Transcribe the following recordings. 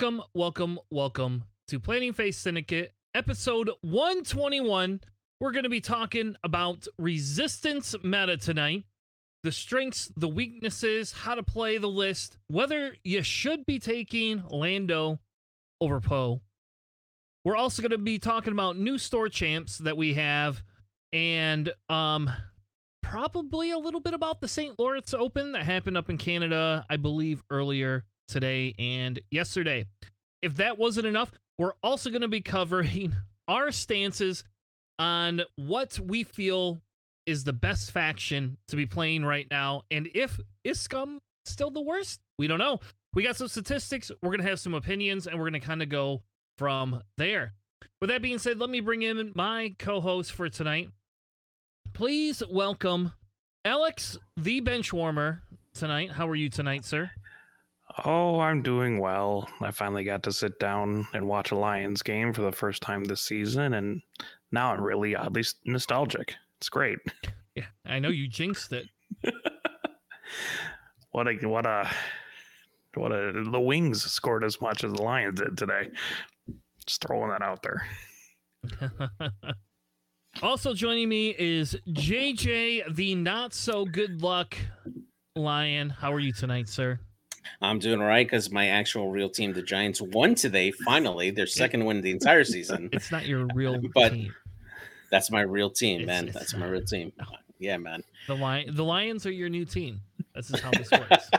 Welcome, welcome, welcome to Planning Phase Syndicate, episode 121. We're going to be talking about resistance meta tonight, the strengths, the weaknesses, how to play the list, whether you should be taking Lando over Poe. We're also going to be talking about new store champs that we have and um probably a little bit about the St. Laurence Open that happened up in Canada, I believe earlier today and yesterday. If that wasn't enough, we're also going to be covering our stances on what we feel is the best faction to be playing right now and if is scum still the worst? We don't know. We got some statistics we're going to have some opinions and we're going to kind of go from there. With that being said let me bring in my co-host for tonight. Please welcome alex the bench warmer tonight. How are you tonight sir Oh, I'm doing well. I finally got to sit down and watch a Lions game for the first time this season, and now I'm really oddly nostalgic. It's great. yeah i know you jinxed it What a what a what a the Wings scored as much as the Lions did today. Just throwing that out there. also joining me is JJ, the not so good luck lion. How are you tonight, sir? I'm doing all right because my actual real team, the Giants, won today. Finally, their second win of the entire season. It's not your real But- team. That's my real team, It's- man. it's That's my real team. Yeah, man. The lion, the Lions are your new team. This is how this works.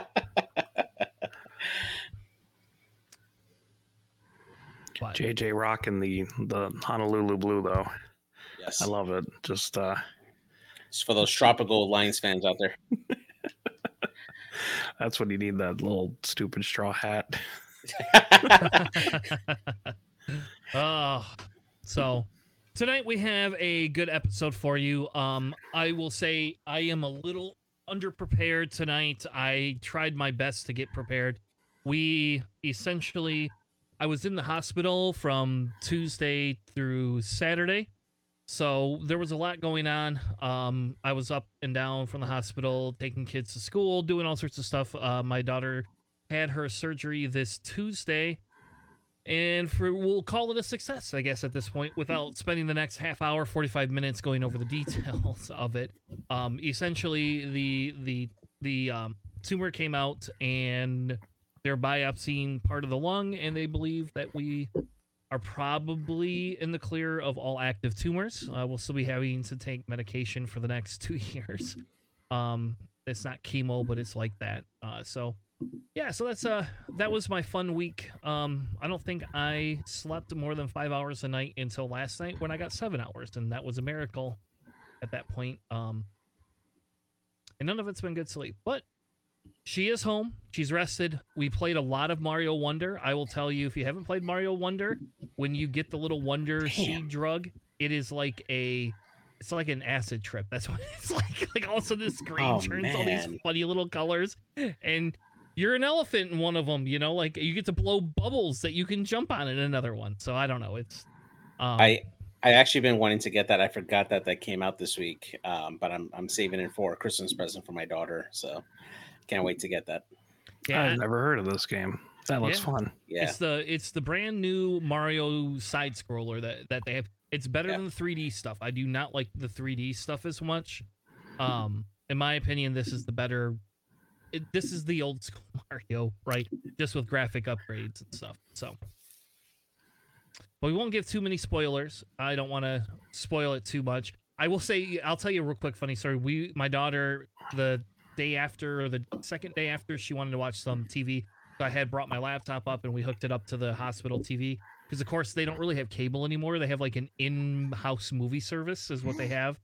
But JJ rocking the the Honolulu blue though. Yes. I love it. Just uh It's for those tropical Lions fans out there. That's what you need that little stupid straw hat. oh, so tonight we have a good episode for you. Um, I will say I am a little underprepared tonight. I tried my best to get prepared. We essentially, I was in the hospital from Tuesday through Saturday. So there was a lot going on. Um, I was up and down from the hospital, taking kids to school, doing all sorts of stuff. Uh, my daughter had her surgery this Tuesday, and for we'll call it a success, I guess, at this point, without spending the next half hour, forty five minutes going over the details of it. Um, essentially, the the the um, tumor came out, and they're biopsying part of the lung, and they believe that we are probably in the clear of all active tumors. Uh, we'll still be having to take medication for the next two years. Um, it's not chemo, but it's like that. Uh, so yeah, so that's uh that was my fun week. Um, I don't think I slept more than five hours a night until last night when I got seven hours, and that was a miracle at that point. Um, and none of it's been good sleep, but she is home. She's rested. We played a lot of Mario Wonder. I will tell you, if you haven't played Mario Wonder, when you get the little Wonder seed drug, it is like a, it's like an acid trip. That's what it's like. Like also of a sudden, the screen Oh, turns all these funny little colors, and you're an elephant in one of them. You know, like you get to blow bubbles that you can jump on in another one. So I don't know. It's, um, I I actually been wanting to get that. I forgot that that came out this week. Um, but I'm I'm saving it for a Christmas present for my daughter. So can't wait to get that. yeah, I've never heard of this game. That looks Yeah. fun. Yeah. It's the it's the brand new Mario side scroller that that they have. It's better Yeah. than the 3D stuff. I do not like the 3D stuff as much. Um, in my opinion, this is the better. It, this is the old school Mario, right? Just with graphic upgrades and stuff. So, but we won't give too many spoilers. I don't want to spoil it too much. I will say, I'll tell you a real quick funny story. We, my daughter, the day after or the second day after, she wanted to watch some TV. So I had brought my laptop up and we hooked it up to the hospital TV because, of course, they don't really have cable anymore. They have like an in-house movie service, is what they have.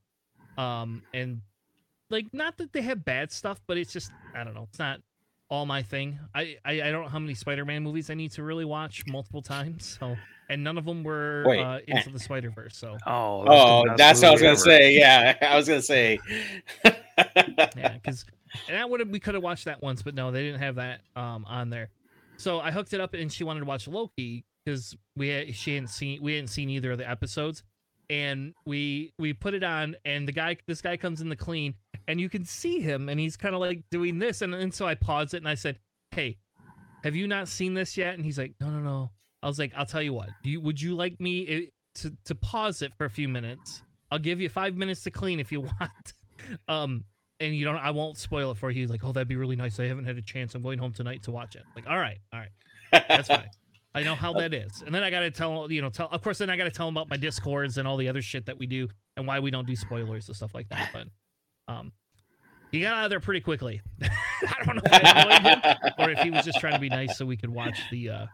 Um, and like, not that they have bad stuff, but it's just I don't know. It's not all my thing. I I, I don't know how many Spider-Man movies I need to really watch multiple times. So, and none of them were Wait, uh, into the Spider Verse. So Oh, Oh, that's what I was gonna ever. say. Yeah, I was gonna say. yeah, because and that would have we could have watched that once, but no, they didn't have that um on there. So I hooked it up, and she wanted to watch Loki because we had, she hadn't seen we hadn't seen either of the episodes, and we we put it on, and the guy this guy comes in the clean, and you can see him, and he's kind of like doing this, and and so I paused it, and I said, "Hey, have you not seen this yet?" And he's like, "No, no, no." I was like, "I'll tell you what. Do you would you like me i- to to pause it for a few minutes? I'll give you five minutes to clean if you want." Um, and you don't. I won't spoil it for you. Like, "Oh, that'd be really nice. I haven't had a chance. I'm going home tonight to watch it." Like, all right, all right, that's fine. I know how that is. And then I got to tell you know tell. Of course, then I got to tell him about my discords and all the other shit that we do and why we don't do spoilers and stuff like that. But um, he got out of there pretty quickly. I don't know if I annoyed him or if he was just trying to be nice so we could watch the uh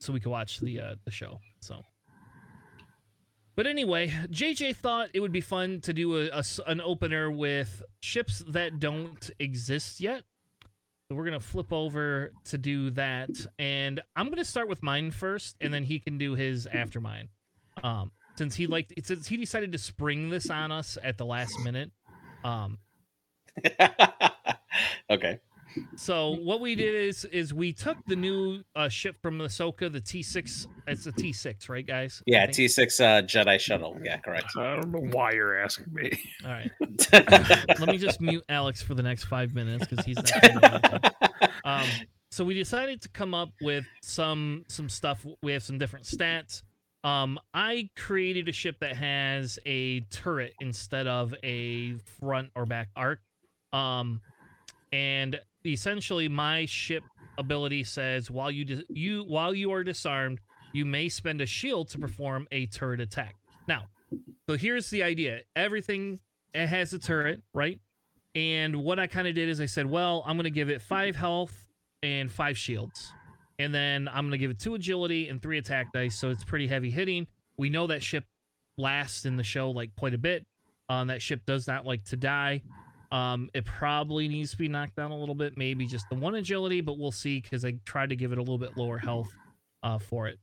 so we could watch the uh the show so but anyway jj thought it would be fun to do a, a an opener with ships that don't exist yet. So we're gonna flip over to do that. And i'm gonna start with mine first and then he can do his after mine. Um since he liked since he decided to spring this on us at the last minute um okay. So what we did is is we took the new uh, ship from Ahsoka, the T6. It's a T6, right, guys? Yeah. T6 uh, Jedi shuttle. Yeah, correct. I don't know why you're asking me. All right. Let me just mute Alex for the next five minutes because he's not. saying. Um, so we decided to come up with some some stuff. We have some different stats. Um, I created a ship that has a turret instead of a front or back arc. Um, and essentially, my ship ability says while you dis- you while you are disarmed, you may spend a shield to perform a turret attack. Now, so here's the idea: everything it has a turret, right? And what I kind of did is I said, well, I'm going to give it five health and five shields. And then I'm going to give it two agility and three attack dice. So it's pretty heavy hitting. We know that ship lasts in the show like quite a bit. Um, that ship does not like to die. Um, it probably needs to be knocked down a little bit, maybe just the one agility, but we'll see because I tried to give it a little bit lower health uh, for it.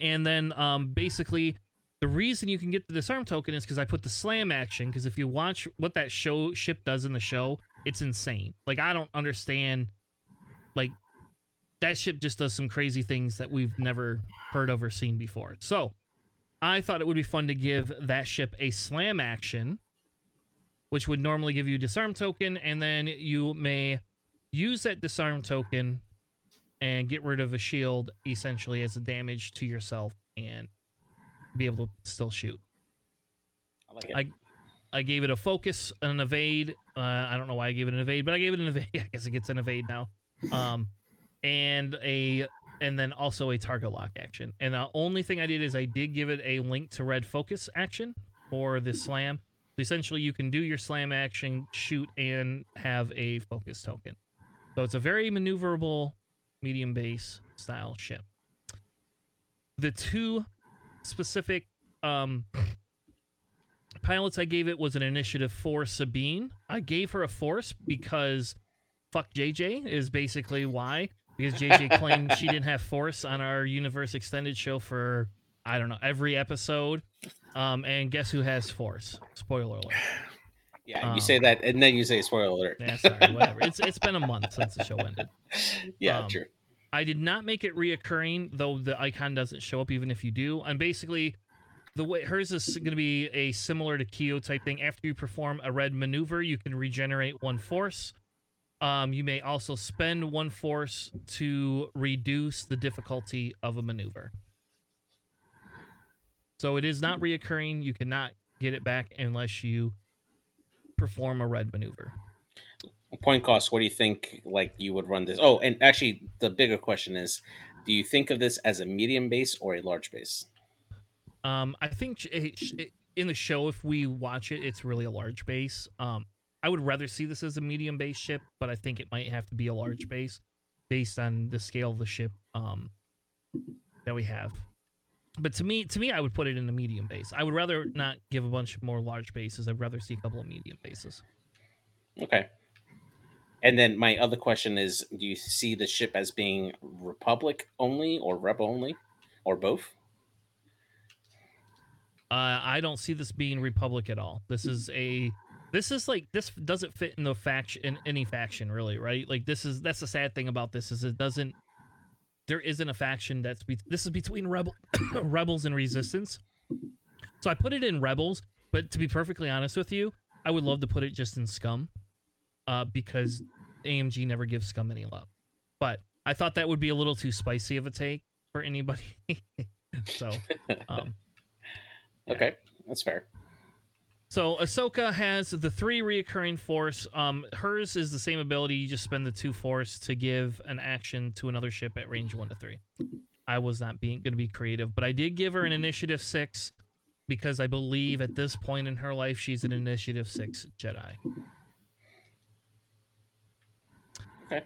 And then um, basically, the reason you can get the disarm token is because I put the slam action. Because if you watch what that show ship does in the show, it's insane. Like I don't understand. Like that ship just does some crazy things that we've never heard of or seen before. So I thought it would be fun to give that ship a slam action, which would normally give you disarm token, and then you may use that disarm token and get rid of a shield essentially as a damage to yourself and be able to still shoot. I like it. I- I gave it a focus, and an evade. Uh, I don't know why I gave it an evade, but I gave it an evade. I guess it gets an evade now. Um, and a and then also a target lock action. And the only thing I did is I did give it a link to red focus action for the slam. So essentially, you can do your slam action, shoot, and have a focus token. So it's a very maneuverable medium base style ship. The two specific um, pilots I gave it was an initiative for Sabine. I gave her a force because fuck JJ is basically why. Because JJ claimed she didn't have force on our universe extended show for I don't know every episode. Um, and guess who has force? Spoiler alert. yeah, um, you say that, and then you say spoiler alert. Yeah, sorry, whatever. It's it's been a month since the show ended. yeah, um, true. I did not make it reoccurring, though the icon doesn't show up even if you do. And basically, the way hers is going to be a similar to Kyo type thing. After you perform a red maneuver, you can regenerate one force. Um, you may also spend one force to reduce the difficulty of a maneuver. So it is not reoccurring. You cannot get it back unless you perform a red maneuver. Point cost. What do you think? Like you would run this? Oh, and actually, the bigger question is: Do you think of this as a medium base or a large base? Um, I think it, it- in the show, if we watch it, it's really a large base. Um, I would rather see this as a medium base ship, but I think it might have to be a large base based on the scale of the ship um, that we have. But to me, to me, I would put it in a medium base. I would rather not give a bunch more large bases. I'd rather see a couple of medium bases. Okay. And then my other question is: Do you see the ship as being Republic only or Rebel only, or both? Uh, I don't see this being Republic at all. This is a this is like this doesn't fit in the faction in any faction really, right? Like this is that's the sad thing about this is it doesn't there isn't a faction that's be, this is between rebel rebels and resistance. So I put it in rebels, but to be perfectly honest with you, I would love to put it just in scum. Uh because AMG never gives scum any love. But I thought that would be a little too spicy of a take for anybody. so, um. Okay, that's fair. So Ahsoka has the three reoccurring force. Um, hers is the same ability. You just spend the two force to give an action to another ship at range one to three. I was not being going to be creative, but I did give her an initiative six because I believe at this point in her life she's an initiative six Jedi. Okay.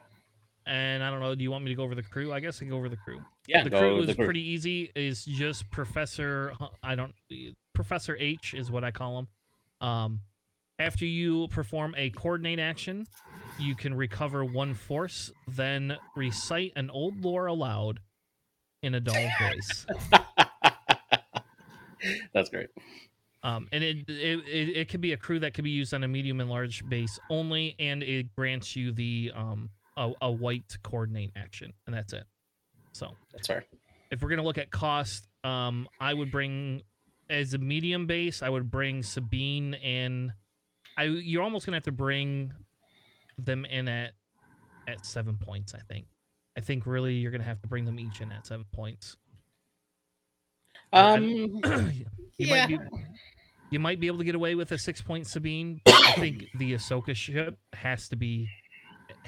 And I don't know. Do you want me to go over the crew? I guess I can go over the crew. Yeah, the crew is pretty easy. Is just Professor. I don't. Professor H is what I call him. Um, after you perform a coordinate action, you can recover one force. Then recite an old lore aloud in a dull voice. That's great. Um, and it, it it it could be a crew that could be used on a medium and large base only, and it grants you the um a, a white coordinate action, and that's it. So That's fair. if we're gonna look at cost, um, I would bring as a medium base. I would bring Sabine and I. You're almost gonna have to bring them in at at seven points. I think. I think really you're gonna have to bring them each in at seven points. Um, you yeah. might be you might be able to get away with a six point Sabine. But I think the Ahsoka ship has to be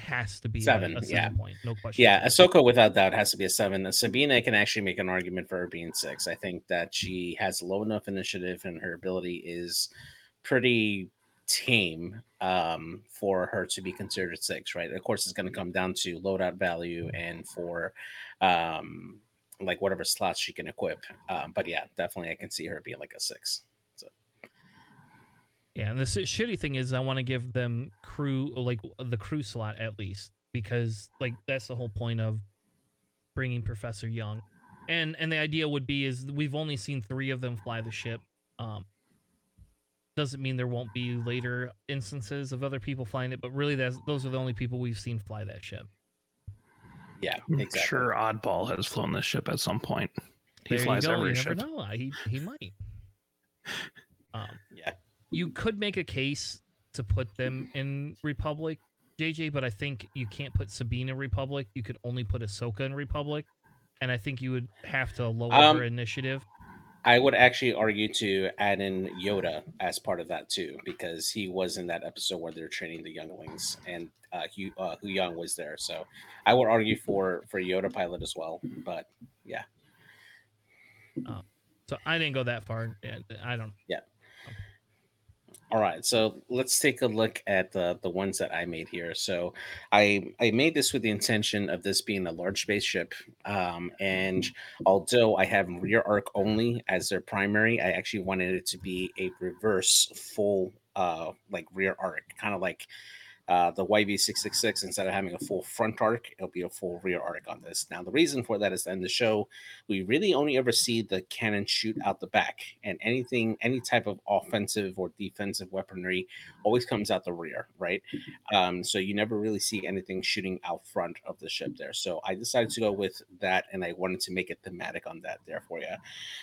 has to be a- Seven, seven yeah. point, no question. Yeah, Ahsoka without doubt has to be a seven. Sabine, can actually make an argument for her being six. I think that she has low enough initiative and her ability is pretty tame um, for her to be considered six, right? Of course, it's going to come down to loadout value and for um, like whatever slots she can equip. Um, but yeah, definitely, I can see her being like a six. Yeah, and the shitty thing is, I want to give them crew like the crew slot at least because like that's the whole point of bringing Professor Young, and and the idea would be is we've only seen three of them fly the ship. Um, doesn't mean there won't be later instances of other people flying it, but really that's those are the only people we've seen fly that ship. Yeah, I'm exactly. Sure, Oddball has flown this ship at some point. He There flies you go. every you ship. never know. He he might. Um, Yeah. You could make a case to put them in Republic, JJ, but I think you can't put Sabine in Republic. You could only put Ahsoka in Republic, and I think you would have to lower Um, her initiative. I would actually argue to add in Yoda as part of that too, because he was in that episode where they're training the younglings, and uh, Hu uh, Huyang was there. So I would argue for for Yoda pilot as well. But yeah. Um, So I didn't go that far. I don't. All right, so let's take a look at the the ones that I made here. So I I made this with the intention of this being a large spaceship, um, and although I have rear arc only as their primary, I actually wanted it to be a reverse full uh like rear arc, kind of like uh, the YV666, instead of having a full front arc, it'll be a full rear arc on this. Now, the reason for that is that in the show, we really only ever see the cannon shoot out the back, and anything, any type of offensive or defensive weaponry always comes out the rear, right? Um, so you never really see anything shooting out front of the ship there. So I decided to go with that, and I wanted to make it thematic on that there for you.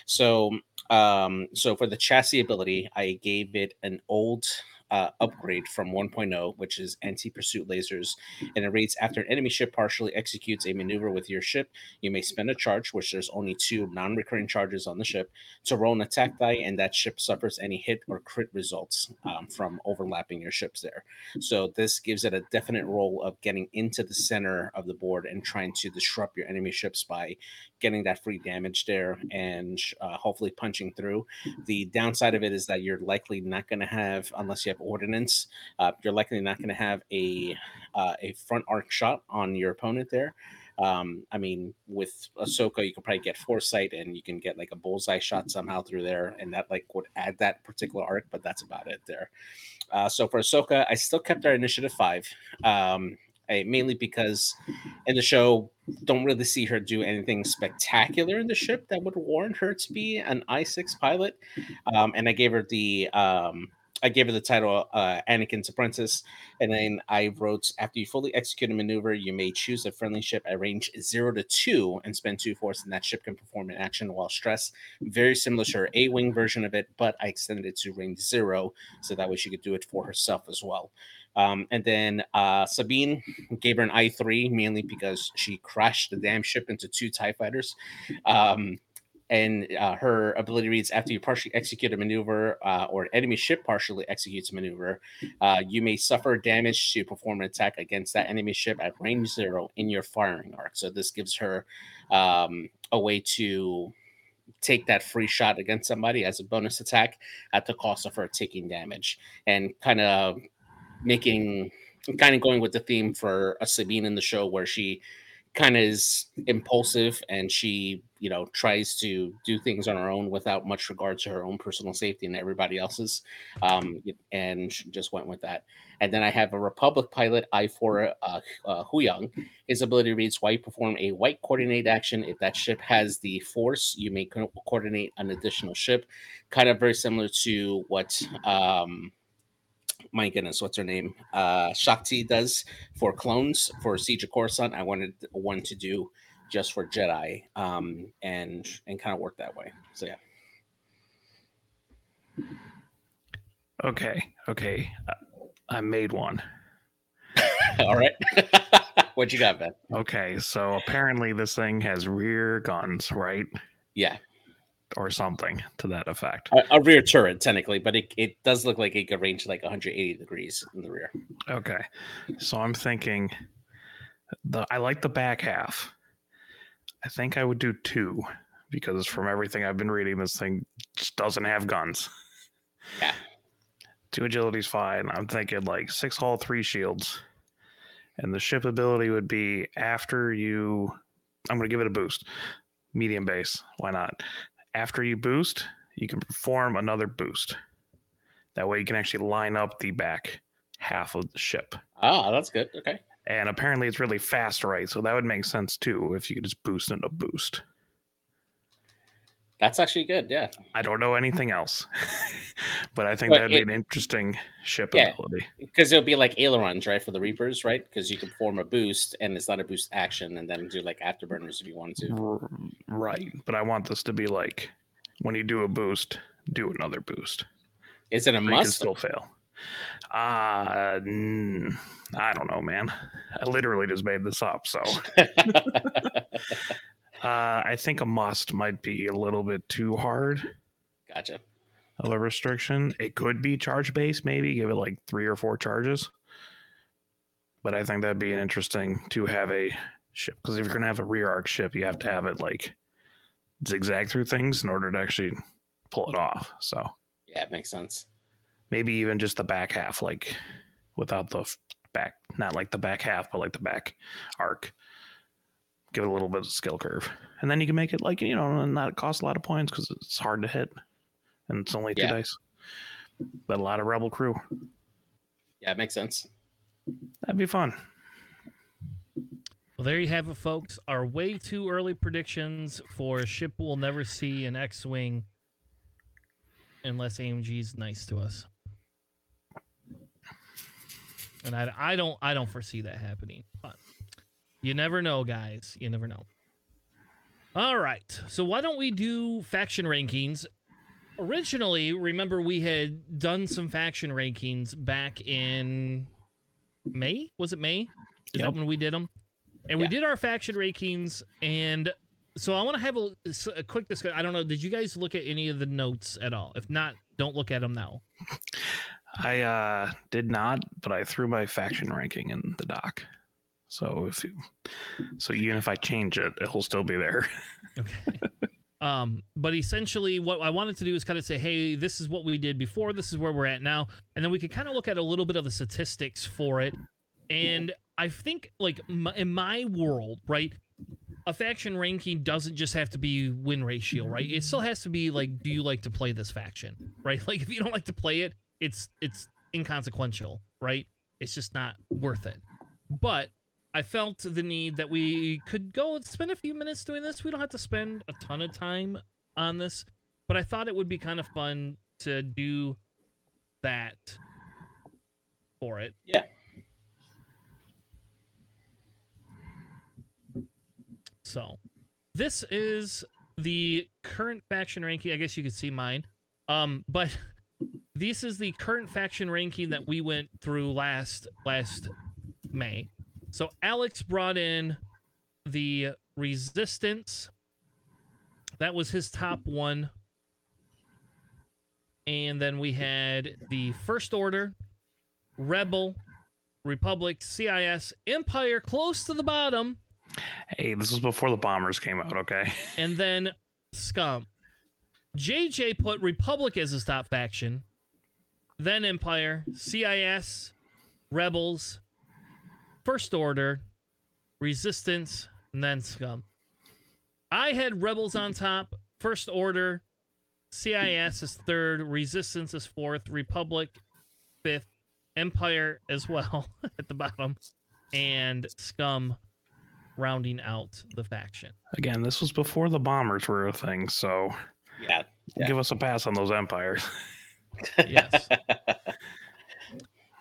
So, um, so for the chassis ability, I gave it an old uh, upgrade from 1.0, which is anti pursuit lasers. And it reads After an enemy ship partially executes a maneuver with your ship, you may spend a charge, which there's only two non recurring charges on the ship, to roll an attack die, and that ship suffers any hit or crit results um, from overlapping your ships there. So this gives it a definite role of getting into the center of the board and trying to disrupt your enemy ships by getting that free damage there and uh, hopefully punching through. The downside of it is that you're likely not going to have, unless you have ordnance, uh, you're likely not going to have a uh, a front arc shot on your opponent there. Um, I mean, with Ahsoka, you can probably get foresight and you can get like a bullseye shot somehow through there, and that like would add that particular arc, but that's about it there. Uh, so for Ahsoka, I still kept our initiative five, um, I, mainly because in the show don't really see her do anything spectacular in the ship that would warrant her to be an I six pilot, um, and I gave her the um, I gave her the title uh, Anakin's Apprentice, and then I wrote after you fully execute a maneuver, you may choose a friendly ship at range zero to two and spend two force, and that ship can perform an action while stressed. Very similar to her A wing version of it, but I extended it to range zero so that way she could do it for herself as well. Um, and then uh, Sabine gave her an I three mainly because she crashed the damn ship into two Tie fighters. Um, and uh, her ability reads after you partially execute a maneuver uh, or an enemy ship partially executes a maneuver, uh, you may suffer damage to perform an attack against that enemy ship at range zero in your firing arc. So this gives her um, a way to take that free shot against somebody as a bonus attack at the cost of her taking damage and kind of making kind of going with the theme for a Sabine in the show where she kind of is impulsive and she you know tries to do things on her own without much regard to her own personal safety and everybody else's um and just went with that. And then i have a republic pilot i4 uh, uh huyang. His ability reads while you perform a white coordinate action. If that ship has the force you may co- coordinate an additional ship. Kind of very similar to what um my goodness, what's her name? Uh, Shaak Ti does for clones for Siege of Coruscant. I wanted one to do just for Jedi, um, and and kind of work that way. So yeah. Okay, okay. I made one. All right. what you got, Ben? Okay, so apparently this thing has rear guns, right? Yeah, Or something to that effect. a, a rear turret technically, but it, it does look like it could range like 180 degrees in the rear. Okay. So I'm thinking the I like the back half. I think I would do two because from everything I've been reading, this thing just doesn't have guns. Yeah. Two agility's fine. I'm thinking like six hull, three shields. And the ship ability would be after you I'm gonna give it a boost. Medium base. Why not? After you boost, you can perform another boost. That way you can actually line up the back half of the ship. Ah, that's good. Okay. And apparently it's really fast, right? So that would make sense too if you could just boost into boost. That's actually good. Yeah. I don't know anything else, but I think But that'd be an interesting ship Yeah. ability. Because it'll be like ailerons, right? For the Reapers, right? Because you can form a boost and it's not a boost action and then do like afterburners if you wanted to. Right. But I want this to be like when you do a boost, do another boost. Is it a Or you can must? still fail. Uh, mm, I don't know, man. I literally just made this up. So uh, I think a must might be a little bit too hard. gotcha. of a restriction. It could be charge based, maybe give it like three or four charges. But I think that'd be an interesting to have a ship because if you're gonna have a rear arc ship, you have to have it like zigzag through things in order to actually pull it off. So Yeah, it makes sense. maybe even just the back half, like without the back, not like the back half, but like the back arc. Give it a little bit of skill curve, and then you can make it like you know and not cost a lot of points because it's hard to hit, and it's only two Yeah. dice. But a lot of rebel crew. Yeah, it makes sense. That'd be fun. Well, there you have it, folks. Our way too early predictions for a ship we'll never see an X-wing unless AMG's nice to us. And I, I don't I don't foresee that happening. But you never know, guys. You never know. All right. So why don't we do faction rankings? Originally, remember we had done some faction rankings back in May? Was it May? Is that Yep. when we did them? And we did our faction rankings, and so I want to have a, a quick discussion. I don't know. Did you guys look at any of the notes at all? If not, don't look at them now. I uh did not, but I threw my faction ranking in the doc. So if you, so even if I change it, it'll still be there. Okay. um, but essentially, what I wanted to do is kind of say, hey, this is what we did before. This is where we're at now, and then we could kind of look at a little bit of the statistics for it. And I think, like m- in my world, right, a faction ranking doesn't just have to be win ratio, right? It still has to be like, do you like to play this faction, right? Like, if you don't like to play it, it's it's inconsequential, right? It's just not worth it. But I felt the need that we could go spend a few minutes doing this. We don't have to spend a ton of time on this, but I thought it would be kind of fun to do that for it. Yeah. So, this is the current faction ranking. I guess you could see mine. Um, but this is the current faction ranking that we went through last last May. So Alex brought in the resistance. That was his top one. And then we had the First Order, Rebel, Republic, CIS, Empire close to the bottom, Hey, this was before the bombers came out, okay? and then Scum. JJ put Republic as his top faction, then Empire, CIS, Rebels, First Order, Resistance, and then Scum. I had Rebels on top, First Order, CIS is third, Resistance is fourth, Republic fifth, Empire as well at the bottom, and Scum rounding out the faction. Again, this was before the bombers were a thing, so Yeah. Yeah. give us a pass on those empires. Yes.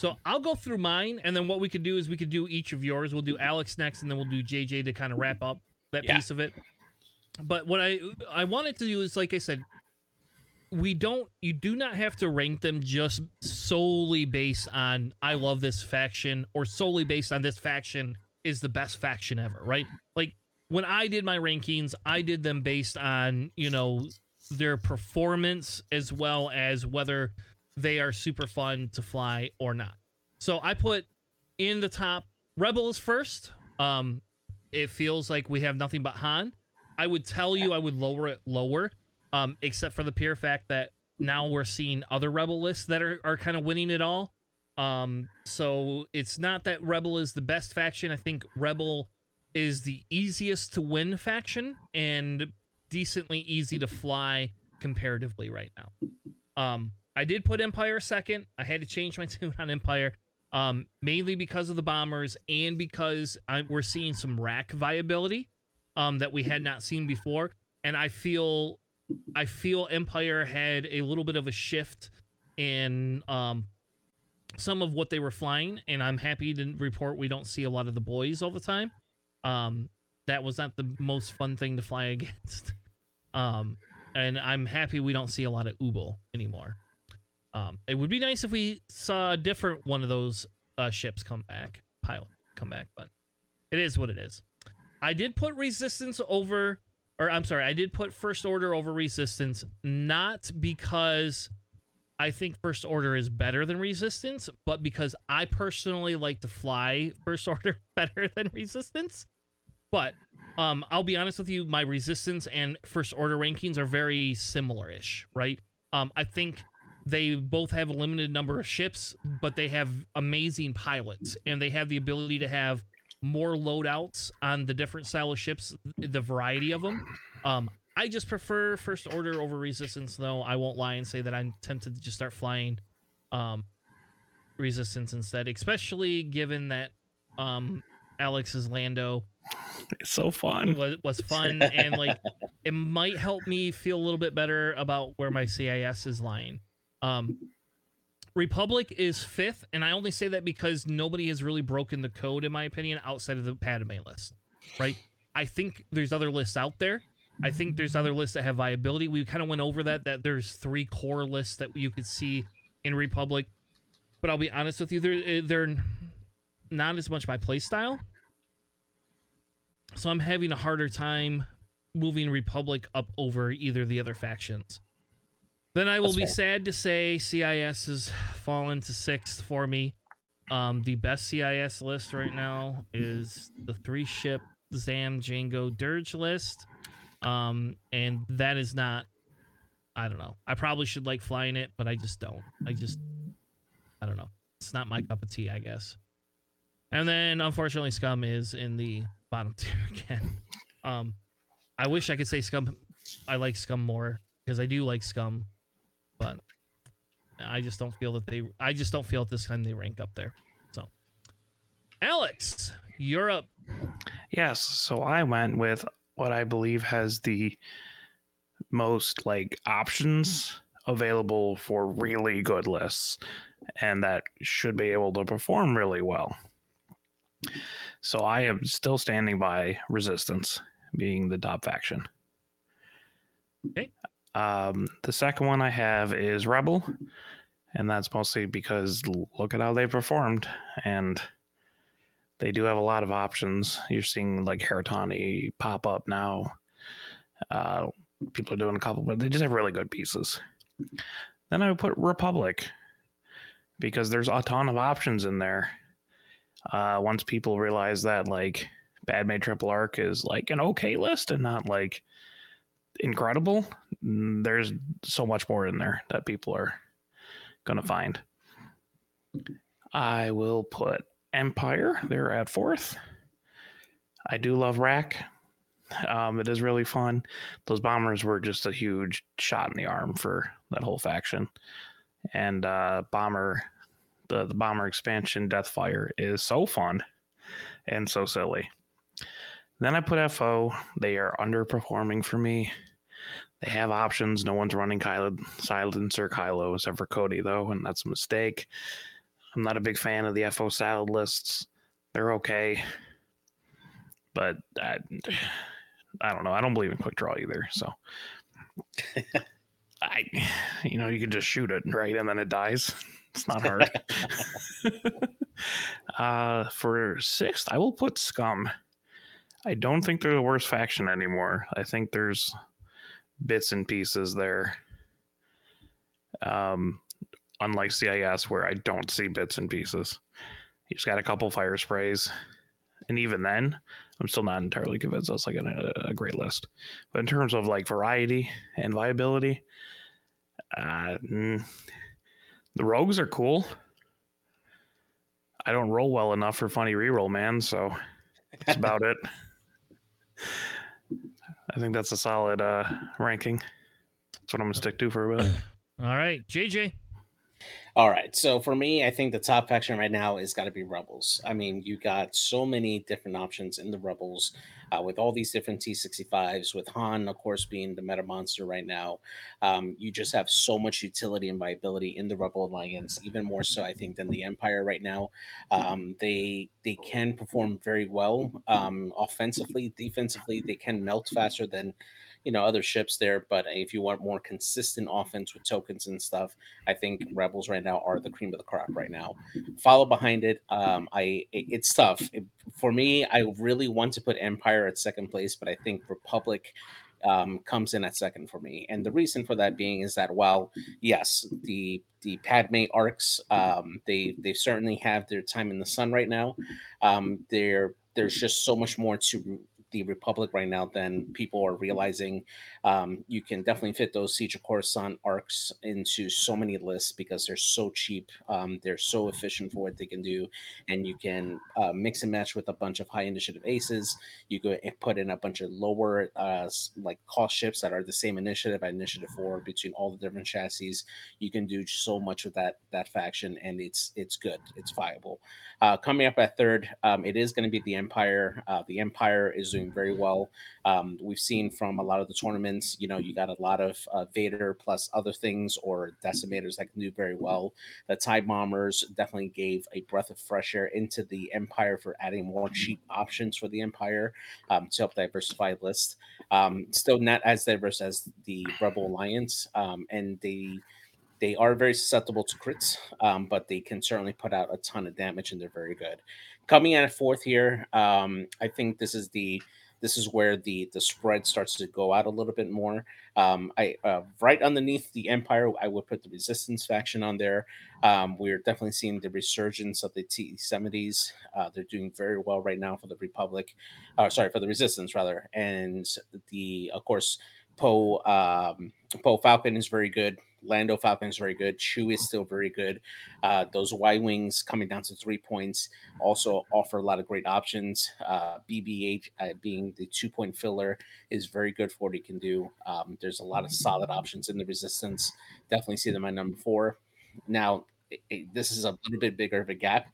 So I'll go through mine, and then what we could do is we could do each of yours. We'll do Alex next, and then we'll do JJ to kind of wrap up that Yeah. piece of it. But what I I wanted to do is, like I said, we don't you do not have to rank them just solely based on I love this faction or solely based on this faction is the best faction ever, right? Like when I did my rankings, I did them based on you know their performance as well as whether they are super fun to fly or not. So I put in the top Rebels first. Um, it feels like we have nothing but Han. I would tell you I would lower it lower, um, except for the pure fact that now we're seeing other Rebel lists that are, are kind of winning it all. Um, so it's not that Rebel is the best faction. I think Rebel is the easiest to win faction and decently easy to fly comparatively right now. Um, I did put Empire second. I had to change my tune on Empire, um, mainly because of the bombers and because I, we're seeing some rack viability um, that we had not seen before. And I feel, I feel Empire had a little bit of a shift in um, some of what they were flying, and I'm happy to report we don't see a lot of the boys all the time. Um, that was not the most fun thing to fly against. Um, and I'm happy we don't see a lot of Ubel anymore. Um, it would be nice if we saw a different one of those uh, ships come back, pilot come back, but it is what it is. I did put resistance over, or I'm sorry, I did put first order over resistance, not because I think first order is better than resistance, but because I personally like to fly first order better than resistance. But um, I'll be honest with you, my resistance and first order rankings are very similar-ish, right? Um, I think they both have a limited number of ships, but they have amazing pilots, and they have the ability to have more loadouts on the different style of ships, the variety of them. Um, I just prefer first order over resistance, though. I won't lie and say that I'm tempted to just start flying um, resistance instead, especially given that um, Alex's Lando It's so fun. was, was fun and like it might help me feel a little bit better about where my CIS is lying. Um, Republic is fifth, and I only say that because nobody has really broken the code, in my opinion, outside of the Padme list. Right? I think there's other lists out there. I think there's other lists that have viability. We kind of went over that. That there's three core lists that you could see in Republic, but I'll be honest with you, they're they're not as much my play style. So I'm having a harder time moving Republic up over either the other factions. Then I will That's be fair. sad to say CIS has fallen to sixth for me. Um, the best CIS list right now is the three ship Zam Jango Dirge list. Um, and that is not I don't know. I probably should like flying it, but I just don't. I just I don't know. It's not my cup of tea, I guess. And then unfortunately Scum is in the bottom tier again. Um I wish I could say Scum I like Scum more because I do like Scum, but I just don't feel that they I just don't feel at this time they rank up there. So Alex, you're up. Yes, so I went with what I believe has the most like options available for really good lists and that should be able to perform really well. So I am still standing by Resistance being the top faction. Okay. Um, the second one I have is Rebel, and that's mostly because look at how they performed, and they do have a lot of options. You're seeing like Heratani pop up now. Uh, people are doing a couple, but they just have really good pieces. Then I would put Republic because there's a ton of options in there. Uh, once people realize that like Padme Triple Arc is like an okay list and not like incredible, mm, there's so much more in there that people are gonna find. I will put Empire. They're at fourth. I do love Rack. Um, it is really fun. Those bombers were just a huge shot in the arm for that whole faction. And uh, bomber, the, the bomber expansion, Deathfire is so fun and so silly. Then I put FO. They are underperforming for me. They have options. No one's running Kylo, Silencer Kylo except for Cody, though, and that's a mistake. I'm not a big fan of the FO salad lists. They're okay. But I, I don't know. I don't believe in quick draw either. So I, you know, you can just shoot it right, and then it dies. It's not hard. uh, for sixth, I will put Scum. I don't think they're the worst faction anymore. I think there's bits and pieces there. Um, unlike CIS, where I don't see bits and pieces. he's got a couple fire sprays, and even then, I'm still not entirely convinced that's like a, a great list. But in terms of like variety and viability, uh, mm, the rogues are cool. I don't roll well enough for funny reroll, man. So that's about it. I think that's a solid uh, ranking. That's what I'm gonna stick to for a bit. All right, JJ. All right. So for me, I think the top faction right now is got to be Rebels. I mean, you got so many different options in the Rebels uh, with all these different T65s, with Han, of course, being the meta monster right now. Um, you just have so much utility and viability in the Rebel Alliance, even more so, I think, than the Empire right now. Um, they they can perform very well um, offensively, defensively. They can melt faster than you know other ships there. But if you want more consistent offense with tokens and stuff, I think Rebels right now are the cream of the crop right now. Follow behind it. Um, I it, it's tough it, for me. I really want to put Empire at second place, but I think Republic um, comes in at second for me. And the reason for that being is that while yes, the the Padme arcs, um, they they certainly have their time in the sun right now. Um, there there's just so much more to the Republic right now than people are realizing. Um, you can definitely fit those Siege of Coruscant arcs into so many lists because they're so cheap. Um, they're so efficient for what they can do, and you can uh, mix and match with a bunch of high initiative aces. You and put in a bunch of lower uh, like cost ships that are the same initiative at initiative four between all the different chassis. You can do so much with that that faction, and it's it's good. It's viable. Uh, coming up at third, um, it is going to be the Empire. Uh, the Empire is doing very well. Um, we've seen from a lot of the tournaments, you know, you got a lot of uh, Vader plus other things or decimators that can do very well. The TIE bombers definitely gave a breath of fresh air into the Empire for adding more cheap options for the Empire um, to help diversify the list. Um, still not as diverse as the Rebel Alliance, um, and they they are very susceptible to crits, um, but they can certainly put out a ton of damage and they're very good. Coming in at fourth here, um, I think this is the this is where the the spread starts to go out a little bit more. Um, I uh, right underneath the Empire, I would put the Resistance faction on there. Um, we're definitely seeing the resurgence of the T-70s. Uh, they're doing very well right now for the Republic. Uh, sorry, for the Resistance rather, and the of course Poe um, Poe Falcon is very good. Lando Falcon is very good. Chewie is still very good. Uh, those Y wings coming down to three points also offer a lot of great options. Uh, BB-8 uh, being the two point filler is very good for what he can do. Um, there's a lot of solid options in the resistance. Definitely see them at number four. Now, it, it, this is a little bit bigger of a gap.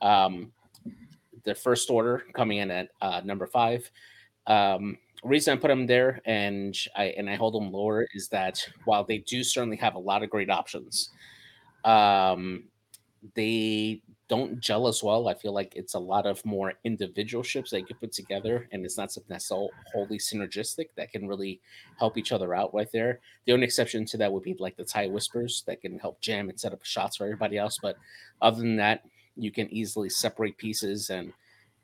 Um, the first order coming in at uh, number five. Um, reason I put them there and I and I hold them lower is that while they do certainly have a lot of great options, um, they don't gel as well. I feel like it's a lot of more individual ships that you put together, and it's not something that's so wholly synergistic that can really help each other out right there. The only exception to that would be like the tie whispers that can help jam and set up shots for everybody else. But other than that, you can easily separate pieces, and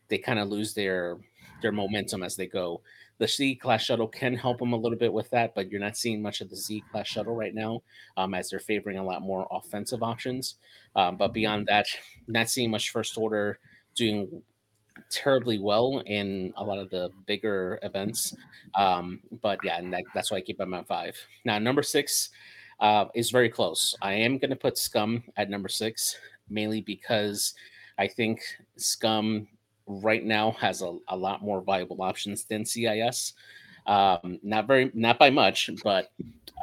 they kind of lose their their momentum as they go. The C class shuttle can help them a little bit with that, but you're not seeing much of the Z class shuttle right now, um, as they're favoring a lot more offensive options. Um, but beyond that, not seeing much first order doing terribly well in a lot of the bigger events. Um, but yeah, and that, that's why I keep them at five. Now, number six uh, is very close. I am going to put Scum at number six, mainly because I think Scum right now has a, a lot more viable options than CIS. Um, not very, not by much, but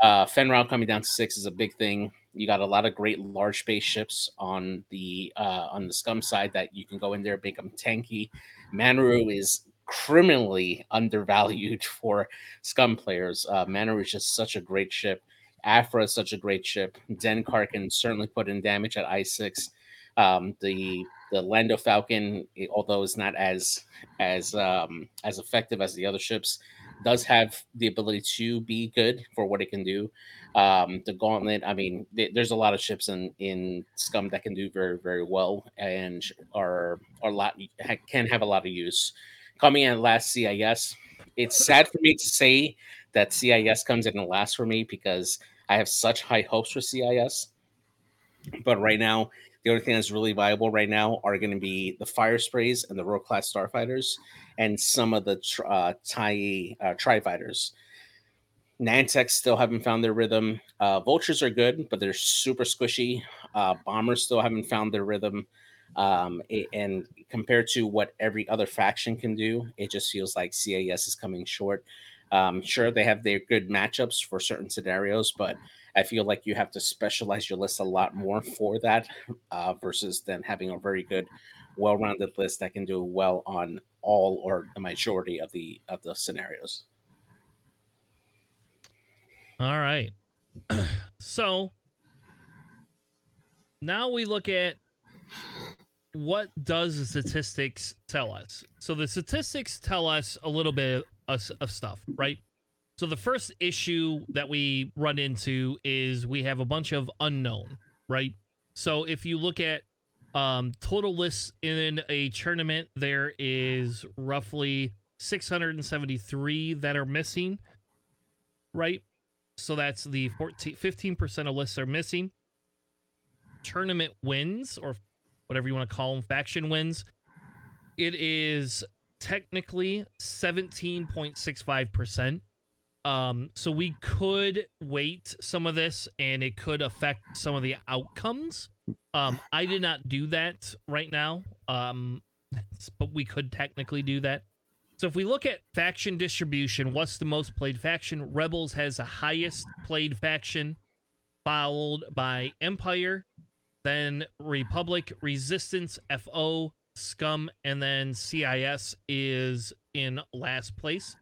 uh, Fenn coming down to six is a big thing. You got a lot of great large spaceships on the uh, on the Scum side that you can go in there, make them tanky. Manaroo is criminally undervalued for Scum players. Uh, is just such a great ship. Afra is such a great ship. Dengar can certainly put in damage at I six. Um, the the Lando Falcon, although it's not as as um, as effective as the other ships, does have the ability to be good for what it can do. Um, the Gauntlet, I mean, th- there's a lot of ships in in Scum that can do very very well and are are a lot can have a lot of use. Coming in last CIS, it's sad for me to say that CIS comes in last for me because I have such high hopes for CIS. But right now, the only thing that's really viable right now are going to be the fire sprays and the world class starfighters, and some of the uh, TIE uh, tri fighters. Nantex still haven't found their rhythm. Uh, vultures are good, but they're super squishy. Uh, bombers still haven't found their rhythm. Um, and compared to what every other faction can do, it just feels like CIS is coming short. Um, sure, they have their good matchups for certain scenarios, but I feel like you have to specialize your list a lot more for that uh, versus then having a very good, well-rounded list that can do well on all or the majority of the of the scenarios. All right. so now we look at what does the statistics tell us. So the statistics tell us a little bit of, of stuff, right? So the first issue that we run into is we have a bunch of unknown, right? So if you look at um, total lists in a tournament, there is roughly 673 that are missing, right? So that's the 14, 15% of lists are missing. Tournament wins, or whatever you want to call them, faction wins. It is technically 17.65%. Um, so we could weight some of this and it could affect some of the outcomes. Um, I did not do that right now. Um, but we could technically do that. So if we look at faction distribution, what's the most played faction? Rebels has the highest played faction, followed by Empire, then Republic, Resistance, FO, Scum, and then CIS is in last place.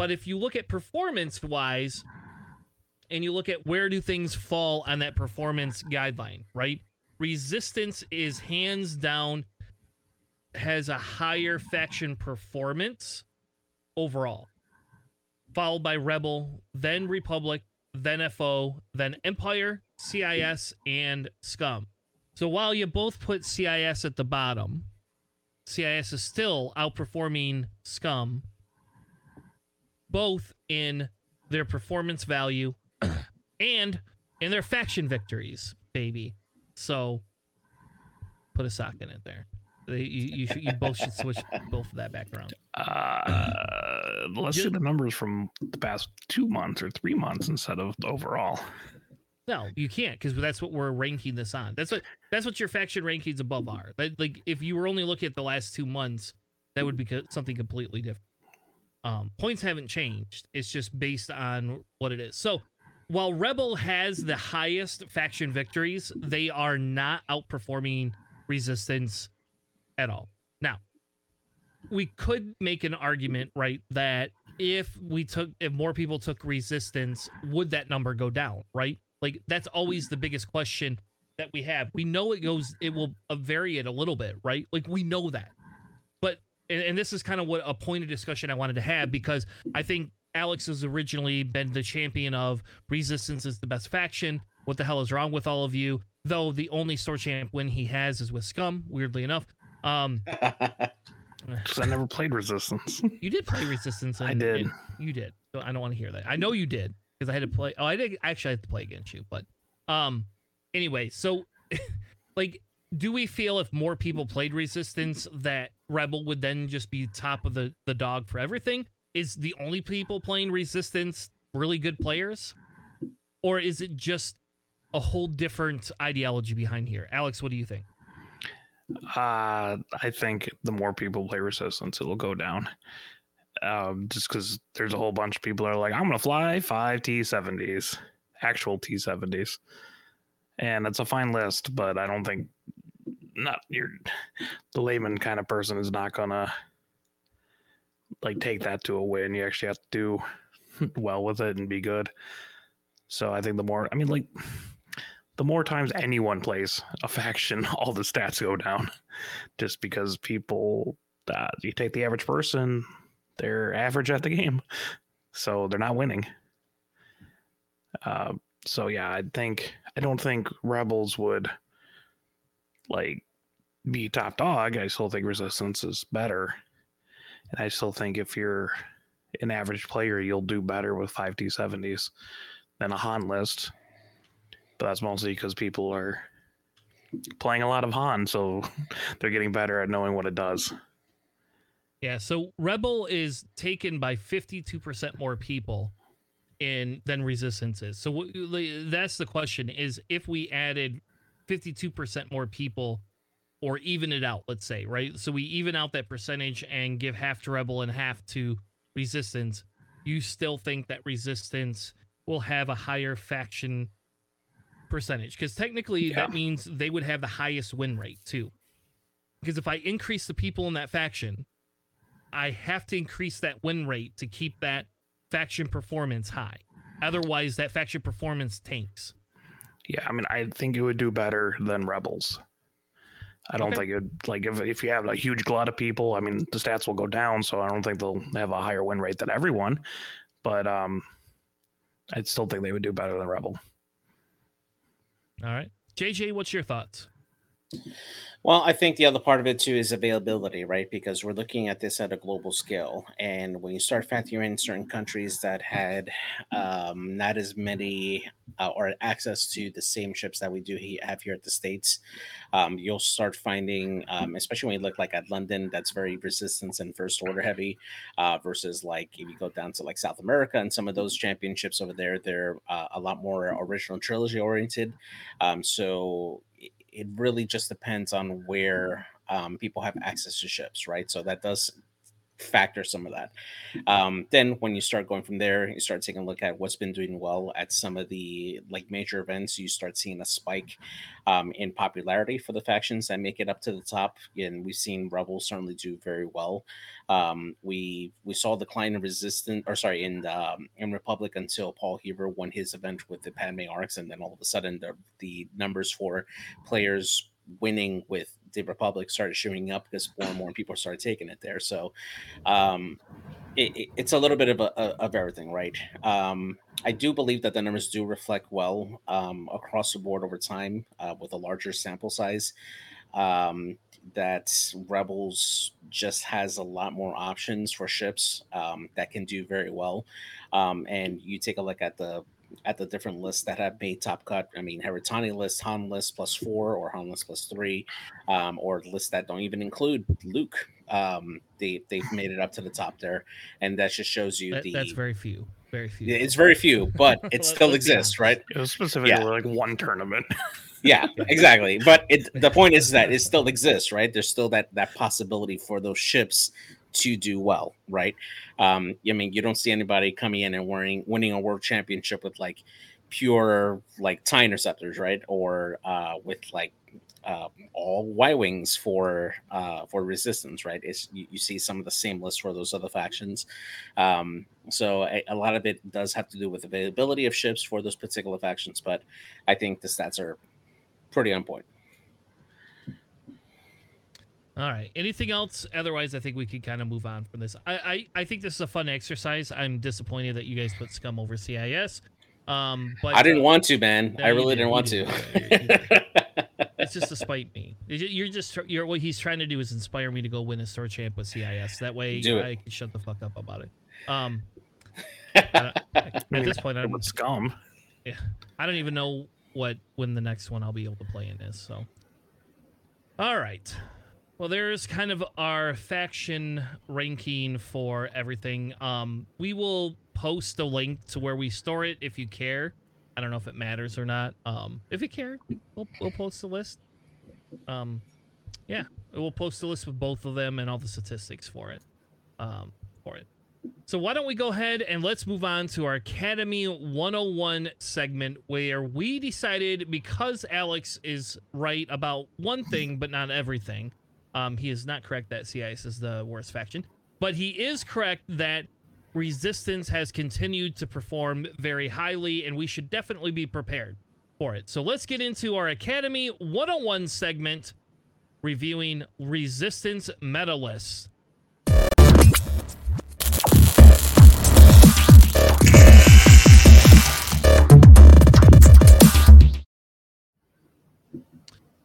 But if you look at performance wise, and you look at where do things fall on that performance guideline, right? Resistance is hands down has a higher faction performance overall, followed by Rebel, then Republic, then FO, then Empire, CIS, and Scum. So while you both put CIS at the bottom, CIS is still outperforming Scum both in their performance value and in their faction victories, baby. So put a sock in it there. You, you, should, you both should switch both of that background. Uh, let's Just, see the numbers from the past two months or three months instead of overall. No, you can't because that's what we're ranking this on. That's what that's what your faction rankings above are. Like if you were only looking at the last two months, that would be something completely different. Um, points haven't changed. It's just based on what it is. So while Rebel has the highest faction victories, they are not outperforming Resistance at all. Now, we could make an argument, right, that if we took if more people took resistance, would that number go down, right? Like that's always the biggest question that we have. We know it goes it will vary it a little bit, right? Like we know that. But and, and this is kind of what a point of discussion I wanted to have because I think Alex has originally been the champion of resistance is the best faction. What the hell is wrong with all of you? Though the only store champ win he has is with Scum, weirdly enough. Um, Because I never played Resistance. you did play Resistance. I did. and you did. So I don't want to hear that. I know you did because I had to play. Oh, I did actually I had to play against you. But um, anyway, so like, do we feel if more people played Resistance that Rebel would then just be top of the the dog for everything? Is the only people playing Resistance really good players, or is it just a whole different ideology behind here? Alex, what do you think? Uh, I think the more people play Resistance, it'll go down. Um, just because there's a whole bunch of people are like, I'm gonna fly five T70s, actual T70s, and that's a fine list, but I don't think not your the layman kind of person is not gonna like take that to a win. You actually have to do well with it and be good. So I think the more, I mean, like the more times anyone plays a faction, all the stats go down just because people, uh, you take the average person, they're average at the game. So they're not winning. Uh, so yeah, I think, I don't think Rebels would like be top dog. I still think Resistance is better. And I still think if you're an average player, you'll do better with 5T70s than a Han list but that's mostly because people are playing a lot of Han, so they're getting better at knowing what it does. Yeah, so Rebel is taken by 52% more people in than Resistance is. So what- like, that's the question is if we added 52% more people or even it out, let's say, right? So we even out that percentage and give half to Rebel and half to Resistance, you still think that Resistance will have a higher faction percentage because technically Yeah. that means they would have the highest win rate too. Because if I increase the people in that faction, I have to increase that win rate to keep that faction performance high. Otherwise, that faction performance tanks. Yeah, I mean, I think it would do better than Rebels. I don't Okay. think it like if if you have a huge glut of people. I mean, the stats will go down, so I don't think they'll have a higher win rate than everyone. But um, I still think they would do better than Rebel. All right. JJ, what's your thoughts? Well, I think the other part of it too is availability, right? Because we're looking at this at a global scale, and when you start factoring in certain countries that had um, not as many uh, or access to the same ships that we do have here at the states, um, you'll start finding, um, especially when you look like at London, that's very resistance and first order heavy, uh, versus like if you go down to like South America and some of those championships over there, they're uh, a lot more original trilogy oriented. Um, so it- really just depends on where um, people have access to ships, right? So that does factor some of that. Um, then when you start going from there, you start taking a look at what's been doing well at some of the like major events. You start seeing a spike um, in popularity for the factions that make it up to the top, and we've seen Rebels certainly do very well. Um, we we saw decline in resistance, or sorry, in um, in Republic until Paul Heaver won his event with the Padme Arcs, and then all of a sudden the the numbers for players winning with the Republic started showing up because more and more people started taking it there. So um, it, it- it's a little bit of a, a- of everything, right? Um, I do believe that the numbers do reflect well um, across the board over time uh, with a larger sample size. Um, that Rebels just has a lot more options for ships um, that can do very well. Um, and you take a look at the at the different lists that have made top cut. I mean, Heritani list, Han list plus four, or Han list plus three, um, or lists that don't even include Luke. Um, they they've made it up to the top there, and that just shows you That, the. that's very few. Very few. It's very few, but it still let's exists, right? It was specifically Yeah. like one tournament. Yeah, exactly. But it the point is that it still exists, right? There's still that that possibility for those ships to do well, right? Um, I mean, you don't see anybody coming in and winning winning a world championship with like pure like tie interceptors, right? Or uh, with like uh, all Y wings for uh, for resistance, right? It's you, you, see some of the same lists for those other factions. Um, so a, a, lot of it does have to do with availability of ships for those particular factions, but I think the stats are pretty on point. All right. Anything else? Otherwise, I think we could kind of move on from this. I, I, I think this is a fun exercise. I'm disappointed that you guys put scum over CIS. Um, but I didn't uh, want to, man. I really didn't, didn't want to. it's just to spite me. You're just you're what he's trying to do is inspire me to go win a store champ with CIS. That way, I can shut the fuck up about it. Um, at this point, I'm scum. Yeah, I don't even know what when the next one I'll be able to play in is. So, all right. Well, there's kind of our faction ranking for everything. Um, we will post a link to where we store it if you care. I don't know if it matters or not. Um, if you care, we'll, we'll post the list. Um, yeah, we'll post the list with both of them and all the statistics for it. Um, for it. So why don't we go ahead and let's move on to our Academy 101 segment where we decided because Alex is right about one thing but not everything. Um, he is not correct that CIS is the worst faction, but he is correct that Resistance has continued to perform very highly, and we should definitely be prepared for it. So let's get into our Academy 101 segment reviewing Resistance meta lists.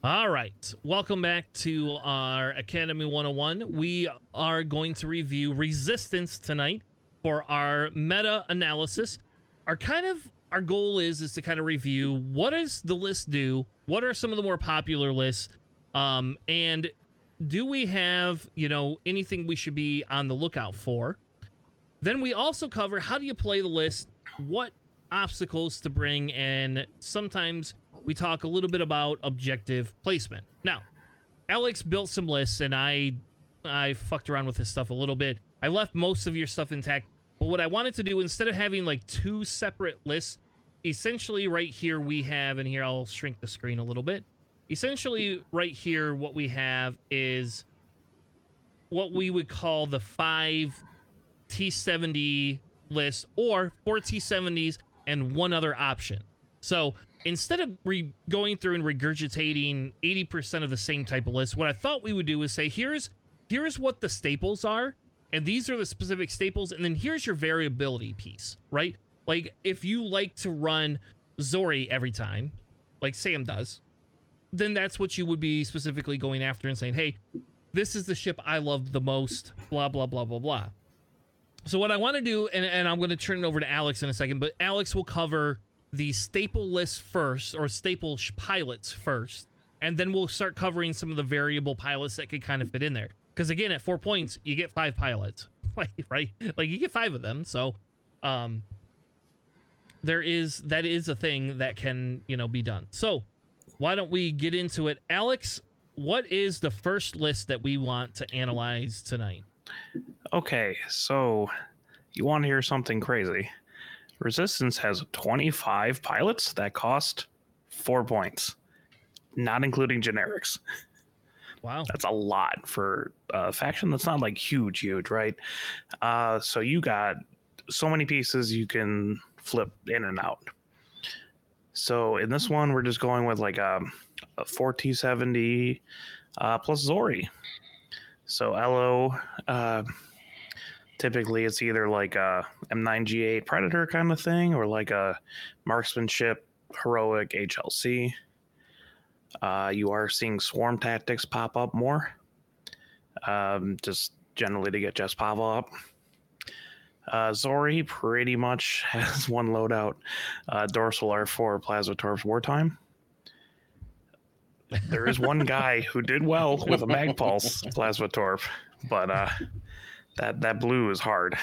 All right. Welcome back to our Academy 101. We are going to review Resistance tonight for our meta analysis. Our kind of our goal is is to kind of review what does the list do? What are some of the more popular lists? Um, and do we have, you know, anything we should be on the lookout for? Then we also cover how do you play the list, what obstacles to bring, and sometimes we talk a little bit about objective placement. Now, Alex built some lists and I I fucked around with this stuff a little bit. I left most of your stuff intact. But what I wanted to do, instead of having like two separate lists, essentially right here we have, and here I'll shrink the screen a little bit. Essentially, right here, what we have is what we would call the five T70 list or four T70s and one other option. So instead of re- going through and regurgitating 80% of the same type of list, what I thought we would do is say, here's here's what the staples are and these are the specific staples and then here's your variability piece right? Like if you like to run Zorii every time like sam does then that's what you would be specifically going after and saying hey this is the ship i love the most blah blah blah blah blah. So what i want to do and, and i'm going to turn it over to alex in a second but alex will cover the staple list first or staple pilots first and then we'll start covering some of the variable pilots that could kind of fit in there because again, at four points, you get five pilots, right? Like you get five of them. So, um, there is that is a thing that can you know be done. So, why don't we get into it, Alex? What is the first list that we want to analyze tonight? Okay, so you want to hear something crazy? Resistance has 25 pilots that cost four points, not including generics. Wow. That's a lot for a faction that's not like huge, huge, right? Uh, so you got so many pieces you can flip in and out. So in this one, we're just going with like a, a 4T70 uh, plus Zorii. So Ello, uh, typically it's either like a M9G8 Predator kind of thing or like a marksmanship heroic HLC. Uh, you are seeing swarm tactics pop up more, um, just generally to get Jess Pava up. Uh, Zorii pretty much has one loadout uh, dorsal R4 Plasma Torp's Wartime. There is one guy who did well with a Mag Pulse Plasma Torp, but uh, that, that blue is hard.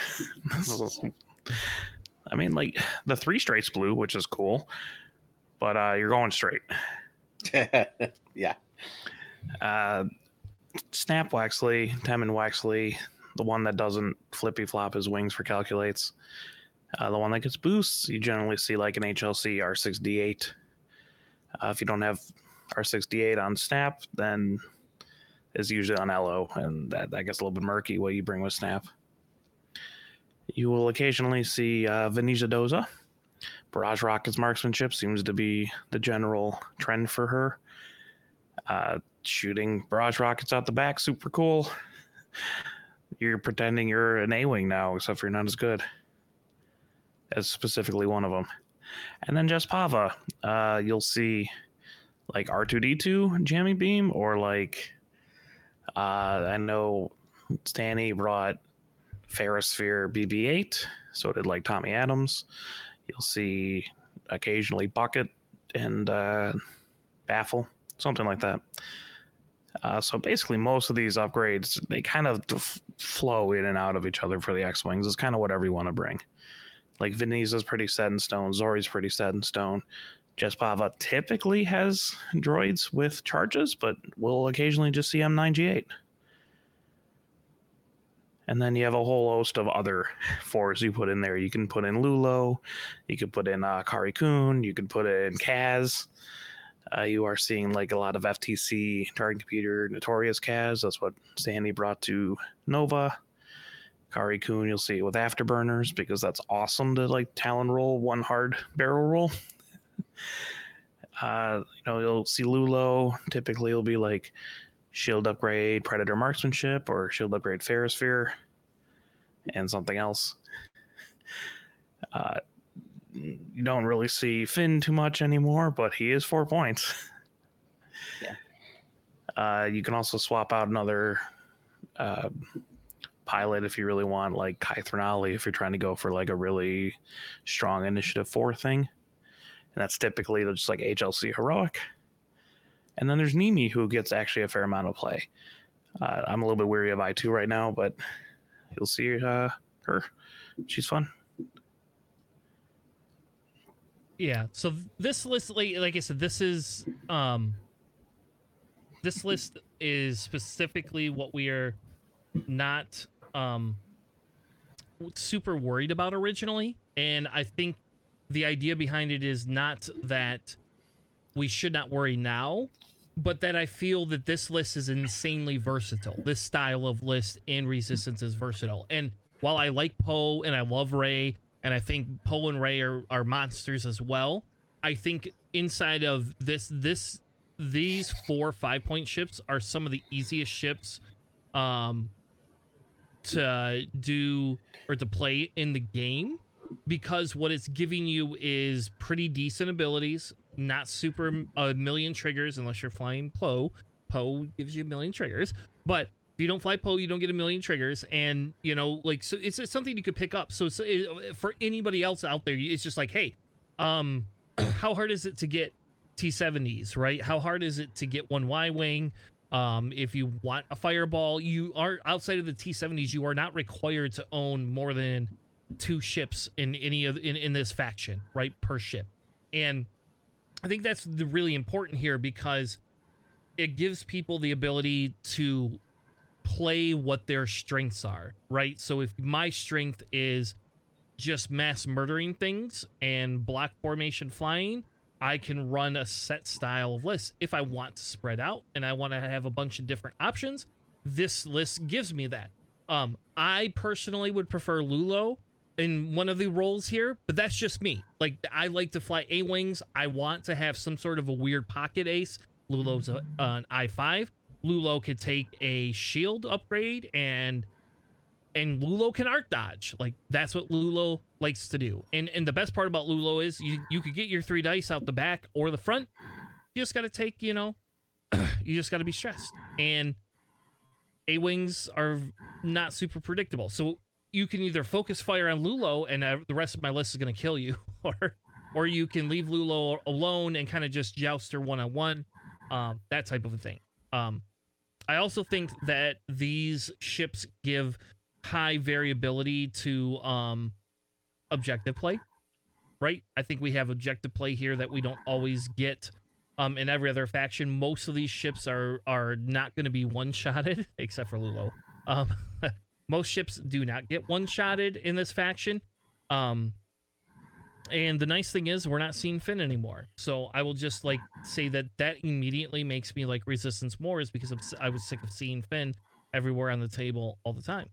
I mean, like the three straights blue, which is cool, but uh, you're going straight. yeah. Uh, Snap Wexley, Temmin Wexley, the one that doesn't flippy flop his wings for calculates. Uh, the one that gets boosts, you generally see like an HLC R6D8. Uh, if you don't have R68 on Snap, then is usually on Ello, and that, that gets a little bit murky what you bring with Snap. You will occasionally see uh, Venisa Doza. Barrage Rocket's marksmanship seems to be the general trend for her. Uh, shooting barrage rockets out the back, super cool. You're pretending you're an A Wing now, except for you're not as good as specifically one of them. And then Jess Pava, uh, you'll see like R2D2 jamming beam, or like uh, I know Stanny brought Ferrosphere BB8, so did like Tommy Adams. You'll see occasionally Bucket and uh, Baffle, something like that. Uh, so basically, most of these upgrades they kind of flow in and out of each other for the X wings. It's kind of whatever you want to bring. Like Venisa's pretty set in stone. Zorii's pretty set in stone. Jess Pava typically has droids with charges, but we'll occasionally just see M9G8. And then you have a whole host of other fours you put in there. You can put in Lulo, you could put in uh, Kare Kun, you could put in Kaz. Uh, you are seeing like a lot of FTC target computer notorious Kaz. That's what Sandy brought to Nova. Kare Kun, you'll see it with afterburners because that's awesome to like talon roll one hard barrel roll. uh, you know, you'll see Lulo. Typically, it'll be like shield upgrade, predator marksmanship, or shield upgrade ferrosphere, and something else. Uh, you don't really see Finn too much anymore, but he is four points. Yeah. Uh, you can also swap out another uh, pilot if you really want, like C'ai Threnalli, if you're trying to go for like a really strong initiative four thing. And that's typically just like HLC heroic. And then there's Nimi, who gets actually a fair amount of play. Uh, I'm a little bit weary of I2 right now, but you'll see uh, her. She's fun. Yeah. So this list, like, like I said, this is um, this list is specifically what we are not um super worried about originally, and I think the idea behind it is not that we should not worry now, but that I feel that this list is insanely versatile. This style of list in Resistance is versatile. And while I like Poe and I love Rey, and I think Poe and Rey are, are monsters as well, I think inside of this this these four five point ships are some of the easiest ships um to do or to play in the game because what it's giving you is pretty decent abilities, not super a million triggers unless you're flying Poe. Poe gives you a million triggers, but if you don't fly Poe, you don't get a million triggers, and you know, like, so it's, it's something you could pick up. So, it's, it, for anybody else out there, it's just like, hey, um, how hard is it to get T70s, right? How hard is it to get one Y wing? Um, if you want a fireball, you are outside of the T70s, you are not required to own more than two ships in any of in, in this faction, right? Per ship. And I think that's the really important here because it gives people the ability to play what their strengths are, right? So if my strength is just mass murdering things and block formation flying, I can run a set style of list. If I want to spread out and I want to have a bunch of different options, this list gives me that. Um, I personally would prefer Lulo in one of the roles here, but that's just me. Like I like to fly A wings. I want to have some sort of a weird pocket ace. Lulo's a, an I five. Lulo could take a shield upgrade and and Lulo can arc dodge. Like that's what Lulo likes to do. And and the best part about Lulo is you you could get your three dice out the back or the front. You just got to take, you know, you just got to be stressed. And A wings are not super predictable. So you can either focus fire on Lulo and uh, the rest of my list is going to kill you or or you can leave Lulo alone and kind of just joust her one on one. That type of a thing. Um I also think that these ships give high variability to um objective play right i think we have objective play here that we don't always get um in every other faction most of these ships are are not going to be one shotted except for lulo um most ships do not get one shotted in this faction um and the nice thing is we're not seeing Finn anymore. So I will just like say that that immediately makes me like Resistance more is because I was sick of seeing Finn everywhere on the table all the time.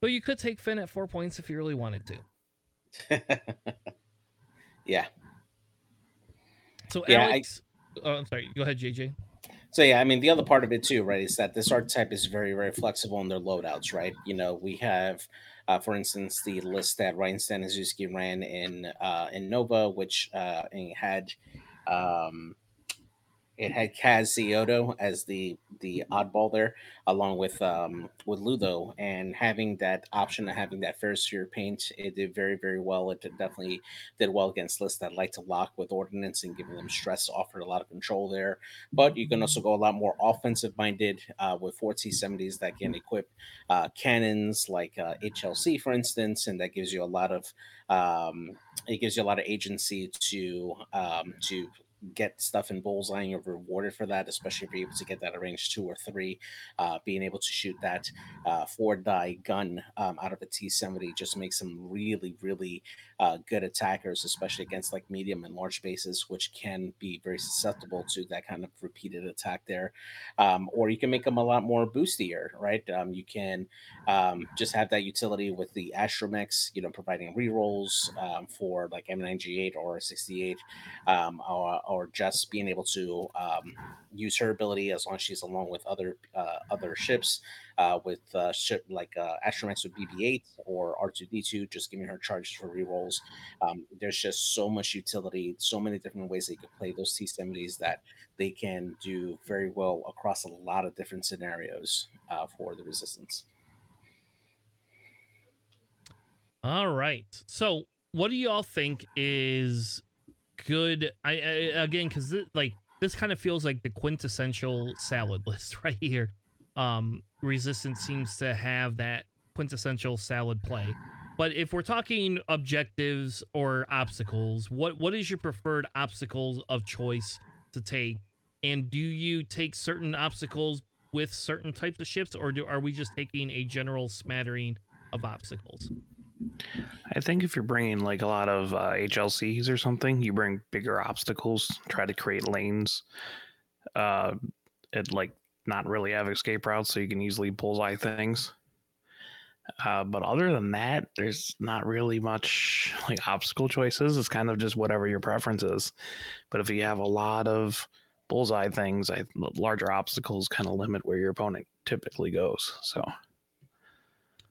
But you could take Finn at four points if you really wanted to. yeah. So yeah, Alex, I, oh, I'm sorry. Go ahead, JJ. So yeah, I mean the other part of it too, right, is that this archetype is very, very flexible in their loadouts, right? You know, we have, uh, for instance, the list that Ryan Staniszewski ran in uh, in Nova, which uh, had um, it had Kaz Xiono as the the oddball there, along with um, with Lulo, and having that option of having that Ferrosphere paint, it did very very well. It definitely did well against lists that like to lock with ordnance and giving them stress, offered a lot of control there. But you can also go a lot more offensive minded uh, with four T70s that can equip uh, cannons like uh, HLC, for instance, and that gives you a lot of um, it gives you a lot of agency to um, to get stuff in bullseye and you're rewarded for that, especially if you're able to get that at range two or three. Uh, being able to shoot that uh, four die gun um, out of a T 70 just makes them really, really uh, good attackers, especially against like medium and large bases, which can be very susceptible to that kind of repeated attack there. Um, or you can make them a lot more boostier, right? Um, you can um, just have that utility with the Astromechs, you know, providing rerolls um, for like M98 or 68, um, or, or just being able to um, use her ability as long as she's along with other uh, other ships uh, with uh, ship like uh, with BB-8 or R2D2, just giving her charges for rerolls. Um, there's just so much utility, so many different ways they could play those T70s that they can do very well across a lot of different scenarios uh, for the Resistance. All right. So, what do y'all think is good? I, I again, because like this kind of feels like the quintessential salad list right here. Um, Resistance seems to have that quintessential salad play. But if we're talking objectives or obstacles, what what is your preferred obstacles of choice to take? And do you take certain obstacles with certain types of ships, or do, are we just taking a general smattering of obstacles? I think if you're bringing like a lot of uh, HLCs or something, you bring bigger obstacles, try to create lanes. Uh, it like not really have escape routes, so you can easily bullseye things. Uh, but other than that, there's not really much like obstacle choices. It's kind of just whatever your preference is. But if you have a lot of bullseye things, I, larger obstacles kind of limit where your opponent typically goes. So,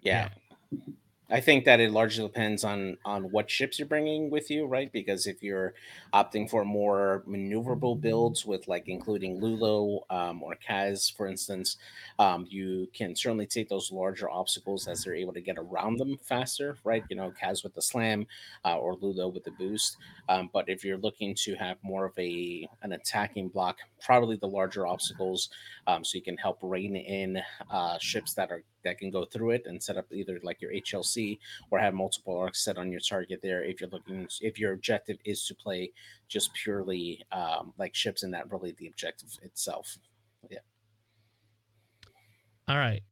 yeah. yeah. I think that it largely depends on on what ships you're bringing with you, right? Because if you're opting for more maneuverable builds with like including Lulo um, or Kaz, for instance, um, you can certainly take those larger obstacles as they're able to get around them faster, right? You know, Kaz with the slam uh, or Lulo with the boost. Um, but if you're looking to have more of a an attacking block, probably the larger obstacles, um, so you can help rein in uh, ships that are that can go through it and set up either like your HLC or have multiple arcs set on your target there. If you're looking, if your objective is to play just purely um, like ships, and that really the objective itself. Yeah. All right.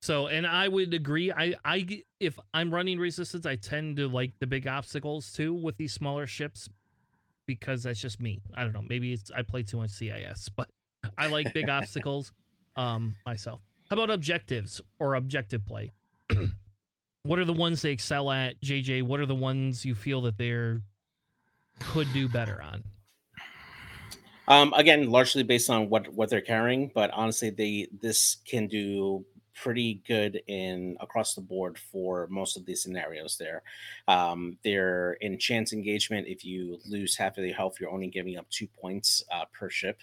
So, and I would agree. I, I, if I'm running resistance, I tend to like the big obstacles too with these smaller ships because that's just me. I don't know. Maybe it's I play too much CIS, but I like big obstacles um myself. How about objectives or objective play? what are the ones they excel at, JJ? What are the ones you feel that they're could do better on? Um, again, largely based on what what they're carrying, but honestly, they this can do pretty good in across the board for most of these scenarios there. Um, they're in chance engagement. If you lose half of your health, you're only giving up two points uh, per ship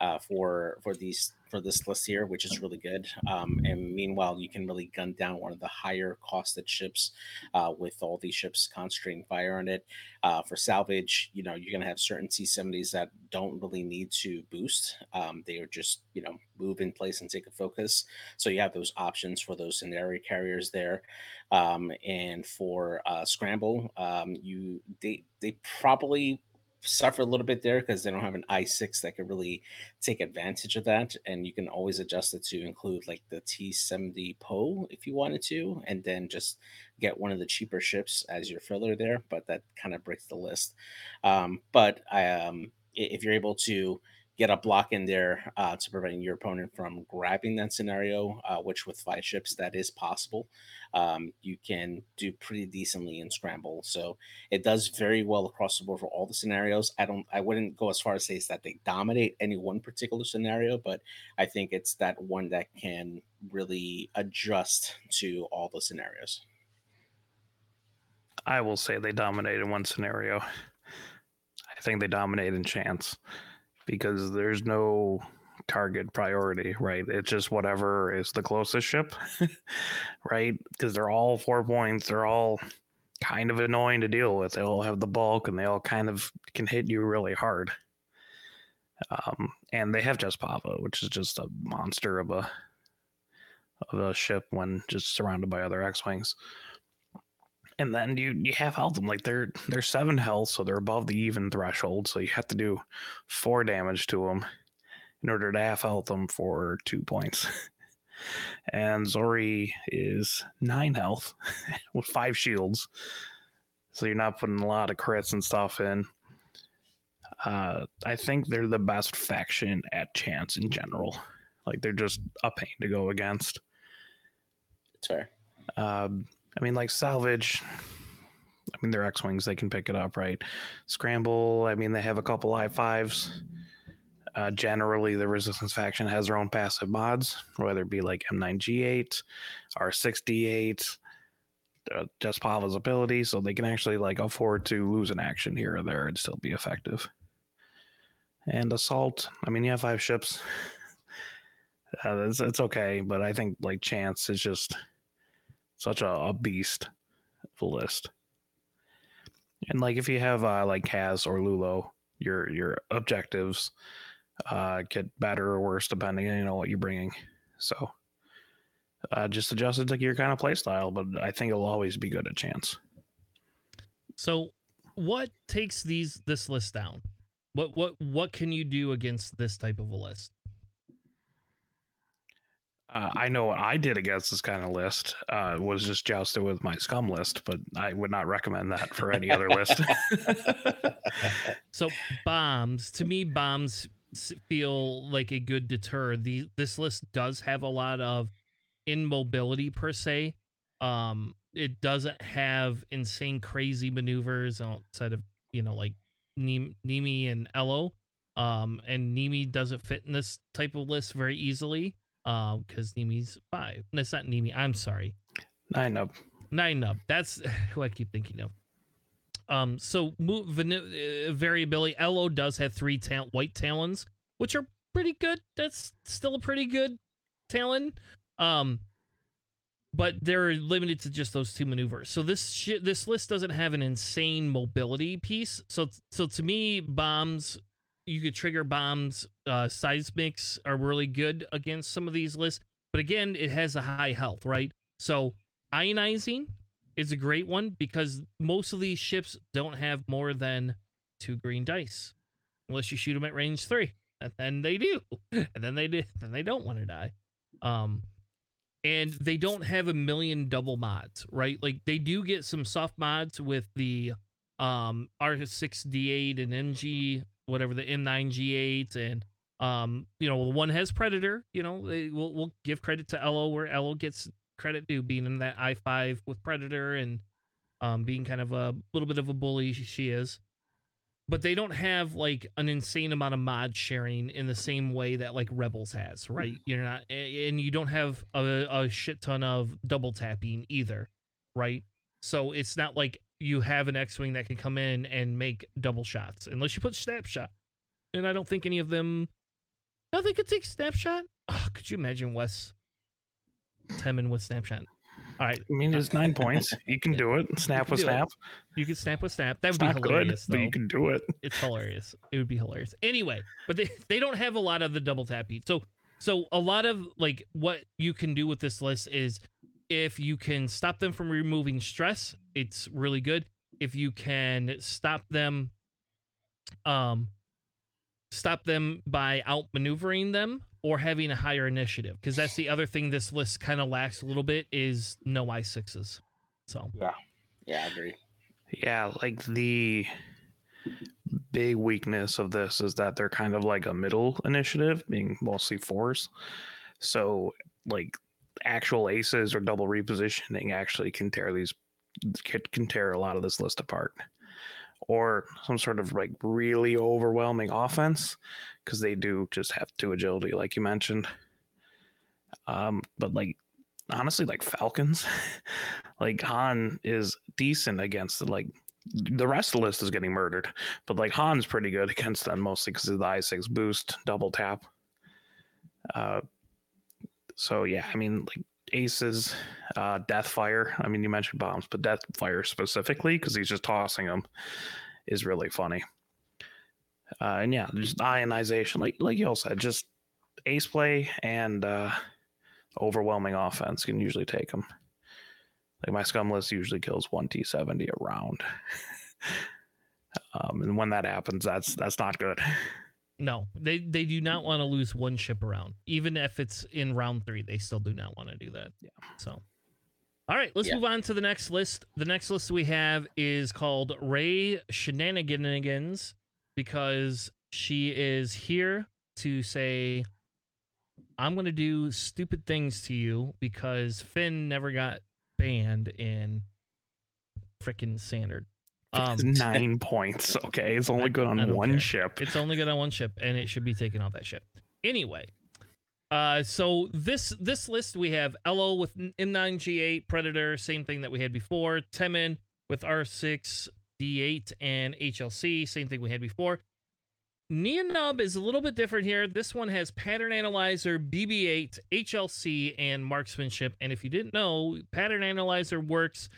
uh, for for these for this list here, which is really good. Um, and meanwhile, you can really gun down one of the higher costed ships uh, with all these ships concentrating fire on it. Uh, for salvage, you know, you're going to have certain T70s that don't really need to boost. Um, they are just, you know, move in place and take a focus. So you have those options for those scenario carriers there. Um, and for uh, scramble, um, you they they probably suffer a little bit there because they don't have an i6 that can really take advantage of that. And you can always adjust it to include like the T70 Po if you wanted to, and then just get one of the cheaper ships as your filler there. But that kind of breaks the list. Um, but um, if you're able to get a block in there uh, to prevent your opponent from grabbing that scenario, uh, which with five ships that is possible. Um, you can do pretty decently in scramble. So it does very well across the board for all the scenarios. I don't, I wouldn't go as far as say that they dominate any one particular scenario, but I think it's that one that can really adjust to all the scenarios. I will say they dominate in one scenario. I think they dominate in chance because there's no target priority, right? It's just whatever is the closest ship, right? Because they're all four points. They're all kind of annoying to deal with. They all have the bulk and they all kind of can hit you really hard. Um, and they have Jess Pava, which is just a monster of a of a ship when just surrounded by other X-wings. And then you you have health them like they're they're seven health, so they're above the even threshold. So you have to do four damage to them in order to half health them for two points. and Zorii is nine health with five shields. So you're not putting a lot of crits and stuff in. Uh, I think they're the best faction at chance in general. Like they're just a pain to go against. Sure. Um, I mean, like salvage. I mean, they're X wings; they can pick it up, right? Scramble. I mean, they have a couple I fives. Uh, generally, the Resistance faction has their own passive mods, whether it be like M9G8, R6D8, uh, Jess Pava's ability, so they can actually like afford to lose an action here or there and still be effective. And assault. I mean, you have five ships. Uh, it's, it's okay, but I think like chance is just such a, a beast of a list. And like if you have uh, like Kaz or Lulo, your your objectives uh, get better or worse depending on you know what you're bringing. So uh, just adjust it to your kind of play style, but I think it'll always be good at chance. So, what takes these this list down? What what what can you do against this type of a list? Uh, I know what I did against this kind of list uh, was just jousted with my scum list, but I would not recommend that for any other list. so bombs, to me, bombs feel like a good deter. The this list does have a lot of immobility per se. Um, it doesn't have insane crazy maneuvers outside of you know like Nimi and Ello. Um, and Nimi doesn't fit in this type of list very easily um because Nimi's five. No, it's not Nimi. I'm sorry. Nien Nunb. Nien Nunb. That's who I keep thinking of. Um, so move, uh, variability. Ello does have three ta- white talons, which are pretty good. That's still a pretty good talon. Um, but they're limited to just those two maneuvers. So this sh- this list doesn't have an insane mobility piece. So so to me, bombs you could trigger bombs. Uh, seismics are really good against some of these lists, but again, it has a high health, right? So ionizing is a great one because most of these ships don't have more than two green dice, unless you shoot them at range three, and then they do, and then they do, then they don't want to die. Um, and they don't have a million double mods, right? Like they do get some soft mods with the um R6D8 and MG whatever the M9G8 and um you know the one has Predator. You know they, we'll we'll give credit to Ello where Ello gets credit due being in that i5 with Predator and um being kind of a little bit of a bully she is. But they don't have like an insane amount of mod sharing in the same way that like Rebels has, right? You're not, and you don't have a, a shit ton of double tapping either, right? So it's not like you have an X-wing that can come in and make double shots, unless you put snapshot. And I don't think any of them. Nothing could take snapshot. Oh, could you imagine Wes Temmin with snapshot? All right. I mean, there's uh, nine points. You can do it. Snap with snap. You can snap with snap. That would it's be hilarious. Good, but you can do it. It's hilarious. It would be hilarious. Anyway, but they, they don't have a lot of the double tap beat. So so a lot of like what you can do with this list is if you can stop them from removing stress, it's really good. If you can stop them um stop them by outmaneuvering them or having a higher initiative because that's the other thing this list kind of lacks a little bit is no i6s so Yeah, yeah, I agree. Yeah, like the big weakness of this is that they're kind of like a middle initiative, being mostly fours. So, like actual aces or double repositioning actually can tear these can, can tear a lot of this list apart. Or some sort of like really overwhelming offense because they do just have two agility, like you mentioned. Um, but like honestly, like Falcons, like Han is decent against like the rest of the list is getting murdered, but like Han's pretty good against them mostly because of the i6 boost, double tap. Uh, so yeah, I mean like aces, uh, Deathfire. I mean you mentioned bombs, but Deathfire specifically because he's just tossing them is really funny. Uh, and yeah, just ionization, like like you all said, just ace play and uh, overwhelming offense can usually take them. Like my scum list usually kills one T70 a round. um, and when that happens, that's that's not good. no they they do not want to lose one ship around even if it's in round three they still do not want to do that Yeah. so all right let's Yeah. move on to the next list the next list we have is called Rey shenanigans because she is here to say i'm going to do stupid things to you because finn never got banned in freaking standard um nine points. Okay, it's only good on one care. ship. it's only good on one ship, and it should be taken off that ship. Anyway, uh, so this this list we have Ello with M9G8 Predator, same thing that we had before. Temmin with R6 D8 and HLC, same thing we had before. Nien Nunb is a little bit different here. This one has Pattern Analyzer, BB8, HLC, and Marksmanship. And if you didn't know, Pattern Analyzer works.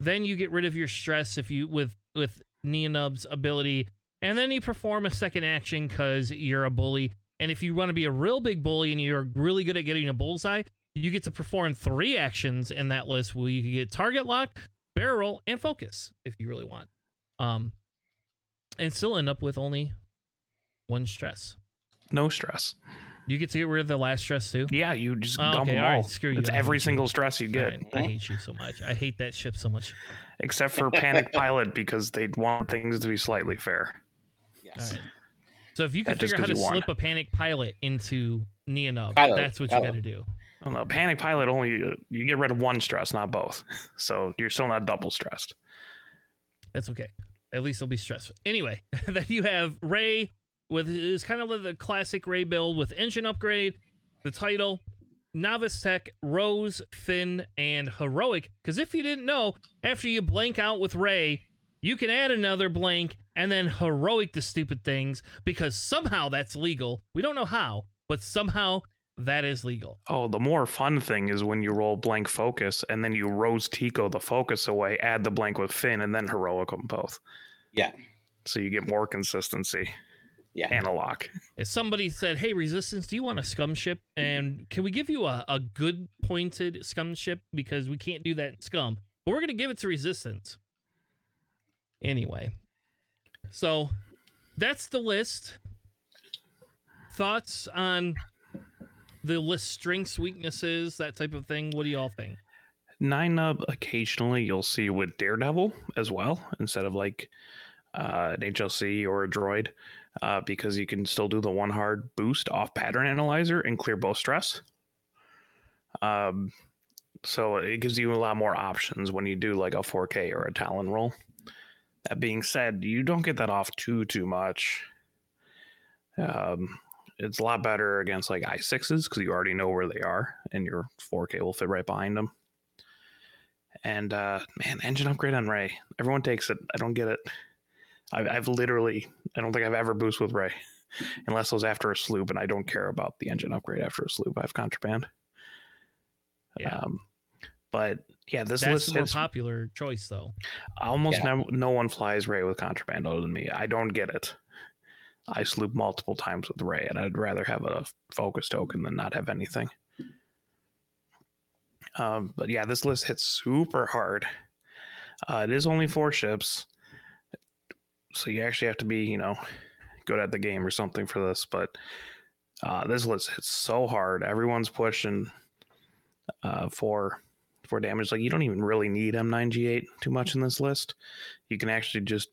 Then you get rid of your stress if you with with Nien Nunb's ability and then you perform a second action because you're a bully. And if you want to be a real big bully and you're really good at getting a bullseye, you get to perform three actions in that list where you can get target lock, barrel, and focus if you really want. Um, and still end up with only one stress. No stress. You get to get rid of the last stress too. Yeah, you just Oh, dump okay, them all all. right, screw you, It's I every hate you. single stress you get, right, I hate you so much. I hate that ship so much. except for Panic Pilot because they want things to be slightly fair. Yes. All right. So if you can That figure out how to slip a panic pilot into Nien Nunb, Pilot, that's what you got to do. I don't know. Panic Pilot only uh, you get rid of one stress, not both. So you're still not double stressed. That's okay. At least it'll be stressful. Anyway, then you have Rey with is kind of like the classic Rey build with engine upgrade, the title, novice tech, Rose, Finn, and heroic. Because if you didn't know, after you blank out with Rey, you can add another blank and then heroic the stupid things because somehow that's legal. We don't know how, but somehow that is legal. Oh, the more fun thing is when you roll blank focus and then you rose Tico the focus away, add the blank with Finn, and then heroic them both. Yeah. So you get more consistency Yeah. and a lock. If somebody said, "Hey, Resistance, do you want a scum ship? And can we give you a, a good pointed scum ship because we can't do that in scum, but we're gonna give it to Resistance." Anyway, so that's the list. Thoughts on the list strengths, weaknesses, that type of thing. What do y'all think? Nien Nunb occasionally you'll see with Daredevil as well, instead of like uh, an HLC or a droid, uh, because you can still do the one hard boost off pattern analyzer and clear both stress. Um, so it gives you a lot more options when you do like a 4K or a Talon roll. That being said, you don't get that off too too much. Um, it's a lot better against like i6s because you already know where they are, and your 4K will fit right behind them. And uh, man, engine upgrade on Rey. Everyone takes it. I don't get it. I've, I've literally, I don't think I've ever boost with Rey, unless it was after a sloop, and I don't care about the engine upgrade after a sloop. I have contraband. Yeah. Um, but yeah, this That's list the more is popular choice, though. almost Yeah. never, no one flies Rey with contraband other than me. I don't get it. I sloop multiple times with Rey, and I'd rather have a focus token than not have anything. Um, but yeah, this list hits super hard. Uh, it is only four ships. So you actually have to be, you know, good at the game or something for this. But uh, this list hits so hard. Everyone's pushing uh, for for damage. Like you don't even really need M9G8 too much in this list. You can actually just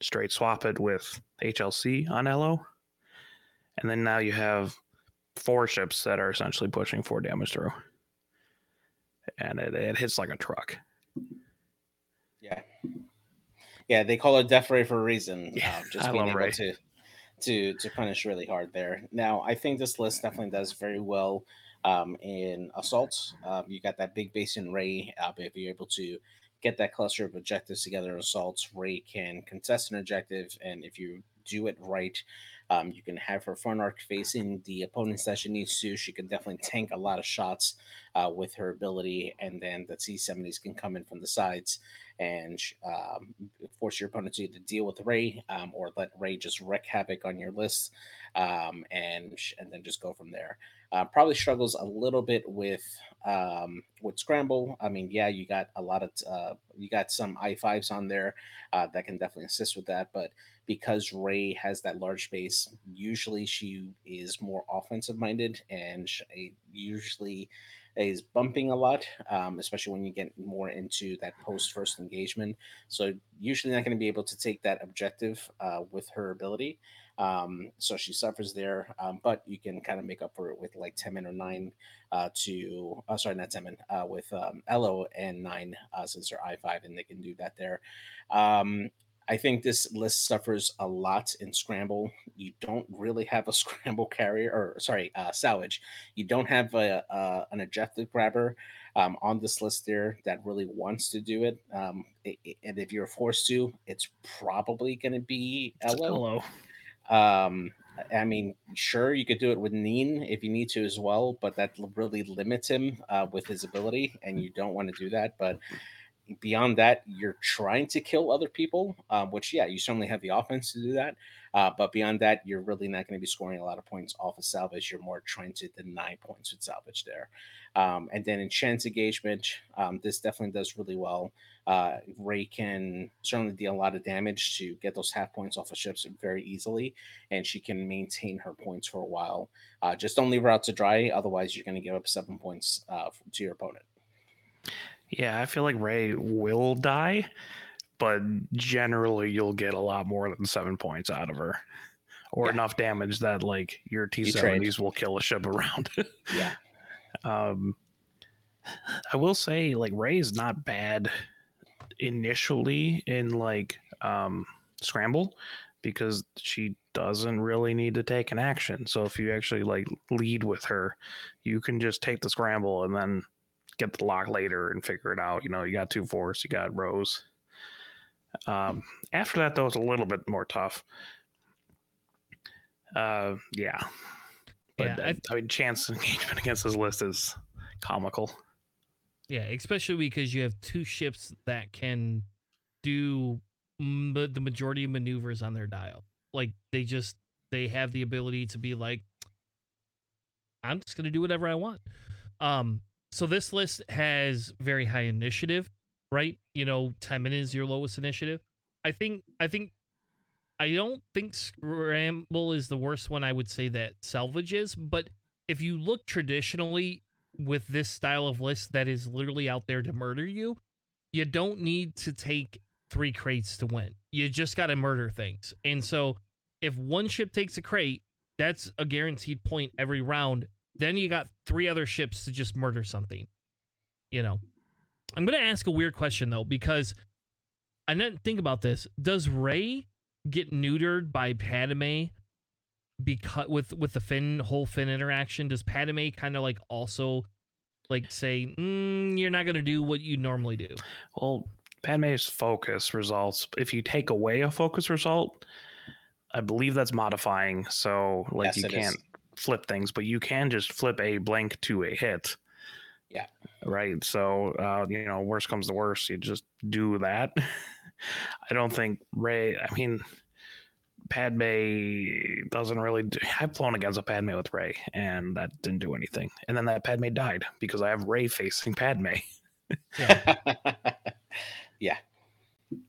straight swap it with HLC on Ello, and then now you have four ships that are essentially pushing four damage through, and it, it hits like a truck. Yeah, yeah, they call it death ray for a reason. Yeah, uh, just I being able Rey. to to to punish really hard there. Now, I think this list definitely does very well um, in assault. Um, you got that big basin Rey. Uh, if you're able to get that cluster of objectives together in assaults, Rey can contest an objective, and if you do it right. Um, you can have her front arc facing the opponents that she needs to. She can definitely tank a lot of shots uh, with her ability, and then the T70s can come in from the sides and um, force your opponent to deal with Rey um, or let Rey just wreak havoc on your list, um, and and then just go from there. Uh, probably struggles a little bit with um, with scramble. I mean, yeah, you got a lot of uh, you got some i fives on there uh, that can definitely assist with that, but because Rey has that large base, usually she is more offensive minded and she usually is bumping a lot, um, especially when you get more into that post first engagement. So usually not going to be able to take that objective uh, with her ability. Um, so she suffers there, um, but you can kind of make up for it with like Temmin or 9 uh, to, uh, sorry, not Temmin, uh, with um, Ello and 9 uh, since they're I5 and they can do that there. Um, I think this list suffers a lot in scramble. You don't really have a scramble carrier, or sorry, uh, salvage. You don't have a, uh, an objective grabber um, on this list there that really wants to do it. Um, it, it- and if you're forced to, it's probably going to be Ello. Um, I mean, sure, you could do it with Nien if you need to as well, but that really limits him uh, with his ability, and you don't want to do that. But beyond that, you're trying to kill other people, um, which, yeah, you certainly have the offense to do that. Uh, but beyond that, you're really not going to be scoring a lot of points off of salvage. You're more trying to deny points with salvage there. Um, and then in chance engagement, um, this definitely does really well. Uh, Rey can certainly deal a lot of damage to get those half points off of ships very easily, and she can maintain her points for a while. Uh, just don't leave her out to dry, otherwise, you're going to give up seven points uh, to your opponent. Yeah, I feel like Rey will die, but generally you'll get a lot more than seven points out of her. Or Yeah. enough damage that like your T seventies will kill a ship around. Yeah. um I will say like Rey is not bad initially in like um scramble because she doesn't really need to take an action. So if you actually like lead with her, you can just take the scramble and then get the lock later and figure it out. You know, you got two force, you got Rose. Um, after that, though, it's a little bit more tough. Uh, yeah, but Yeah, I, I- I mean, chance engagement against this list is comical. Yeah, especially because you have two ships that can do m- the majority of maneuvers on their dial. Like they just they have the ability to be like, I'm just gonna do whatever I want. Um, so this list has very high initiative, right? You know, Temmin is your lowest initiative. I think I think I don't think scramble is the worst one. I would say that salvage is, but if you look traditionally with this style of list that is literally out there to murder you, you don't need to take three crates to win. You just got to murder things. And so if one ship takes a crate, that's a guaranteed point every round. Then you got three other ships to just murder something. You know, I'm going to ask a weird question though, because I didn't think about this. Does Rey get neutered by Padme because with with the Finn whole Finn interaction? Does Padme kind of like also like say mm, you're not gonna do what you normally do? Well, Padme's focus results. If you take away a focus result, I believe that's modifying. So, like, Yes, you can't flip things, but you can just flip a blank to a hit. Yeah. Right. So, uh, you know, worst comes to worst, you just do that. I don't think Rey. I mean, Padme doesn't really. Do, I've flown against a Padme with Rey, and that didn't do anything. And then that Padme died because I have Rey facing Padme. yeah.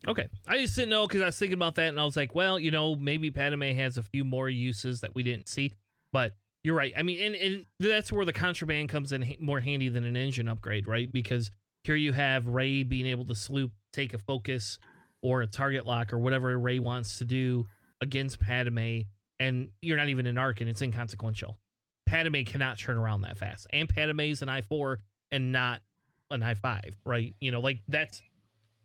Okay. I just didn't know because I was thinking about that and I was like, well, you know, maybe Padme has a few more uses that we didn't see. But you're right. I mean, and, and that's where the contraband comes in more handy than an engine upgrade, right? Because here you have Rey being able to sloop, take a focus or a target lock or whatever Rey wants to do against Padme, and you're not even an arc and it's inconsequential. Padme cannot turn around that fast. And Padme's an I4 and not an I5, right? You know, like that's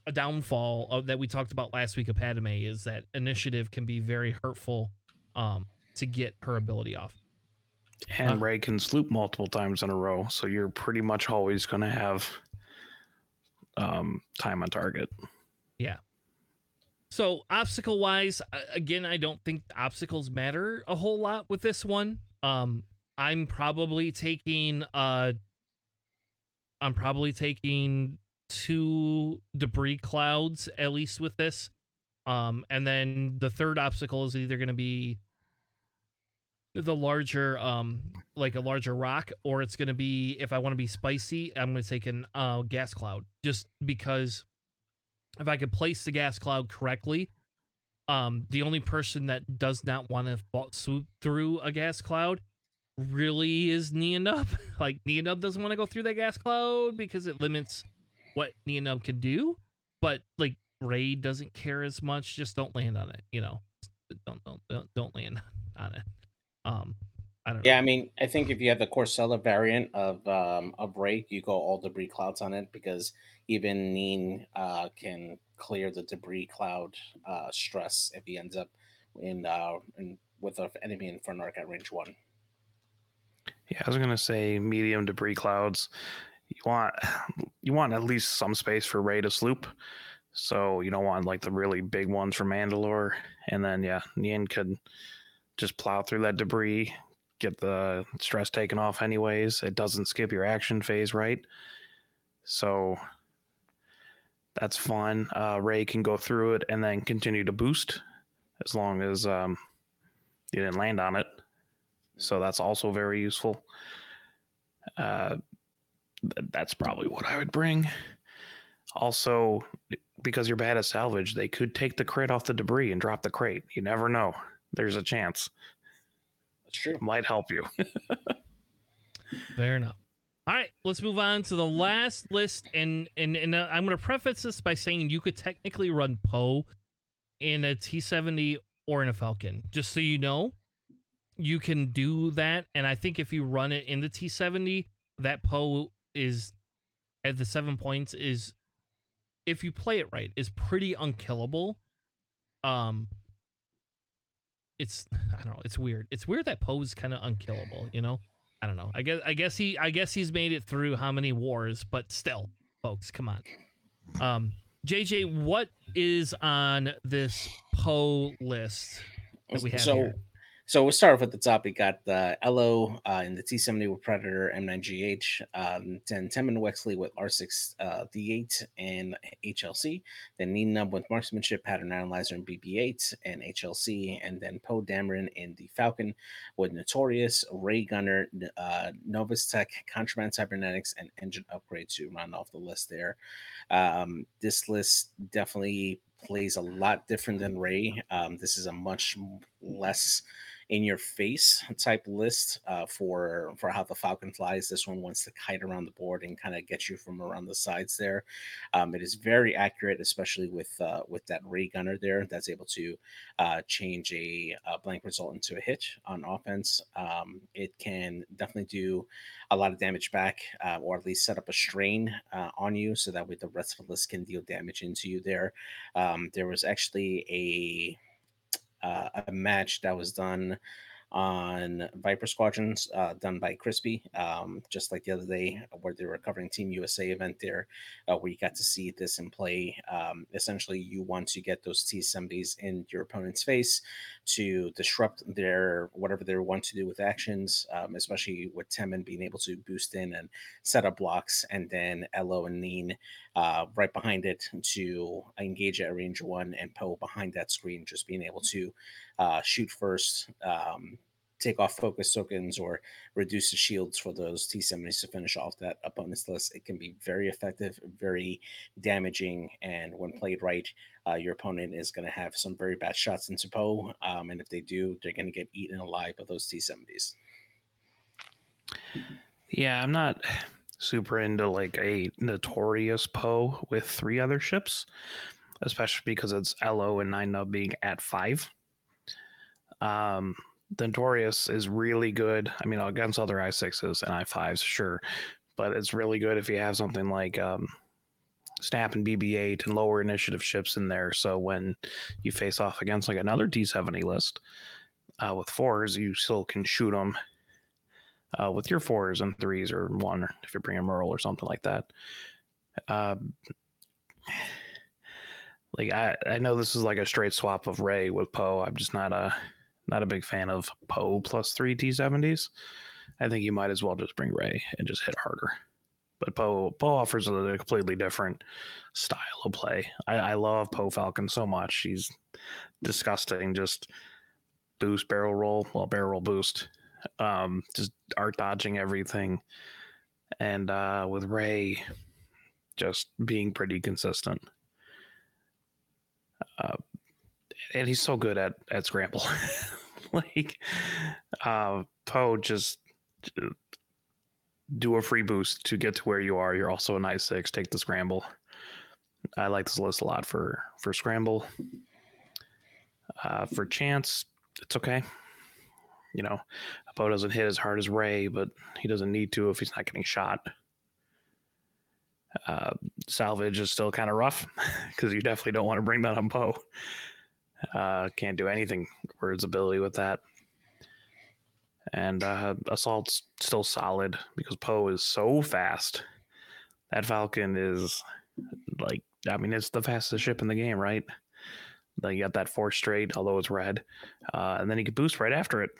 a downfall of, that we talked about last week of Padme is that initiative can be very hurtful um, to get her ability off. And Uh, Rey can sloop multiple times in a row, so you're pretty much always going to have um, time on target. So obstacle wise, again, I don't think obstacles matter a whole lot with this one. Um, I'm probably taking uh, I'm probably taking two debris clouds at least with this. Um, and then the third obstacle is either going to be the larger um like a larger rock or it's going to be if i want to be spicy i'm going to take an uh gas cloud just because if i could place the gas cloud correctly um the only person that does not want to swoop through a gas cloud really is Nien Nunb. like Nien Nunb doesn't want to go through that gas cloud because it limits what Nien Nunb can do but like Rey doesn't care as much just don't land on it you know don't don't don't, don't land on it um, I don't know. Yeah, I mean, I think if you have the Corsella variant of um, of Rey, you go all debris clouds on it because even Nien uh, can clear the debris cloud uh, stress if he ends up in, uh, in with an enemy in front arc at range one. Yeah, I was gonna say medium debris clouds. You want you want at least some space for Rey to sloop. So you don't want like the really big ones from Mandalore. And then yeah, Nien could just plow through that debris, get the stress taken off anyways. It doesn't skip your action phase, right? So that's fun. Uh, Rey can go through it and then continue to boost as long as um, you didn't land on it. So that's also very useful. Uh, th- that's probably what I would bring. Also, because you're bad at salvage, they could take the crate off the debris and drop the crate. You never know. There's a chance. That's true. Might help you. Fair enough. All right, let's move on to the last list, and and and uh, I'm going to preface this by saying you could technically run Poe in a T70 or in a Falcon, just so you know. You can do that, and I think if you run it in the T70, that Poe is at the seven points is, if you play it right, is pretty unkillable. Um, it's I don't know, it's weird. It's weird that Poe's kind of unkillable, you know. I don't know. I guess I guess he I guess he's made it through how many wars, but still, folks, come on. Um, JJ, what is on this Poe list that we have so, here? So we'll start off at the top. We got the Ello uh, in the T70 with Predator M9GH, um, then Temmin Wexley with R6 uh, D8 and HLC, then Nien with Marksmanship, Pattern Analyzer, and BB8 and HLC, and then Poe Dameron in the Falcon with Notorious, Rey Gunner, uh, Novus Tech, Contraband Cybernetics, and Engine Upgrade to round off the list there. Um, this list definitely plays a lot different than Rey. Um, this is a much less in your face type list uh, for for how the Falcon flies. This one wants to kite around the board and kind of get you from around the sides there. Um, it is very accurate, especially with uh, with that Rey gunner there that's able to uh, change a, a, blank result into a hit on offense. Um, it can definitely do a lot of damage back, uh, or at least set up a strain uh, on you, so that way the rest of the list can deal damage into you there. Um, there was actually a uh, a match that was done on Viper Squadrons, uh, done by Crispy, um, just like the other day, where they were covering Team USA event there, uh, where you got to see this in play. Um, essentially, you want to get those T70s in your opponent's face to disrupt their whatever they want to do with actions, um, especially with Temmin being able to boost in and set up blocks, and then Ello and Nien uh, right behind it to engage at range one, and Poe behind that screen, just being able to uh, shoot first, um, take off focus tokens or reduce the shields for those T70s to finish off that opponent's list. It can be very effective, very damaging, and when played right, uh, your opponent is going to have some very bad shots into Poe. Um, and if they do, they're going to get eaten alive by those T70s. Yeah, I'm not super into like a notorious Poe with three other ships, especially because it's Ello and Nien Nunb being at five. Um, the Notorious is really good. I mean, against other i6s and i5s, sure, but it's really good if you have something like um, Snap and BB8 and lower initiative ships in there. So when you face off against like another T70 list uh, with fours, you still can shoot them uh, with your fours and threes or one if you're bringing Merle or something like that. Uh, like I, I know this is like a straight swap of Rey with Poe. I'm just not a not a big fan of Poe plus three T70s. I think you might as well just bring Rey and just hit harder. But Poe Poe offers a completely different style of play. I, I love Poe Falcon so much. She's disgusting. Just boost barrel roll, well barrel roll boost. Um, just art dodging everything. And uh, with Rey just being pretty consistent. Uh, and he's so good at at scramble. like uh Poe just do a free boost to get to where you are. You're also a nice six. Take the scramble. I like this list a lot for for scramble. Uh, for chance, it's okay. You know, Poe doesn't hit as hard as Rey, but he doesn't need to if he's not getting shot. Uh, salvage is still kind of rough because you definitely don't want to bring that on Poe. Uh, can't do anything for his ability with that. And uh, assault's still solid because Poe is so fast. That Falcon is like, I mean, it's the fastest ship in the game, right? Then you got that four straight, although it's red, uh, and then you can boost right after it.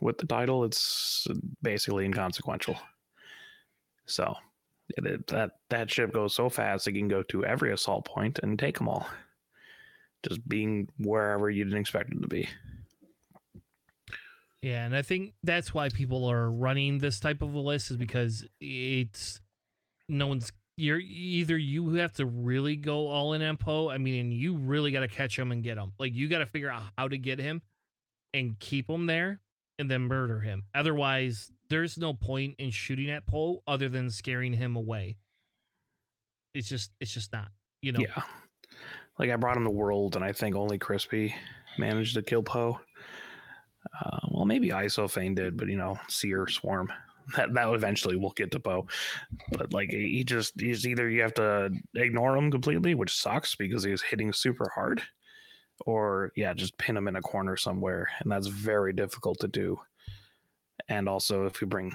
With the title, it's basically inconsequential. So it, it, that that ship goes so fast, it can go to every assault point and take them all just being wherever you didn't expect it to be. Yeah, and I think that's why people are running this type of a list is because it's no one's you're either you have to really go all in on Poe. I mean, and you really got to catch him and get him. Like you got to figure out how to get him and keep him there and then murder him. Otherwise, there's no point in shooting at Poe other than scaring him away. It's just it's just not, you know. Yeah. Like I brought him to World, and I think only Crispy managed to kill Poe. Uh, well, maybe Isophane did, but you know, Seer Swarm. That that eventually will get to Poe. But like he just he's either you have to ignore him completely, which sucks because he's hitting super hard, or yeah, just pin him in a corner somewhere, and that's very difficult to do. And also, if you bring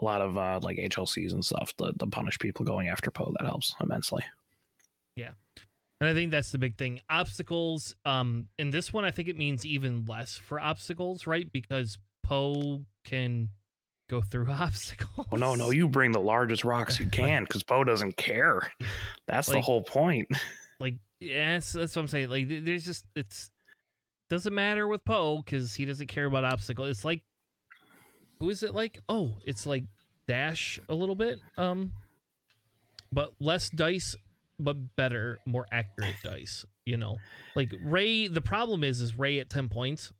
a lot of uh, like HLCs and stuff, the, the punish people going after Poe, that helps immensely. Yeah. And I think that's the big thing. Obstacles, um, in this one, I think it means even less for obstacles, right? Because Poe can go through obstacles. Oh no, no, you bring the largest rocks you can because Poe doesn't care. That's like, the whole point. Like, yes, that's what I'm saying. Like, there's just it's doesn't matter with Poe because he doesn't care about obstacles. It's like, who is it like? Oh, it's like Dash a little bit, um, but less dice but better, more accurate dice. You know, like Rey. The problem is, is Rey at ten points.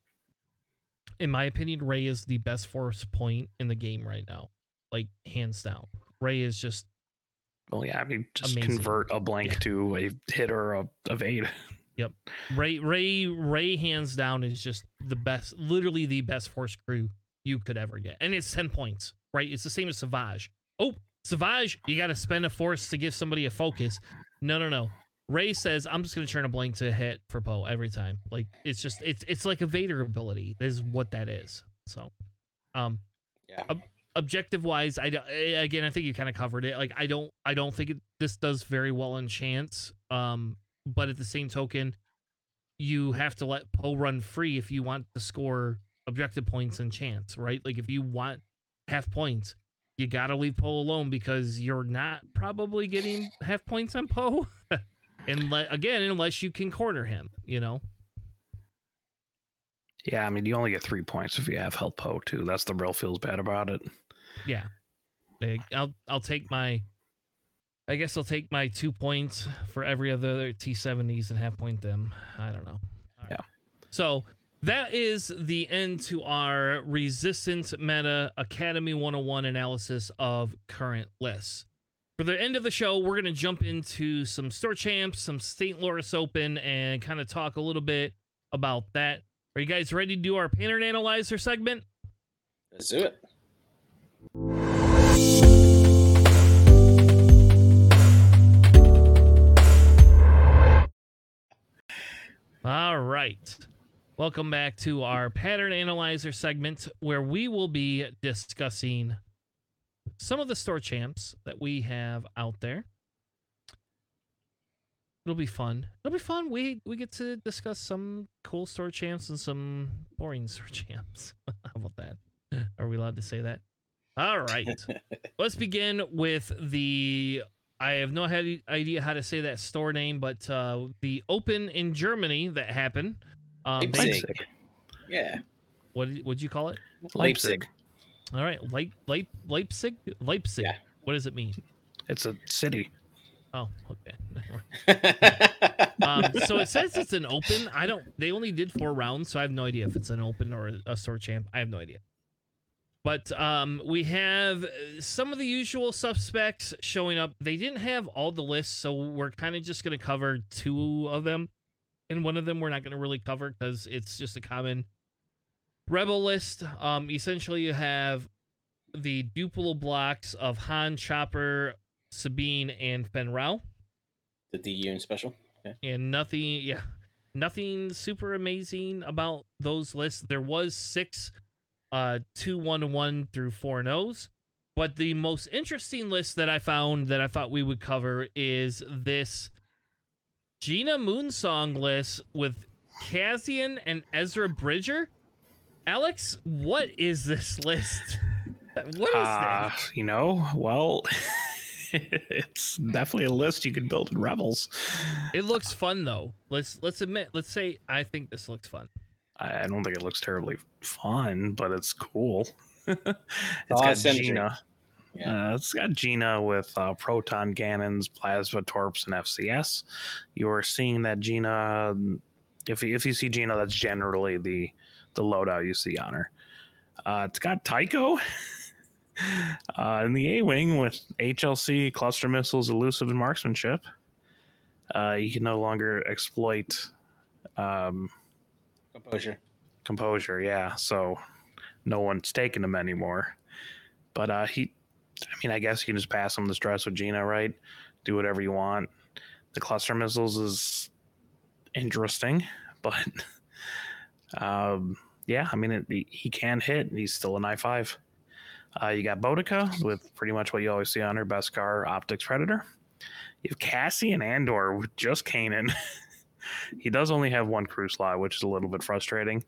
In my opinion, Rey is the best force point in the game right now, like hands down. Rey is just. Well, yeah, I mean, just amazing. convert a blank yeah. to a hit or a evade. Yep, Rey, Rey, Rey, hands down is just the best, literally the best force crew you could ever get, and it's ten points, right? It's the same as Savage. Oh, Savage, you got to spend a force to give somebody a focus. No, no, no. Rey says, "I'm just going to turn a blank to hit for Poe every time." Like it's just it's it's like a Vader ability. Is what that is. So, um, yeah. Ob- objective wise, I again I think you kind of covered it. Like I don't I don't think it, this does very well in chance. Um, but at the same token, you have to let Poe run free if you want to score objective points in chance, right? Like if you want half points, you got to leave Poe alone because you're not probably getting half points on Poe. and le- again, unless you can corner him, you know. Yeah, I mean, you only get three points if you have help Poe too. That's the real feels bad about it. Yeah. I'll I'll take my I guess I'll take my two points for every other T70s and half point them. I don't know. Yeah. So that is the end to our resistance meta academy 101 analysis of current lists. For the end of the show, we're going to jump into some store champs, some St. Laurence Open, and kind of talk a little bit about that. Are you guys ready to do our pattern analyzer segment? Let's do it. All right. Welcome back to our pattern analyzer segment where we will be discussing some of the store champs that we have out there. It'll be fun. It'll be fun. We we get to discuss some cool store champs and some boring store champs. How about that? Are we allowed to say that? All right. Let's begin with the I have no idea how to say that store name, but uh, the Open in Germany that happened. Um, Leipzig. Leipzig. Yeah. what would you call it? Leipzig. All right, Leip, Leip, Leipzig, Leipzig. Yeah. What does it mean? It's a city. Oh, okay. um, so it says it's an open. I don't. They only did four rounds, so I have no idea if it's an open or a store champ. I have no idea. But um, we have uh, some of the usual suspects showing up. They didn't have all the lists, so we're kind of just going to cover two of them, and one of them we're not going to really cover because it's just a common rebel list. Um, essentially, you have the Duplo blocks of Han, Chopper, Sabine, and Fenn Rau the DU special. and nothing yeah nothing super amazing about those lists there was six uh two one one through four no's but the most interesting list that i found that i thought we would cover is this gina moonsong list with Cassian and ezra bridger alex what is this list what is Uh, this you know, well, it's definitely a list you could build in Rebels. it looks fun though let's let's admit let's say i think this looks fun I I don't think it looks terribly fun, but it's cool. it's Oh, got symmetry. Gina. Yeah. Uh, it's got Gina with uh, proton cannons, plasma torps, and FCS. You're seeing that Gina. If you, if you see Gina, that's generally the the loadout you see on her. Uh, it's got Tycho uh, in the A wing with HLC, cluster missiles, elusive, and marksmanship. Uh, you can no longer exploit um, Composure. composure yeah so no one's taking him anymore but uh he i mean i guess you can just pass him the stress with gina right do whatever you want the cluster missiles is interesting but um yeah i mean it, he, can hit he's still an i5 uh, you got Bodica with pretty much what you always see on her best car, Optics Predator. You have Cassian Andor with just Kanan. he does only have one crew slot, which is a little bit frustrating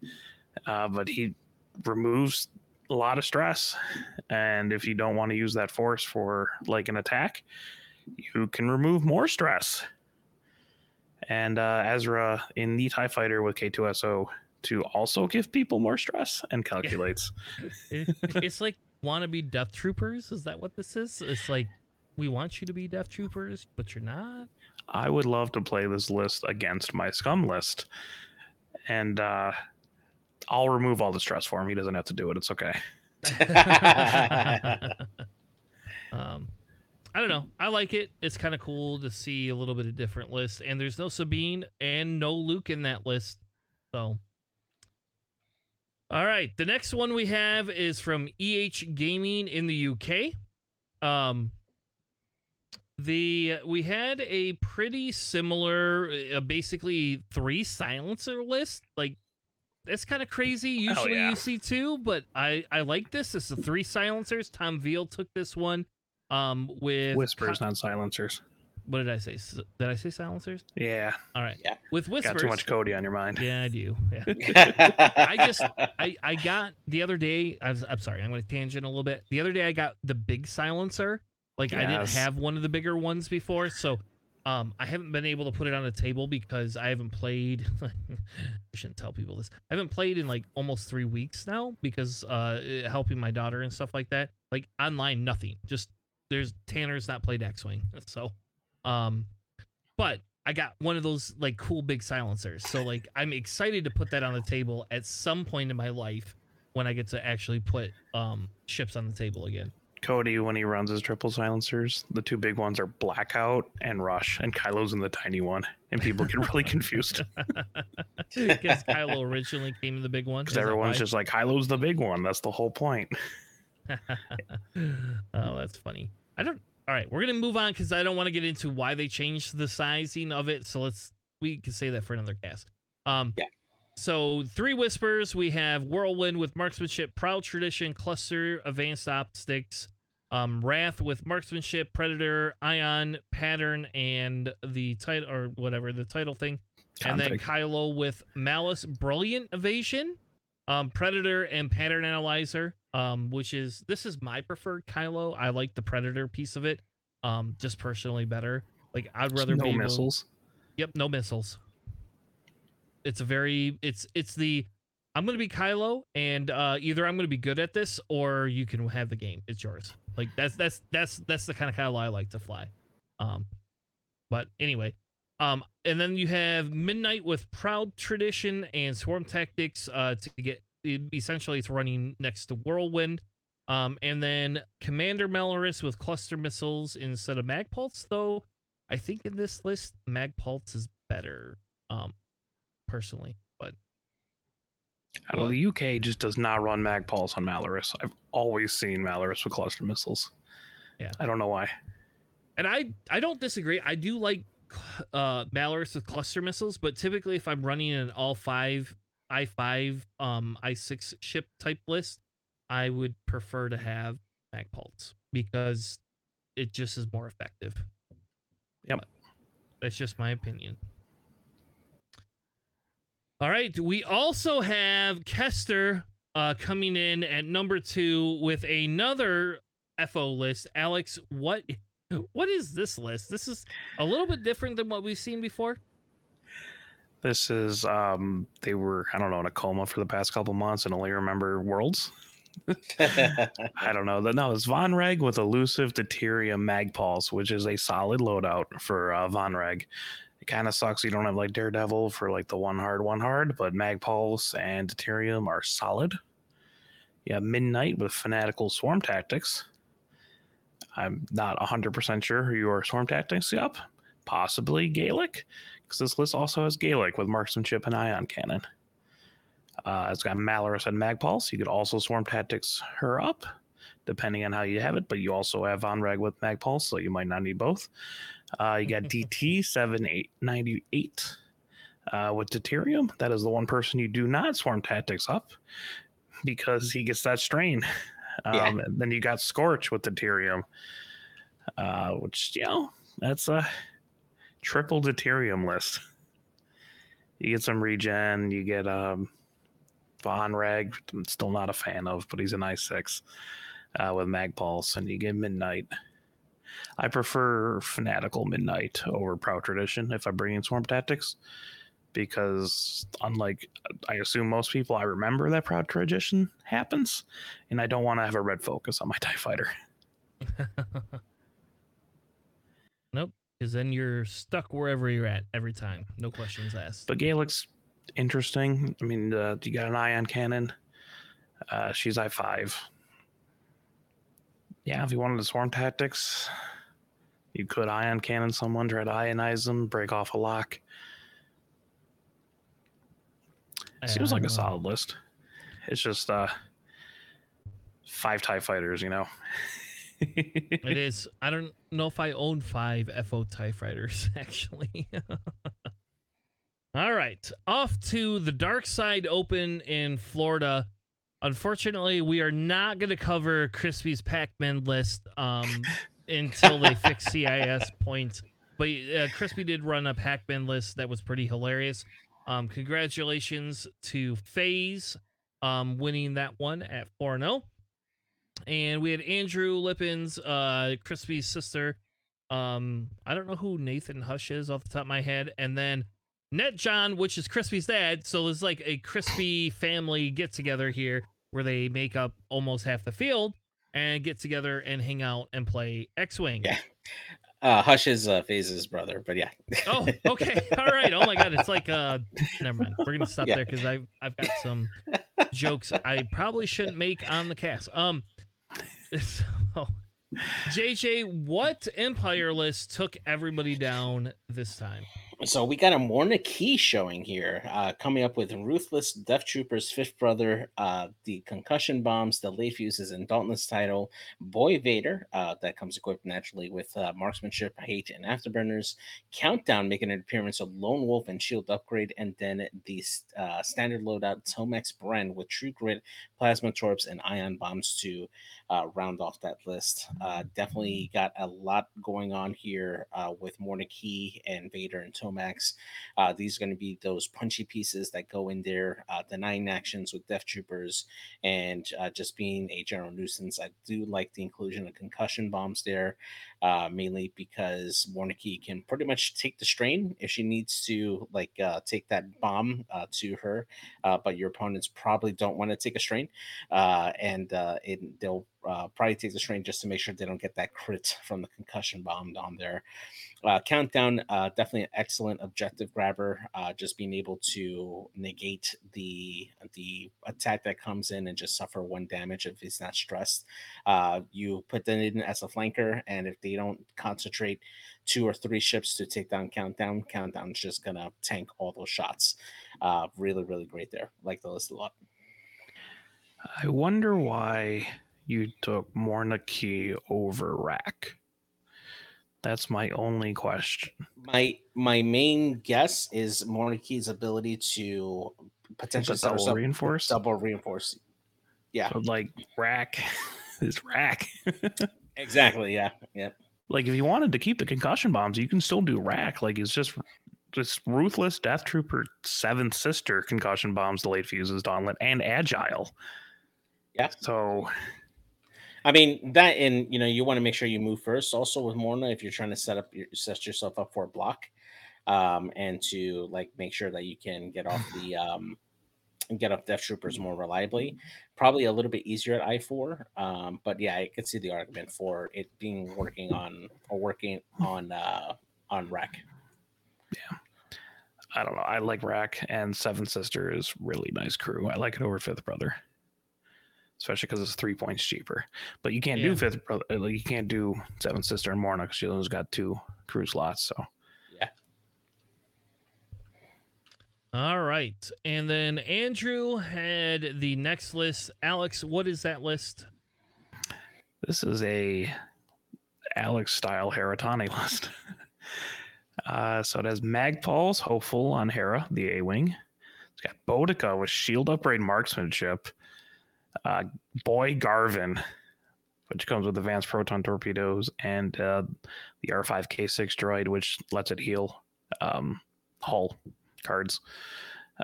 uh, but he removes a lot of stress. And if you don't want to use that force for like an attack, you can remove more stress. And uh, Ezra in the TIE Fighter with K2SO to also give people more stress and calculates. It's like wannabe death troopers. Is that what this is? It's like we want you to be death troopers, but you're not. I would love to play this list against my scum list. And uh, I'll remove all the stress for him. He doesn't have to do it. It's okay. um, I don't know. I like it. It's kind of cool to see a little bit of different list. and there's no Sabine and no Luke in that list. So, all right, the next one we have is from EH Gaming in the UK. Um, the we had a pretty similar, uh, basically three silencer list. Like that's kind of crazy. Usually yeah. you see two, but I I like this. It's the three silencers. Tom Veal took this one. Um, with Whispers, not silencers. what did I say? Did I say silencers? Yeah. All right. Yeah. With whispers. Got too much Cody on your mind. Yeah, I do. Yeah. I just I I got the other day. I was, I'm sorry, I'm going to tangent a little bit. The other day, I got the big silencer. Like I didn't have one of the bigger ones before, so Um, I haven't been able to put it on the table because I haven't played. I shouldn't tell people this. I haven't played in like almost three weeks now because uh, helping my daughter and stuff like that. Like online, nothing. Just there's Tanner's not played X Wing, so um, but I got one of those like cool big silencers. So like I'm excited to put that on the table at some point in my life when I get to actually put um ships on the table again. Cody, when he runs his triple silencers, the two big ones are Blackout and Rush, and Kylo's in the tiny one, and people get really confused Because Kylo originally came in the big one. because everyone's just like Kylo's the big one. That's the whole point. oh, that's funny. I don't. All right, we're gonna move on because I don't want to get into why they changed the sizing of it. So let's we can say that for another cast. Um, Yeah. So three whispers. We have whirlwind with marksmanship, proud tradition, cluster, advanced optics, um, wrath with marksmanship, predator, ion, pattern, and the title or whatever the title thing, and then. Kylo with malice, brilliant evasion, um, predator, and pattern analyzer. Um, which is this is my preferred Kylo. I like the predator piece of it. Um, just personally better. Like I'd rather no be able- missiles. Yep, no missiles. It's a very it's it's the I'm gonna be Kylo, and uh either I'm gonna be good at this or you can have the game. It's yours. Like that's that's that's that's the kind of Kylo I like to fly. Um but anyway. Um and then you have Midnight with Proud Tradition and Swarm Tactics uh to get essentially it's running next to Whirlwind. Um and then Commander Malarus with cluster missiles instead of Magpulse, though I think in this list, Magpulse is better, um, personally. But the UK just does not run Magpulse on Malarus. I've always seen Malarus with cluster missiles. Yeah. I don't know why. and I I don't disagree. I do like uh Malarus with cluster missiles, but typically if I'm running an all five I five um I six ship type list, I would prefer to have Magpulse because it just is more effective. Yep. But that's just my opinion. All right. We also have Kester uh, coming in at number two with another FO list. Alex, what what is this list? This is a little bit different than what we've seen before. This is um they were I don't know in a coma for the past couple months and only remember worlds. I don't know. No, it's Von Reg with elusive deuterium Magpulse, which is a solid loadout for uh, Von Reg. It kind of sucks you don't have like Daredevil for like the one hard, one hard, but Magpulse and deuterium are solid. Have Midnight with fanatical swarm tactics. I'm not 100% sure who your swarm tactics up. Possibly Gaelic, because this list also has Gaelic with marksmanship and ion cannon. Uh, it's got Malarus and Magpulse. You could also swarm tactics her up, depending on how you have it. But you also have Von Reg with Magpulse, so you might not need both. Uh, you got DT seven eight ninety eight uh, with Deuterium. That is the one person you do not swarm tactics up because he gets that strain. Um, Yeah. and then you got Scorch with Deuterium, uh, which you know that's a triple Deuterium list. You get some regen. You get um, Von Reg. I'm still not a fan of, but he's an i6 uh, with Magpulse, and you get Midnight. I prefer Fanatical Midnight over Proud Tradition if I bring in Swarm Tactics, because unlike I assume most people, I remember that Proud Tradition happens, and I don't want to have a red focus on my Tie Fighter. nope, because then you're stuck wherever you're at every time. No questions asked. But Gaelic's interesting. I mean, uh, you got an ion cannon. Uh, she's I five. Yeah, if you wanted to swarm tactics, you could ion cannon someone, try to ionize them, break off a lock. Seems like a solid list. It's just uh, five Tie Fighters, you know. It is. I don't know if I own five FO TIE fighters, actually. All right. Off to the Dark Side Open in Florida. Unfortunately, we are not going to cover Crispy's Pac Man list um, until they fix CIS points. But uh, Crispy did run a Pac Man list that was pretty hilarious. Um, congratulations to Phase um, winning that one at 4 0 and we had Andrew Lippins, uh, Crispy's sister, Um, I don't know who Nathan Hush is off the top of my head, and then Net John, which is Crispy's dad. So there's like a Crispy family get together here where they make up almost half the field and get together and hang out and play X Wing. Yeah. Uh, Hush is uh, Phase's brother, but yeah. Oh, okay. All right. Oh my god, it's like uh never mind. We're gonna stop Yeah. there because I've I've got some jokes I probably shouldn't make on the cast. Um so JJ, what Empire list took everybody down this time? So we got a Morna Kee showing here, uh, coming up with Ruthless Death Troopers, Fifth Brother, uh, the Concussion Bombs, the Lay Fuses, and Dauntless title, Boy Vader, uh, that comes equipped naturally with uh, Marksmanship, Hate, and Afterburners, Countdown making an appearance of Lone Wolf and Shield Upgrade, and then the uh, standard loadout Tomax Bren with True Grit, Plasma Torps, and Ion Bombs to uh, round off that list. Uh, definitely got a lot going on here uh, with Morna Kee and Vader and Tomax. Uh, these are going to be those punchy pieces that go in there, uh, denying actions with Death Troopers, and uh, just being a general nuisance. I do like the inclusion of concussion bombs there, uh, mainly because Morna can pretty much take the strain if she needs to, like uh, take that bomb uh, to her. Uh, but your opponents probably don't want to take a strain, and it, they'll uh, probably takes a strain just to make sure they don't get that crit from the concussion bomb on there. Uh, countdown, uh, definitely an excellent objective grabber. Uh, just being able to negate the the attack that comes in and just suffer one damage if he's not stressed. Uh, you put them in as a flanker, and if they don't concentrate two or three ships to take down countdown, countdown's just gonna tank all those shots. Uh, really, really great there. Like the list a lot. I wonder why you took Morna Kee over Rack. That's my only question. My my main guess is Morna Kee's ability to potentially double herself- reinforce? double reinforce. Yeah, But like Rack is Rack. exactly. Yeah, yeah. like if you wanted to keep the concussion bombs, you can still do Rack. Like it's just just ruthless Death Trooper seventh sister concussion bombs, delayed fuses, Dauntless, and Agile. Yeah. So I mean that, and you know, you want to make sure you move first. Also with Morna, if you're trying to set up your, set yourself up for a block, um, and to like make sure that you can get off the um, get off Death Troopers more reliably. Probably a little bit easier at I four, um, but yeah, I could see the argument for it being working on or working on uh, on Rack. Yeah. I don't know. I like Rack and Seven Sister is really nice crew. I like it over Fifth Brother, especially because it's three points cheaper. But you can't Yeah. do Fifth Brother. Like you can't do Seven Sister and Morna because she only got two crew slots. So yeah. All right. And then Andrew had the next list. Alex, what is that list? this is a Alex style Heratani list. uh, so it has Magpulse, Hopeful on Hera, the A Wing. It's got Bodica with Shield Upgrade Marksmanship. Uh, Boy Garven, which comes with advanced proton torpedoes, and uh, the R5K6 droid, which lets it heal um, hull cards.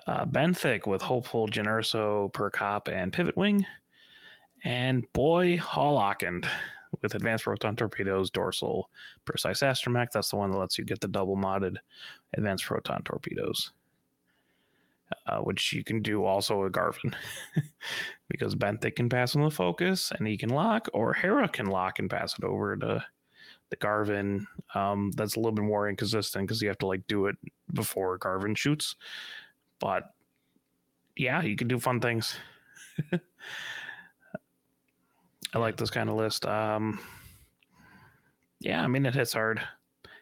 Uh, Benthic with Hopeful, Generoso, Per Cop, and Pivot Wing. And Boy Hol Okand with advanced proton torpedoes, dorsal, precise astromech. That's the one that lets you get the double modded advanced proton torpedoes, uh, which you can do also with Garven because Benthic can pass on the focus and he can lock, or Hera can lock and pass it over to the Garven. Um, that's a little bit more inconsistent because you have to like do it before Garven shoots. But yeah, you can do fun things. I like this kind of list. Um, yeah, I mean it hits hard.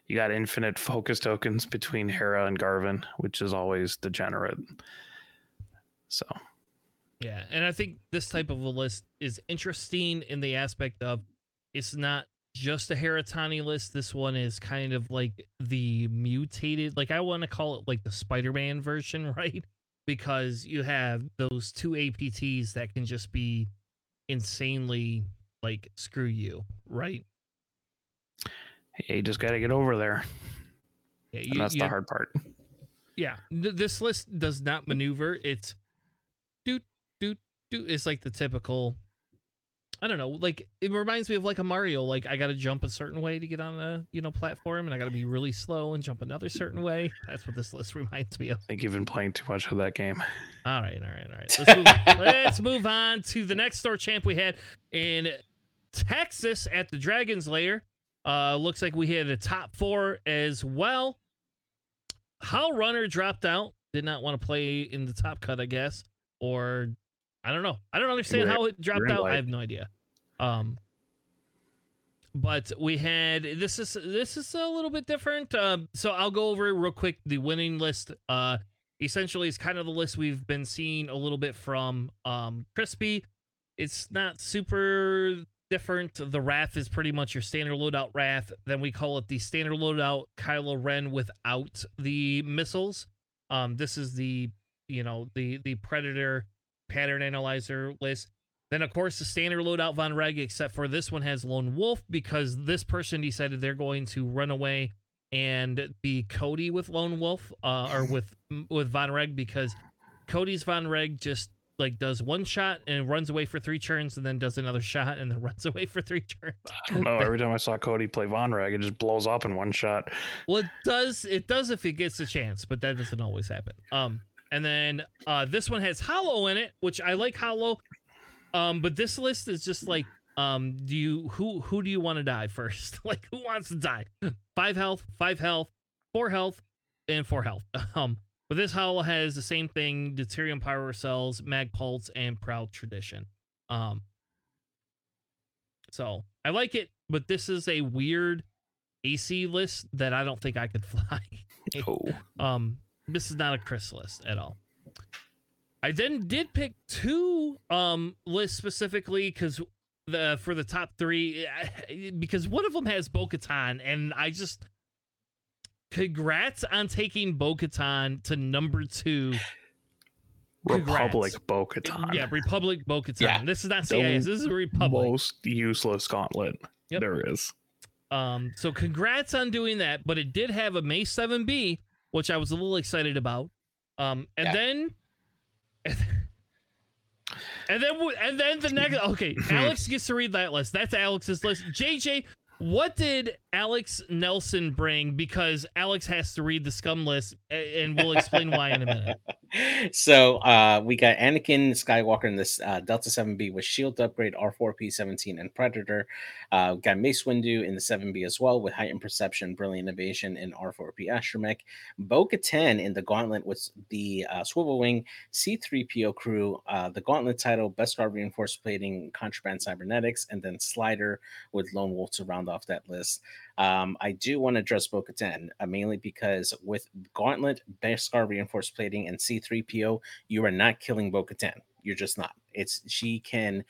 You got infinite focus tokens between Hera and Garven, which is always degenerate. So Yeah, and I think this type of a list is interesting in the aspect of it's not just a Heratani list. This one is kind of like the mutated, like I want to call it like the Spider-Man version, right? Because you have those two APTs that can just be insanely like screw you, right? you just got to get over there, Yeah, and that's the hard part. Yeah, th- this list does not maneuver. It's doot. It's like the typical I don't know, like it reminds me of like a Mario. Like I got to jump a certain way to get on a you know platform, and I got to be really slow and jump another certain way. That's what this list reminds me of. I think you've been playing too much of that game. All right, all right, all right. Let's move, let's move on to the next store champ we had in Texas at the Dragon's Lair. Uh, looks like we had a top four as well. How Runner dropped out, did not want to play in the top cut, I guess, or I don't know. I don't understand how it dropped out. I have no idea. Um, but we had this is this is a little bit different. Um, so I'll go over it real quick. The winning list, uh, essentially is kind of the list we've been seeing a little bit from um Crispy. It's not super different. The Wrath is pretty much your standard loadout Wrath. Then we call it the standard loadout Kylo Ren without the missiles. Um, this is the you know the the Predator pattern analyzer list. Then, of course, the standard loadout Von Reg, except for this one has Lone Wolf because this person decided they're going to run away and be Cody with Lone Wolf uh, or with with Von Reg because Cody's Von Reg just like does one shot and runs away for three turns and then does another shot and then runs away for three turns. Know. Every time I saw Cody play Von Reg, it just blows up in one shot. Well, it does. It does if he gets a chance, but that doesn't always happen. Um, and then uh, this one has Hollow in it, which I like Hollow. Um, but this list is just like, um, do you who who do you want to die first? like, who wants to die? Five health, five health, four health, and four health. Um, but this Hollow has the same thing: Deuterium Power Cells, Mag Pulse, and Proud Tradition. Um, so I like it, but this is a weird AC list that I don't think I could fly. Oh, Um, this is not a Chris list at all. I then did pick two um lists specifically because the for the top three eh, because one of them has Bo-Katan and I just congrats on taking Bo-Katan to number two. Congrats. Republic Bokatan. Yeah, Republic Bo-Katan. Yeah. This is not The CIS. This is Republic. Most useless gauntlet Yep. there is. Um, so congrats on doing that, but it did have a May 7B, which I was a little excited about. Um, and Yeah. then and then w- and then the next okay, Alex gets to read that list. That's Alex's list. JJ, what did Alex Nelson bring? Because Alex has to read the scum list, and we'll explain why in a minute. so uh, we got Anakin Skywalker in this uh, Delta 7B with shield upgrade, R4P17, and Predator. Uh, got Mace Windu in the 7B as well with heightened perception, brilliant innovation, and R4P Astromech. Bo Katan in the Gauntlet with the uh, Swivel Wing C3PO crew, uh, the Gauntlet title, Best Beskar reinforced plating, contraband cybernetics, and then Slider with Lone Wolf to round off that list. Um, I do want to address Bo Katan uh, mainly because with Gauntlet, Beskar reinforced plating, and C3PO, you are not killing Bo Katan. You're just not. It's she can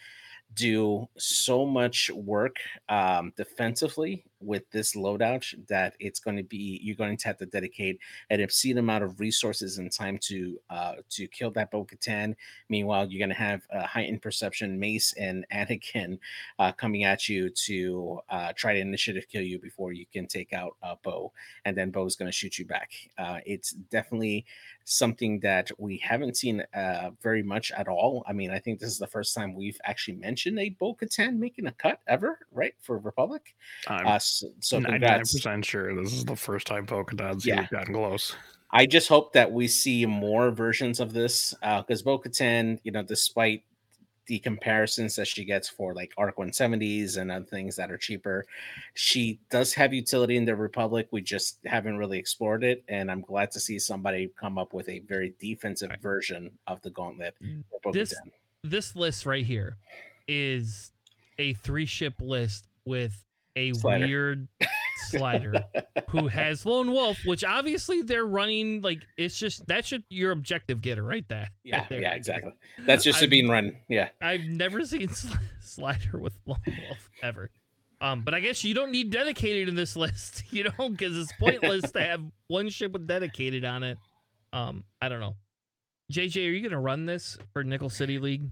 do so much work um, defensively with this loadout that it's going to be you're going to have to dedicate an obscene amount of resources and time to uh, to kill that Bo-Katan. Meanwhile, you're going to have uh, heightened perception, Mace and Anakin uh, coming at you to uh, try to initiative kill you before you can take out uh, Bo, and then Bo is going to shoot you back. Uh, it's definitely something that we haven't seen uh, very much at all. I mean, I think this is the first time we've actually mentioned a Bo Katan making a cut ever, right? For Republic. I'm Uh, so, so 99% sure this is the first time Bo Katan's Yeah. yeah. gotten close. I just hope that we see more versions of this because Bo Katan, you know, despite the comparisons that she gets for like Arc 170s and other things that are cheaper, she does have utility in the Republic. We just haven't really explored it. And I'm glad to see somebody come up with a very defensive Right. version of the gauntlet. Mm, this- This list right here is a three ship list with a Slider. weird slider who has lone wolf which obviously they're running like it's just that should your objective getter right there Yeah, there. yeah, exactly. That's just I'm- to being run. Yeah. i've never seen sli- slider with lone wolf ever um but i guess you don't need dedicated in this list you know because it's pointless to have one ship with dedicated on it um i don't know jj are you gonna run this for nickel city league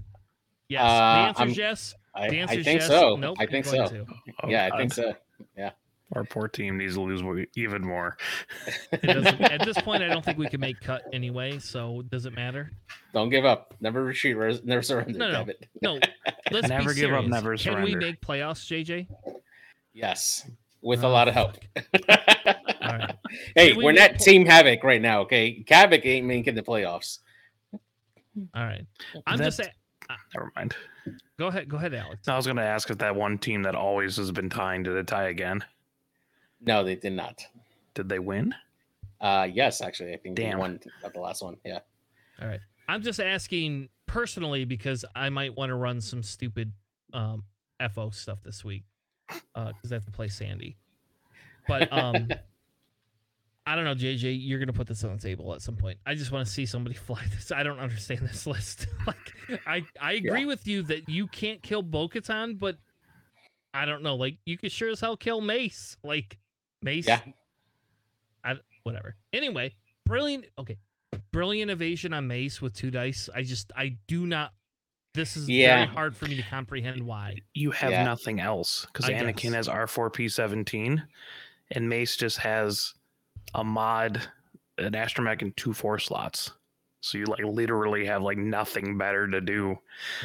yes Uh, the answer is yes I, the I answer is think yes so. nope I think so. to. Oh, Yeah, I think so. Yeah. Our poor team needs to lose even more. It at this point, I don't think we can make cut anyway, so does it matter? Don't give up. Never retreat. res- Never surrender. No, no. damn it. No, let's be Never give up, serious. never Can we make playoffs, JJ? Yes, with a Oh, lot of help. All right. hey, we we're make not pl- Team Havoc right now. Okay, Havoc ain't making the playoffs. All right. I'm That- just saying. Never mind. Go ahead. Go ahead, Alex. I was going to ask if that one team that always has been tying did it tie again? No, they did not. Did they win? Uh, yes, actually, I think they won at the last one. Yeah. All right. I'm just asking personally because I might want to run some stupid um, FO stuff this week because I have to play Sandy. But um, I don't know, JJ. You're gonna put this on the table at some point. I just want to see somebody fly this. I don't understand this list. like, I I agree with you that you can't kill Bo-Katan, but I don't know. Like, you could sure as hell kill Mace. Like, Mace. Yeah. I whatever. Anyway, brilliant. Okay, brilliant evasion on Mace with two dice. I just I do not. This is Yeah. very hard for me to comprehend why. You have Yeah. nothing else because I Anakin guess. has R4P17 and Mace just has a mod, an astromech, and two four slots. So you like literally have like nothing better to do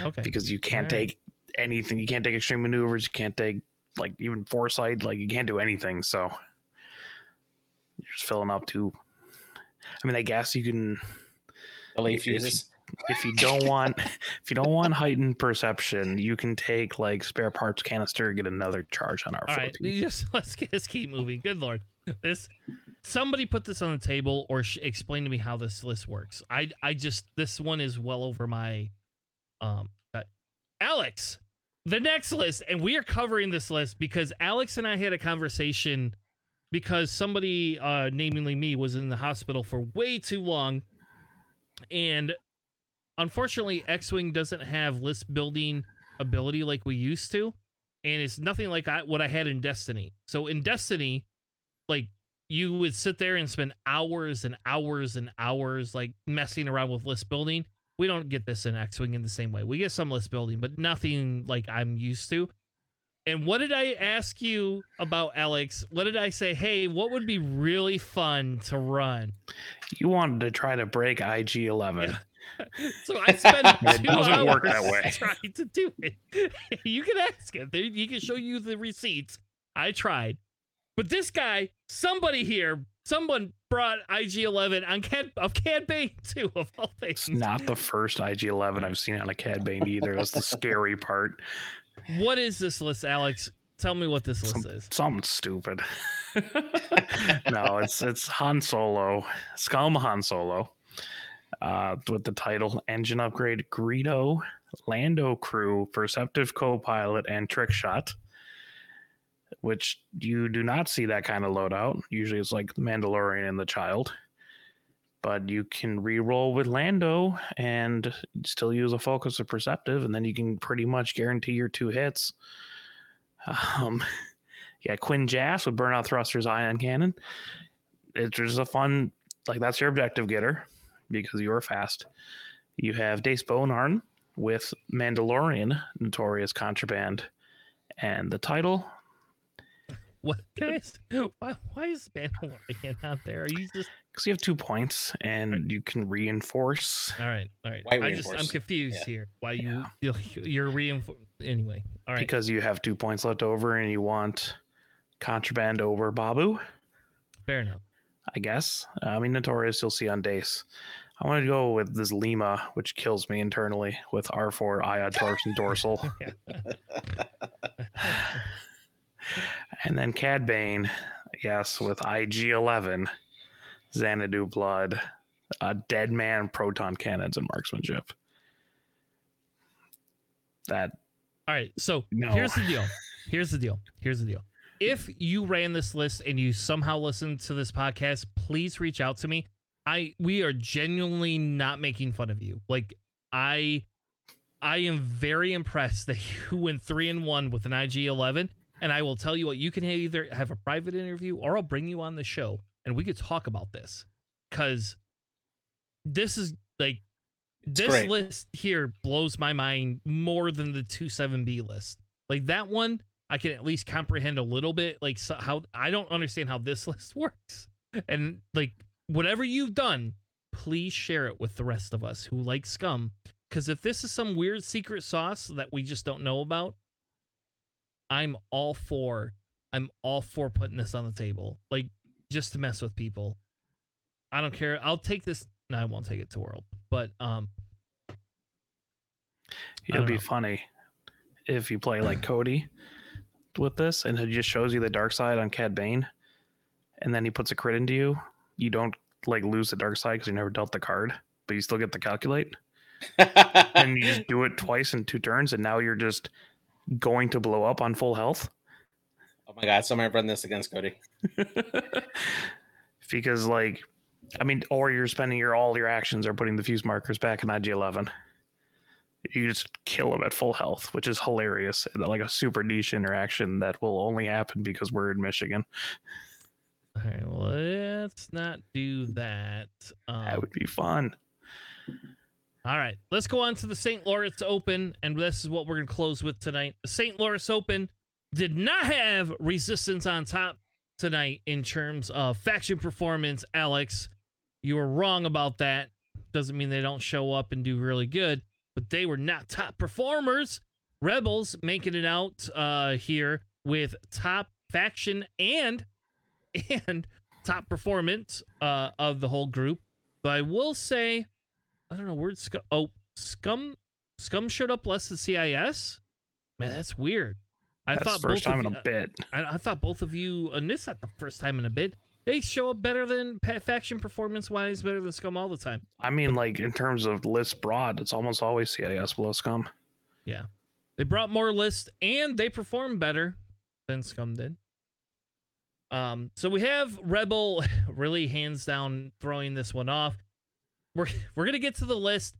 Okay. because you can't Alright. take anything. You can't take extreme maneuvers. You can't take like even foresight. Like you can't do anything. So you're just filling up two. I mean, I guess you can If- if you- fuses. if you don't want if you don't want heightened perception, you can take like spare parts canister, get another charge on our All right, just let's get let's keep moving. Good lord, this somebody put this on the table or sh- explain to me how this list works. I I just this one is well over my um. Alex, the next list, and we are covering this list because Alex and I had a conversation because somebody, uh, namely me, was in the hospital for way too long, and unfortunately, X Wing doesn't have list building ability like we used to and it's nothing like I, what I had in Destiny. So in Destiny, like you would sit there and spend hours and hours and hours like messing around with list building. We don't get this in X-wing in the same way. We get some list building, but nothing like I'm used to. And what did I ask you about Alex? What did I say? Hey, what would be really fun to run? You wanted to try to break IG 11. So I spent It two doesn't work that hours way. trying to do it. you can ask it. He can show you the receipts. I tried, but this guy, somebody here, someone brought IG Eleven on Cad of Cad Bane too of all It's things. not the first IG 11 I've seen on a Cad Bane either. That's the scary part. What is this list, Alex? Tell me what this list Some- is. Something stupid. no, it's it's Han Solo, Scum Han Solo, uh, with the title Engine Upgrade Greedo, Lando Crew, Perceptive Co-Pilot, and Trick Shot. Which you do not see that kind of loadout. Usually, it's like the Mandalorian and the Child. But you can re-roll with Lando and still use a focus of Perceptive, and then you can pretty much guarantee your two hits. Um, yeah, Quinn Jass with burnout thrusters, ion cannon. It's just a fun, like that's your objective getter because you are fast. You have Dace Bonearm with Mandalorian, notorious contraband, and the title. What guys? Why, why is Mandalorian out there? Are you just Because you have two points and you can reinforce. all right? All right. Why I just I'm confused Yeah. here. Why you you're, you're reinfor anyway? All right. Because you have two points left over and you want contraband over Babu, Fair enough. I guess. I mean, notorious you'll see on Dace. I want to go with this Lima, which kills me internally with R4 Iod Torx and Dorsal. And then Cad Bane, yes, with IG 11, Xanadu Blood, a dead man, proton cannons, and marksmanship. That All right. So No. here's the deal. Here's the deal. Here's the deal. If you ran this list and you somehow listened to this podcast, please reach out to me. I we are genuinely not making fun of you. Like I I am very impressed that you went three and one with an IG eleven. And I will tell you what, you can either have a private interview or I'll bring you on the show and we could talk about this. Cause this is like this great. list here blows my mind more than the 27B list. Like that one, I can at least comprehend a little bit. Like so how I don't understand how this list works. And like whatever you've done, please share it with the rest of us who like Scum Because if this is some weird secret sauce that we just don't know about, I'm all for. I'm all for putting this on the table, like just to mess with people. I don't care. I'll take this. No, I won't take it to world, but um, It'll be know. funny if you play like Cody with this and it just shows you the dark side on Cad Bane and then he puts a crit into you. You don't like lose the dark side because you never dealt the card, but you still get the calculate. And you just do it twice in two turns, and now you're just going to blow up on full health. oh my god, somebody run this against Cody. because like I mean, or you're spending your all your actions are putting the fuse markers back in IG eleven. You just kill them at full health, which is hilarious. Like a super niche interaction that will only happen because we're in Michigan. all right, let's not do that. Um, That would be fun. All right, let's go on to the St. Laurence Open, and this is what we're going to close with tonight. The St. Laurence Open did not have resistance on top tonight in terms of faction performance. Alex, you were wrong about that. Doesn't mean they don't show up and do really good, but they were not top performers. Rebels making it out uh, here with top faction and and top performance uh, of the whole group. But I will say. I don't know where'd scum. Oh, scum. Scum showed up less than CIS. Man, that's weird. I That's thought first both time of in you- a bit. I, I thought both of you, and this is not the first time in a bit. They show up better than faction performance wise, better than Scum all the time. I mean, like in terms of list broad, it's almost always CIS below scum. Yeah, they brought more lists and they performed better than Scum did. Um, so we have Rebel really hands down throwing this one off. We're we're gonna get to the list.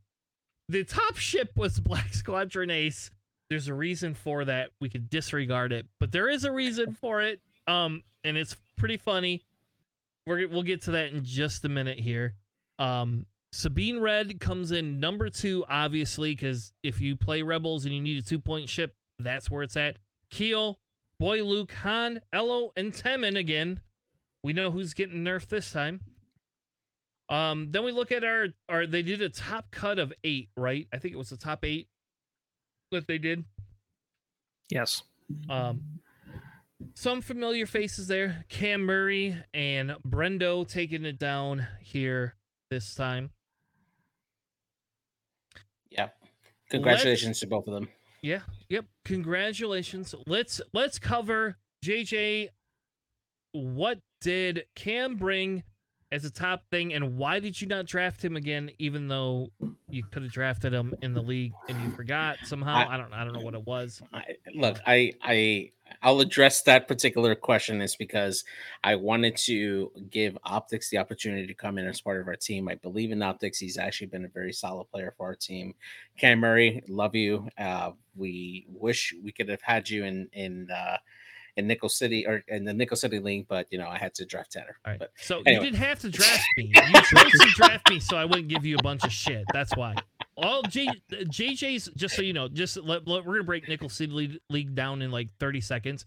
The top ship was Black Squadron Ace. There's a reason for that. We could disregard it, but there is a reason for it. Um, and it's pretty funny. We're we'll get to that in just a minute here. Um, Sabine Red comes in number two, obviously, because if you play Rebels and you need a two point ship, that's where it's at. Keel, Boy Luke, Han, Ello, and Temmin again. We know who's getting nerfed this time. Um, then we look at our our they did a top cut of eight, right? I think it was the top eight that they did. Yes. Um, some familiar faces there. Cam Murray and Brendo taking it down here this time. Yeah. Congratulations to both of them. Yeah. Yep. Congratulations. Let's let's cover JJ. What did Cam bring as a top thing, and why did you not draft him again? Even though you could have drafted him in the league and you forgot somehow. I- I, don't. I don't know what it was. I, look, I, I, I'll address that particular question is because I wanted to give Optics the opportunity to come in as part of our team. I believe in Optics. He's actually been a very solid player for our team. Cam Murray, love you. Uh, we wish we could have had you in in uh, in Nickel City or in the Nickel City League, but you know I had to draft Tanner. All right. But so anyway. you didn't have to draft me. You chose to draft me, so I wouldn't give you a bunch of shit. That's why. All J, JJ's just so you know, just let, let- we're gonna break Nickel City League, down in like 30 seconds.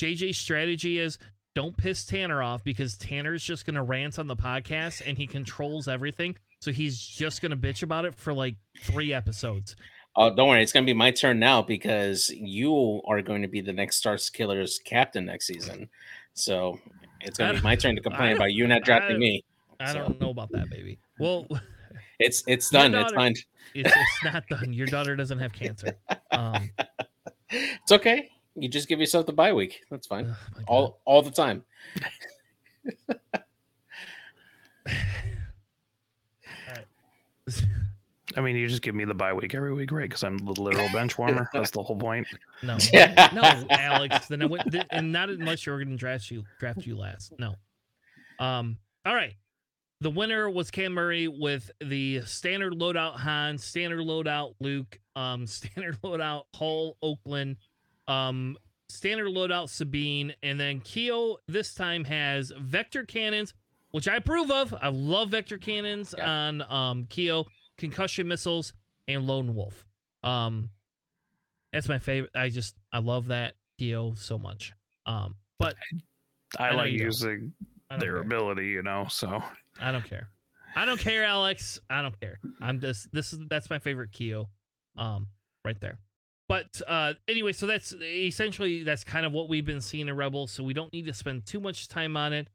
JJ's strategy is don't piss Tanner off because Tanner's just gonna rant on the podcast and he controls everything. So he's just gonna bitch about it for like three episodes. Oh, don't worry, it's gonna be my turn now because you are going to be the next Stars Killers captain next season. So it's gonna be my turn to complain about you not I drafting don't- me. I So- don't know about that, baby. Well, It's it's done. It's daughter- fine. it's, it's not done. Your daughter doesn't have cancer. Um, It's okay. You just give yourself the bye week. That's fine. oh. All all the time. I mean, you just give me the bye week every week, right? Because I'm the literal bench warmer. That's the whole point. No, Yeah. no, Alex. Then I went, th- and not unless you're going to draft you, draft you last. No. Um. All right. The winner was Cam Murray with the standard loadout Han, standard loadout Luke, um, standard loadout Hol Okand, um, standard loadout Sabine, and then Keo this time has vector cannons, which I approve of. I love vector cannons Yeah. on um Keo, concussion missiles, and Lone Wolf. Um, that's my favorite. I just I love that Keo so much. Um, but I, I like using I their care. ability, you know. So I don't care. I don't care, Alex. I don't care. I'm just this is that's my favorite Keo, um, right there. But uh, anyway, so that's essentially that's kind of what we've been seeing in Rebels. So we don't need to spend too much time on it.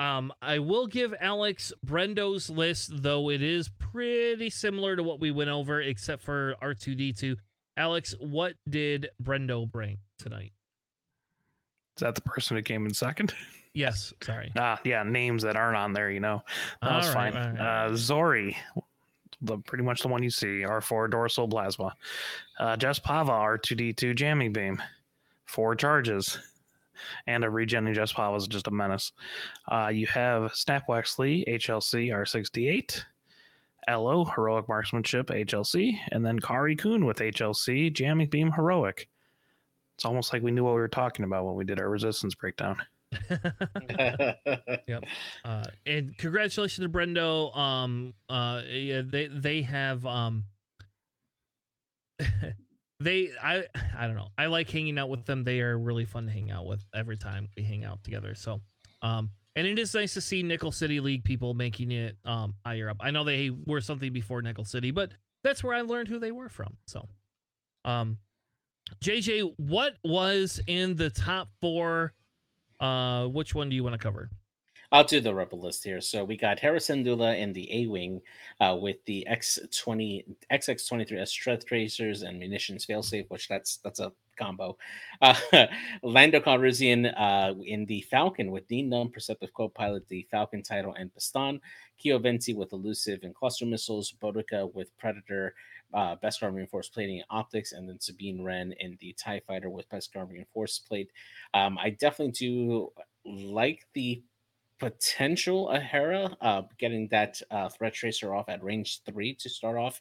Um, I will give Alex Brendo's list, though it is pretty similar to what we went over, except for R2D2. Alex, what did Brendo bring tonight? Is that the person who came in second? Yes, sorry. Ah, yeah, names that aren't on there, you know. That was All right, fine. right. Uh, Zorii, the pretty much the one you see, R4 dorsal plasma. Uh, Jess Pava, R2D2 jamming beam, four charges, and a regenning Jess Pava is just a menace. Uh, you have Snap Wexley, HLC, R68. Ello, heroic marksmanship, HLC, and then Kare Kun with HLC, jamming beam, heroic. It's almost like we knew what we were talking about when we did our resistance breakdown. Yep. Uh, and congratulations to Brendo. Um, uh, yeah, they they have um, they I I don't know. I like hanging out with them. They are really fun to hang out with every time we hang out together. So, um, and it is nice to see Nickel City League people making it um higher up. I know they were something before Nickel City, but that's where I learned who they were from. So, um, JJ, what was in the top four? Uh, which one do you want to cover? I'll do the rebel list here. So we got Hera Syndulla in the A wing uh, with the X20 XX23S strength tracers and munitions failsafe, which that's that's a combo. Uh, Lando Calrissian uh, in the Falcon with Nien Nunb, Perceptive co-pilot, the Falcon title, and Bastan. Keo Venzee with elusive and cluster missiles. Bodica with Predator, uh, Beskar reinforced plating and optics, and then Sabine Wren in the Tie Fighter with best Beskar reinforced plate. Um, I definitely do like the potential a Hera uh, getting that uh, threat tracer off at range three to start off.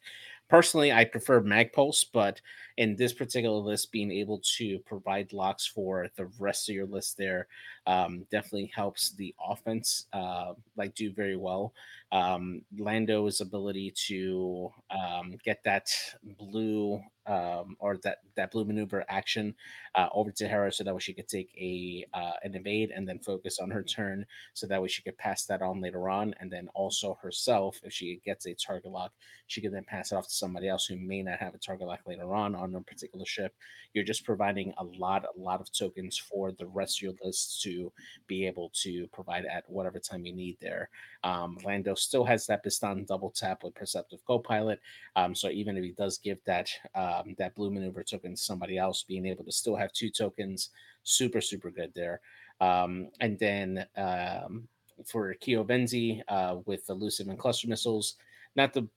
Personally, I prefer Magpulse, but in this particular list, being able to provide locks for the rest of your list there um, definitely helps the offense uh, like do very well. Um, Lando's ability to um, get that blue um, or that that blue maneuver action uh, over to Hera, so that way she could take a uh, an evade and then focus on her turn, so that way she could pass that on later on, and then also herself, if she gets a target lock, she can then pass it off to somebody else who may not have a target lock later on on a particular ship. You're just providing a lot, a lot of tokens for the rest of your list to be able to provide at whatever time you need there. Um, Lando still has that Piston double tap with Perceptive Copilot, um, so even if he does give that um, that blue maneuver token to somebody else, being able to still have two tokens, super super good there. Um, and then um, for Keo Venzee uh, with the elusive and cluster missiles, not the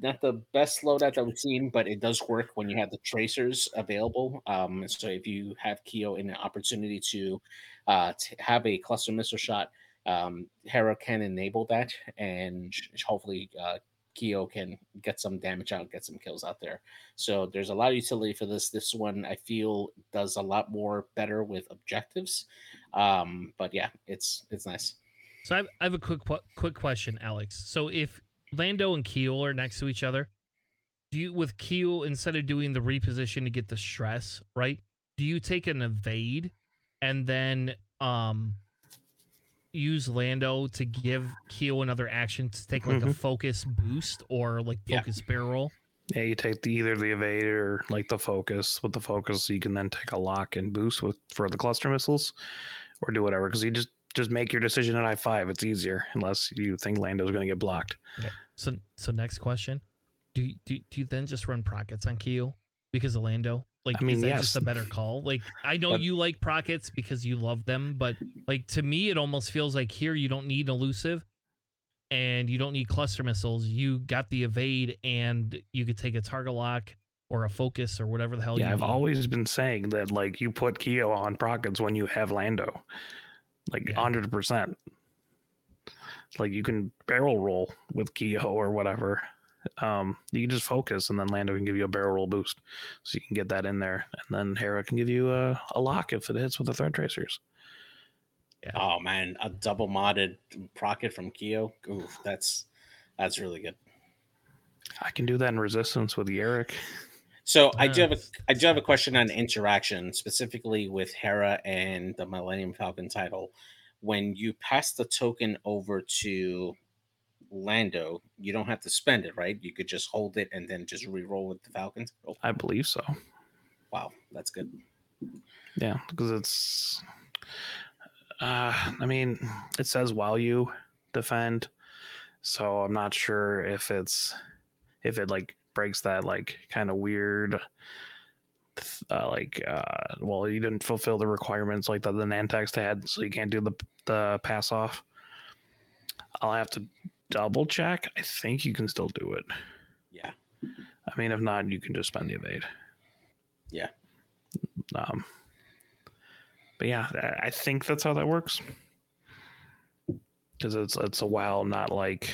not the best loadout that we've seen, but it does work when you have the tracers available. Um, so if you have Keo in an opportunity to uh, to have a cluster missile shot, um, Hera can enable that, and hopefully uh, Keo can get some damage out, get some kills out there. So there's a lot of utility for this. This one I feel does a lot more better with objectives. Um, but yeah, it's it's nice. So I have, I have a quick quick question, Alex. So if Lando and Keel are next to each other, do you with Keel instead of doing the reposition to get the stress, right? Do you take an evade and then um use Lando to give Keel another action to take like a Mhm. focus boost or like Yeah. focus barrel? Yeah, you take the, either the evade or like the focus. With the focus, you can then take a lock and boost with for the cluster missiles, or do whatever. Because you just just make your decision at I five. It's easier unless you think Lando's going to get blocked. So so next question. Do you, do, do you then just run prockets on Keel because of Lando? Like I mean, is that yes. just a better call? Like I know But- you like prockets because you love them, but like to me it almost feels like here you don't need elusive and you don't need cluster missiles. You got the evade and you could take a target lock or a focus or whatever the hell yeah, you I've need. always been saying that like you put Keo on Prockets when you have Lando, like Yeah. hundred percent. Like you can barrel roll with Keo or whatever. Um, you can just focus, and then Lando can give you a barrel roll boost, so you can get that in there, and then Hera can give you a, a lock if it hits with the thread tracers. Oh man, a double modded procket from Keo. Oof, that's that's really good. I can do that in Resistance with Yarrick. So I do have a. I do have a question on interaction, specifically with Hera and the Millennium Falcon title. When you pass the token over to Lando, you don't have to spend it, right? You could just hold it and then just re-roll with the Falcons. Oh, I believe so. wow, that's good. Yeah, because it's. Uh, I mean, it says while you defend, so I'm not sure if it's if it like breaks that like kind of weird. Uh, like, uh, well, you didn't fulfill the requirements like that the Nantex had, so you can't do the the pass off. I'll have to double check. I think you can still do it. Yeah. I mean, if not, you can just spend the evade. Yeah. Um, but yeah, I- I think that's how that works. Because it's it's a while not like,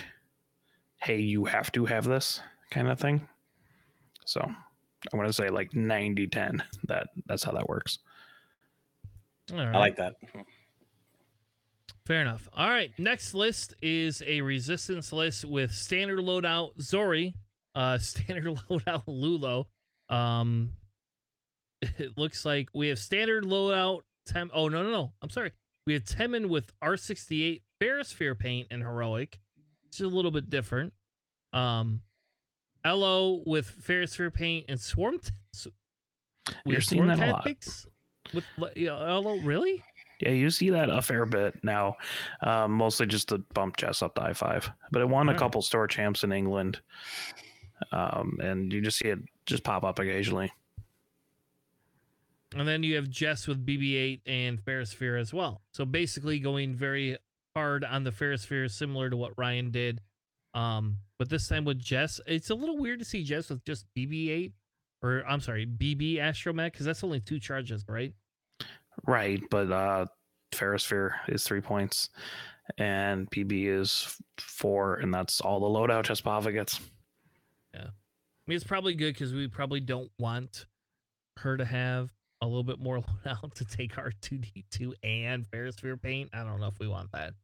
hey, you have to have this kind of thing. So I'm gonna say like 90 10 that that's how that works. All right. I like that. Fair enough. All right. Next list is a resistance list with standard loadout Zorii, uh, standard loadout Lulo. Um, it looks like we have standard loadout Tem. Oh no no no! I'm sorry. We have Temmin with R68 Ferrosphere paint and heroic. It's a little bit different. Um, Ello with Ferrosphere paint and Swarm. T- You're seeing that a lot. With Ello, really? Yeah, you see that a fair bit now, um, mostly just to bump Jess up to I five. But it won a couple store champs in England, um, and you just see it just pop up occasionally. And then you have Jess with BB-8 and Ferrosphere as well. So basically going very hard on the Ferrosphere, similar to what Ryan did. Um, but this time with Jess, it's a little weird to see Jess with just BB-8, or I'm sorry, BB Astromech, because that's only two charges, right? Right, but uh Ferrosphere is three points and PB is four, and that's all the loadout Jess Pava gets. Yeah, I mean, it's probably good because we probably don't want her to have a little bit more loadout to take our 2D2 and Ferrosphere paint. I don't know if we want that.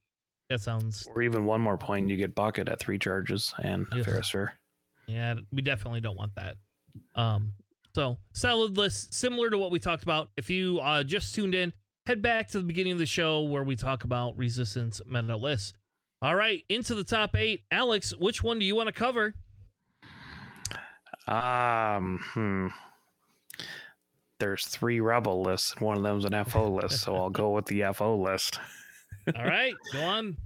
That sounds Or even one more point, you get bucket at three charges and Ugh. Ferrosphere. Yeah, we definitely don't want that. Um, so solid list, similar to what we talked about. If you uh, just tuned in, head back to the beginning of the show where we talk about resistance meta lists. All right, into the top eight. Alex, which one do you want to cover? Um, hmm. There's three rebel lists, and one of them's an FO list, so I'll go with the FO list. All right, go on.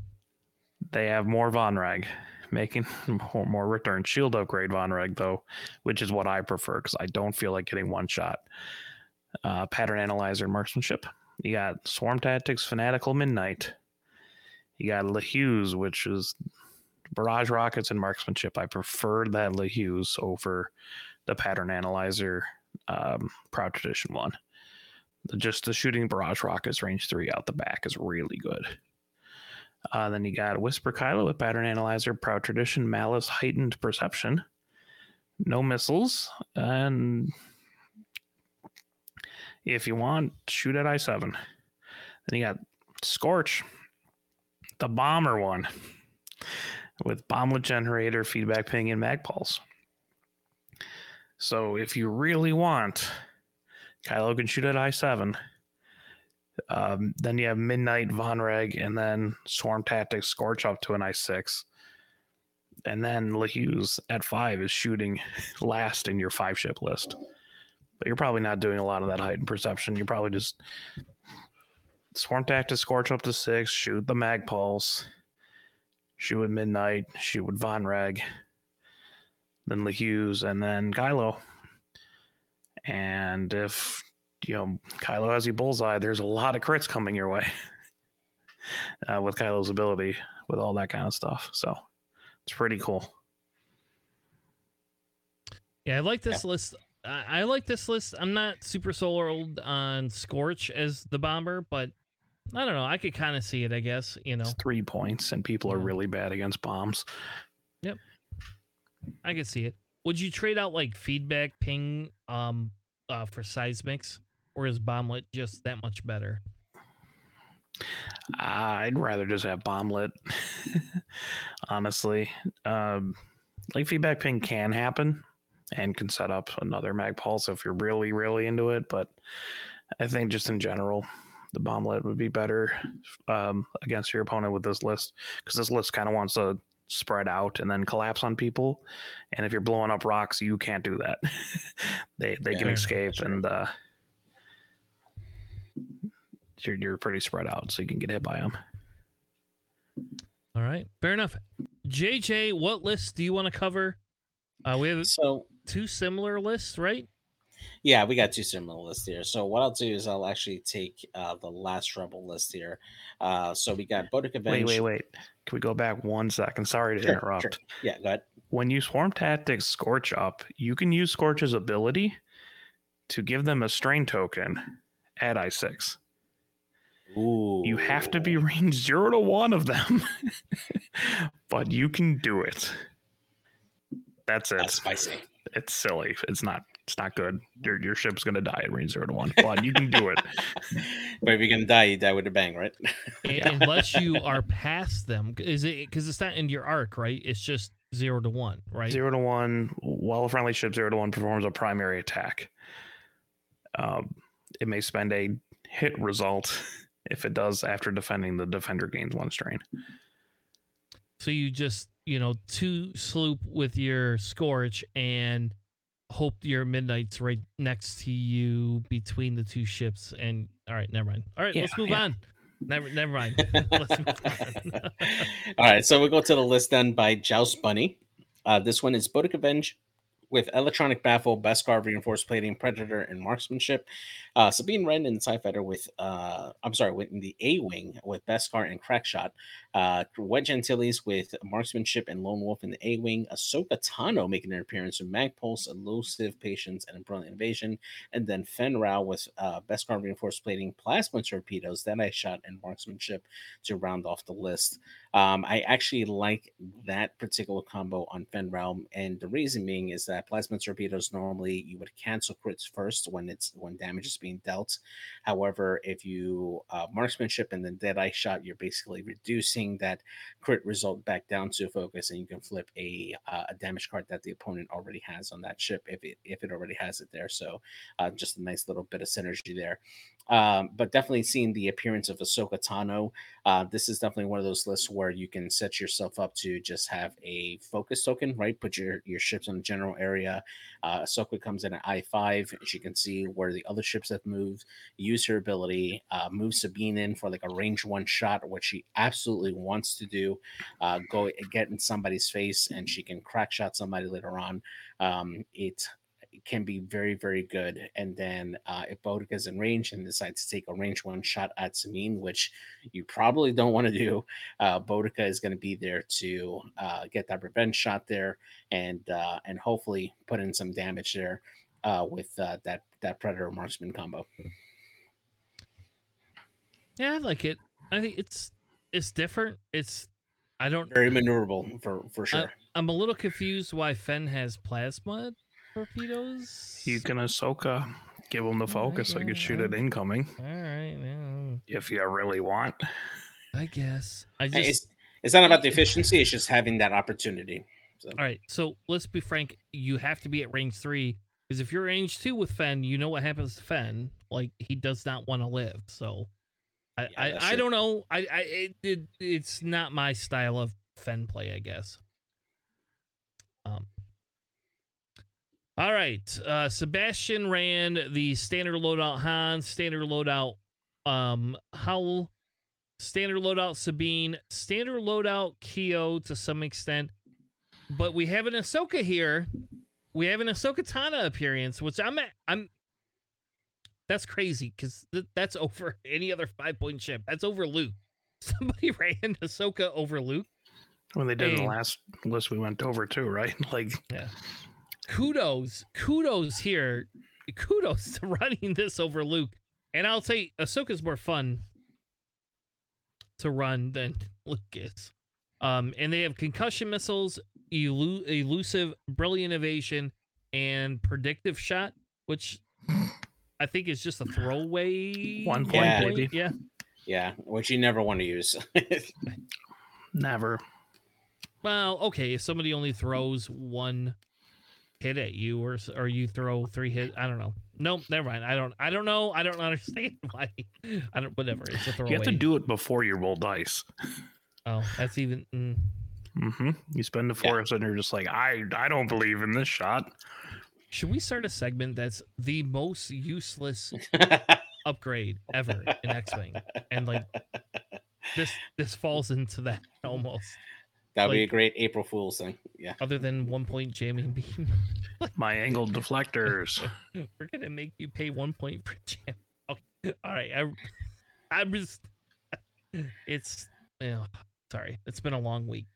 They have more Von Reg, making more, more return. Shield upgrade Von Reg, though, which is what I prefer because I don't feel like getting one shot. Uh, pattern analyzer marksmanship. You got Swarm Tactics, Fanatical Midnight. You got LeHuse, which is barrage rockets and marksmanship. I prefer that LeHuse over the pattern analyzer um, Proud Tradition one. Just the shooting barrage rockets range three out the back is really good. Uh, then you got Whisper Kylo with Pattern Analyzer, Proud Tradition, Malice, Heightened Perception, no missiles, and if you want, shoot at I7. Then you got Scorch, the bomber one, with bomblet generator, feedback ping, and mag pulse. So if you really want, Kylo can shoot at I7. Um, then you have Midnight, Von Reg, and then Swarm Tactics, Scorch up to an I6. And then LeHuse at five is shooting last in your five ship list. But you're probably not doing a lot of that heightened perception. You're probably just Swarm Tactics, Scorch up to six, shoot the Mag Pulse, shoot with Midnight, shoot with Von Reg, then LeHuse, and then Kylo. And if you know Kylo has you bullseye, there's a lot of crits coming your way uh, with Kylo's ability with all that kind of stuff. So it's pretty cool. Yeah, I like this list. I, I like this list. I'm not super sold on Scorch as the bomber, but I don't know. I could kind of see it. I guess you know. It's three points, and people are really bad against bombs. Yep, I could see it. Would you trade out like feedback ping um uh for seismics, or is bomblet just that much better? I'd rather just have bomblet, honestly. Um, like feedback ping can happen and can set up another mag pulse if you're really, really into it. But I think just in general, the bomblet would be better um, against your opponent with this list because this list kind of wants to spread out and then collapse on people. And if you're blowing up rocks, you can't do that. they they can escape and uh, you're you're pretty spread out, so you can get hit by them. All right, fair enough. JJ, what list do you want to cover? Uh, we have So two similar lists, right? Yeah, we got two similar lists here. So what I'll do is I'll actually take uh, the last rebel list here. Uh, so we got Bodic Avenge. Wait, wait, wait. Can we go back one second? Sorry to Sure, interrupt. sure. Yeah, go ahead. When you swarm tactics Scorch up, you can use Scorch's ability to give them a strain token at I6. Ooh. You have to be range zero to one of them, but you can do it. That's it. That's spicy. It's silly. It's not. It's not good. Your your ship's gonna die at range zero to one, but you can do it. But if you're gonna die, you die with a bang, right? A- Unless you are past them, is it because it's not in your arc, right? It's just zero to one, right? Zero to one. While a friendly ship zero to one performs a primary attack, um, it may spend a hit result if it does after defending. The defender gains one strain. So you just, you know, two sloop with your scorch and hope your midnight's right next to you between the two ships. And all right, never mind. All right, Yeah, let's move yeah. on. Never, never mind. on. All right, so we'll go to the list done by Joust Bunny. Uh, this one is Bodica Venj with Electronic Baffle, Beskar Reinforced Plating, Predator, and Marksmanship. Uh, Sabine Wren in the TIE Fighter with, uh, I'm sorry, with the A Wing with Beskar and Crackshot. Uh, Wedge Antilles with Marksmanship and Lone Wolf in the A Wing. Ahsoka Tano making an appearance with Magpulse, Elusive Patience, and Brilliant Evasion. And then Fenn Rau with uh, Beskar Reinforced Plating, Plasma Torpedoes, Deadeye Shot, and Marksmanship to round off the list. Um, I actually like that particular combo on Fenn Rau, and the reason being is that plasma torpedoes normally you would cancel crits first when it's when damage is being dealt. However, if you uh, marksmanship and then dead eye shot, you're basically reducing that crit result back down to focus, and you can flip a uh, a damage card that the opponent already has on that ship if it if it already has it there. So uh, just a nice little bit of synergy there. Um, but definitely seeing the appearance of Ahsoka Tano uh, this is definitely one of those lists where you can set yourself up to just have a focus token, right? Put your your ships in the general area. Uh, Ahsoka comes in at I five. She can see where the other ships moved. Use her ability. Uh, move Sabine in for like a range one shot, which she absolutely wants to do. Uh, go get in somebody's face, and she can crack shot somebody later on. Um, it can be very, very good. And then uh, if Bodica is in range and decides to take a range one shot at Sabine, which you probably don't want to do, uh, Bodica is going to be there to uh, get that revenge shot there and uh, and hopefully put in some damage there uh, with uh, that that Predator Marksman combo. yeah, I like it. I think it's it's different. It's I don't. Very maneuverable for for sure. I'm a little confused why Fenn has plasma torpedoes. You can Ahsoka give them the focus so you can shoot it incoming All right, yeah, if you really want. I guess. I just it's it's not about the efficiency; it's just having that opportunity. So, All right, so let's be frank. You have to be at range three because if you're range two with Fenn, you know what happens to Fenn. Like he does not want to live. So I Yeah, I, I don't know. I I it, it it's not my style of Fenn play. I guess. Um. All right, uh, Sebastian ran the standard loadout Han, standard loadout um Howl, standard loadout Sabine, standard loadout Keo to some extent but we have an Ahsoka here. We have an Ahsoka Tano appearance, which I'm at, I'm. That's crazy because th- that's over any other five point ship. That's over Luke. Somebody ran Ahsoka over Luke. When they did in the last list we went over too, right? Like yeah. Kudos, kudos here. Kudos to running this over Luke. And I'll say Ahsoka's more fun to run than Luke is. Um, and they have concussion missiles, elu- elusive, brilliant evasion, and predictive shot, which I think is just a throwaway. One point, Yeah. baby. Yeah. yeah, which you never want to use. never. Well, okay. If somebody only throws one hit at you, or or you throw three hit, I don't know. Nope, never mind. I don't. I don't know. I don't understand why. I don't. Whatever. It's a throwaway. You have to do it before you roll dice. Oh, that's even. Mm, hmm You spend the Yeah. forest and you're just like, I I don't believe in this shot. Should we start a segment that's the most useless upgrade ever in X-wing? And like this this falls into that almost. That'd be a great April Fool's thing. Yeah. Other than one point jamming beam, My angled deflectors. we're gonna make you pay one point per jam. Okay. All right, I, I'm just. It's, yeah, sorry, it's been a long week.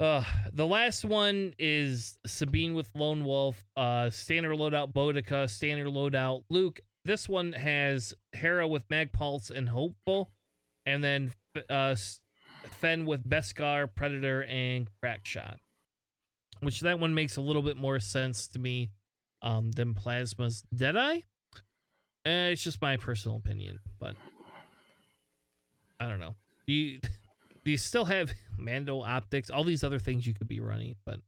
Uh, the last one is Sabine with Lone Wolf, uh, standard loadout Bodica, standard loadout Luke. This one has Hera with Magpulse and Hopeful, and then uh, Fenn with Beskar, Predator, and Crackshot. Which that one makes a little bit more sense to me um, than Plasma's Deadeye. Eh, it's just my personal opinion, but I don't know. You you still have Mando optics? All these other things you could be running, but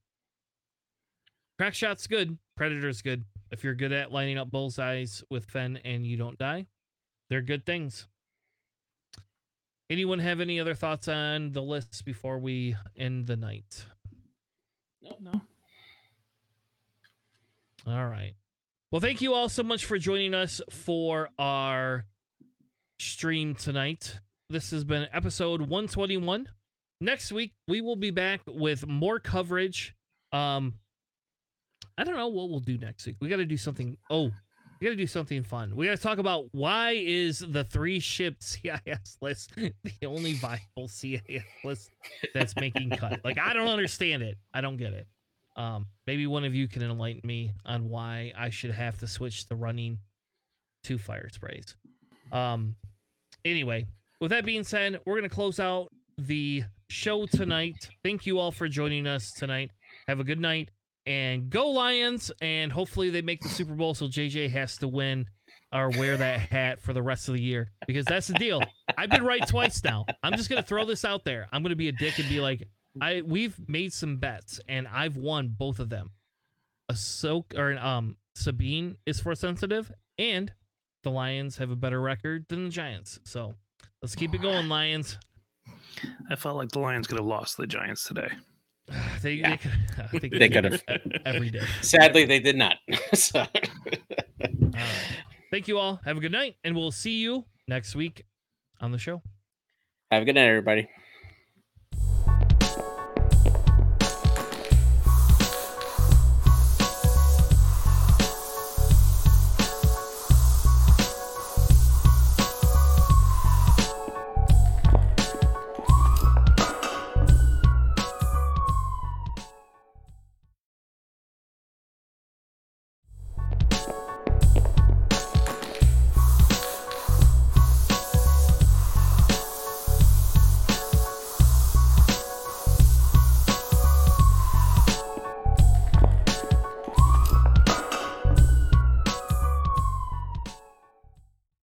crack shot's good. Predator's good. If you're good at lining up bullseyes with Fenn and you don't die, they're good things. Anyone have any other thoughts on the list before we end the night? No, no. All right. Well, thank you all so much for joining us for our stream tonight. This has been episode 121. Next week we will be back with more coverage. Um I don't know what we'll do next week. We got to do something Oh, we got to do something fun. We got to talk about why is the three ship CIS list the only viable CIS list that's making cut? Like I don't understand it. I don't get it. Um, maybe one of you can enlighten me on why I should have to switch the running to fire sprays. Um, anyway, with that being said, we're gonna close out the show tonight. Thank you all for joining us tonight. Have a good night and go Lions! And hopefully they make the Super Bowl so JJ has to win or wear that hat for the rest of the year because that's the deal. I've been right twice now. I'm just gonna throw this out there. I'm gonna be a dick and be like, I we've made some bets and I've won both of them. A soak or an, um Sabine is force sensitive and the Lions have a better record than the Giants. So let's keep it going, Lions. I felt like the Lions could have lost to the Giants today. They, Yeah. they could, I think They could have. every day. Sadly, they did not. so, All right. Thank you all. Have a good night, and we'll see you next week on the show. have a good night, everybody.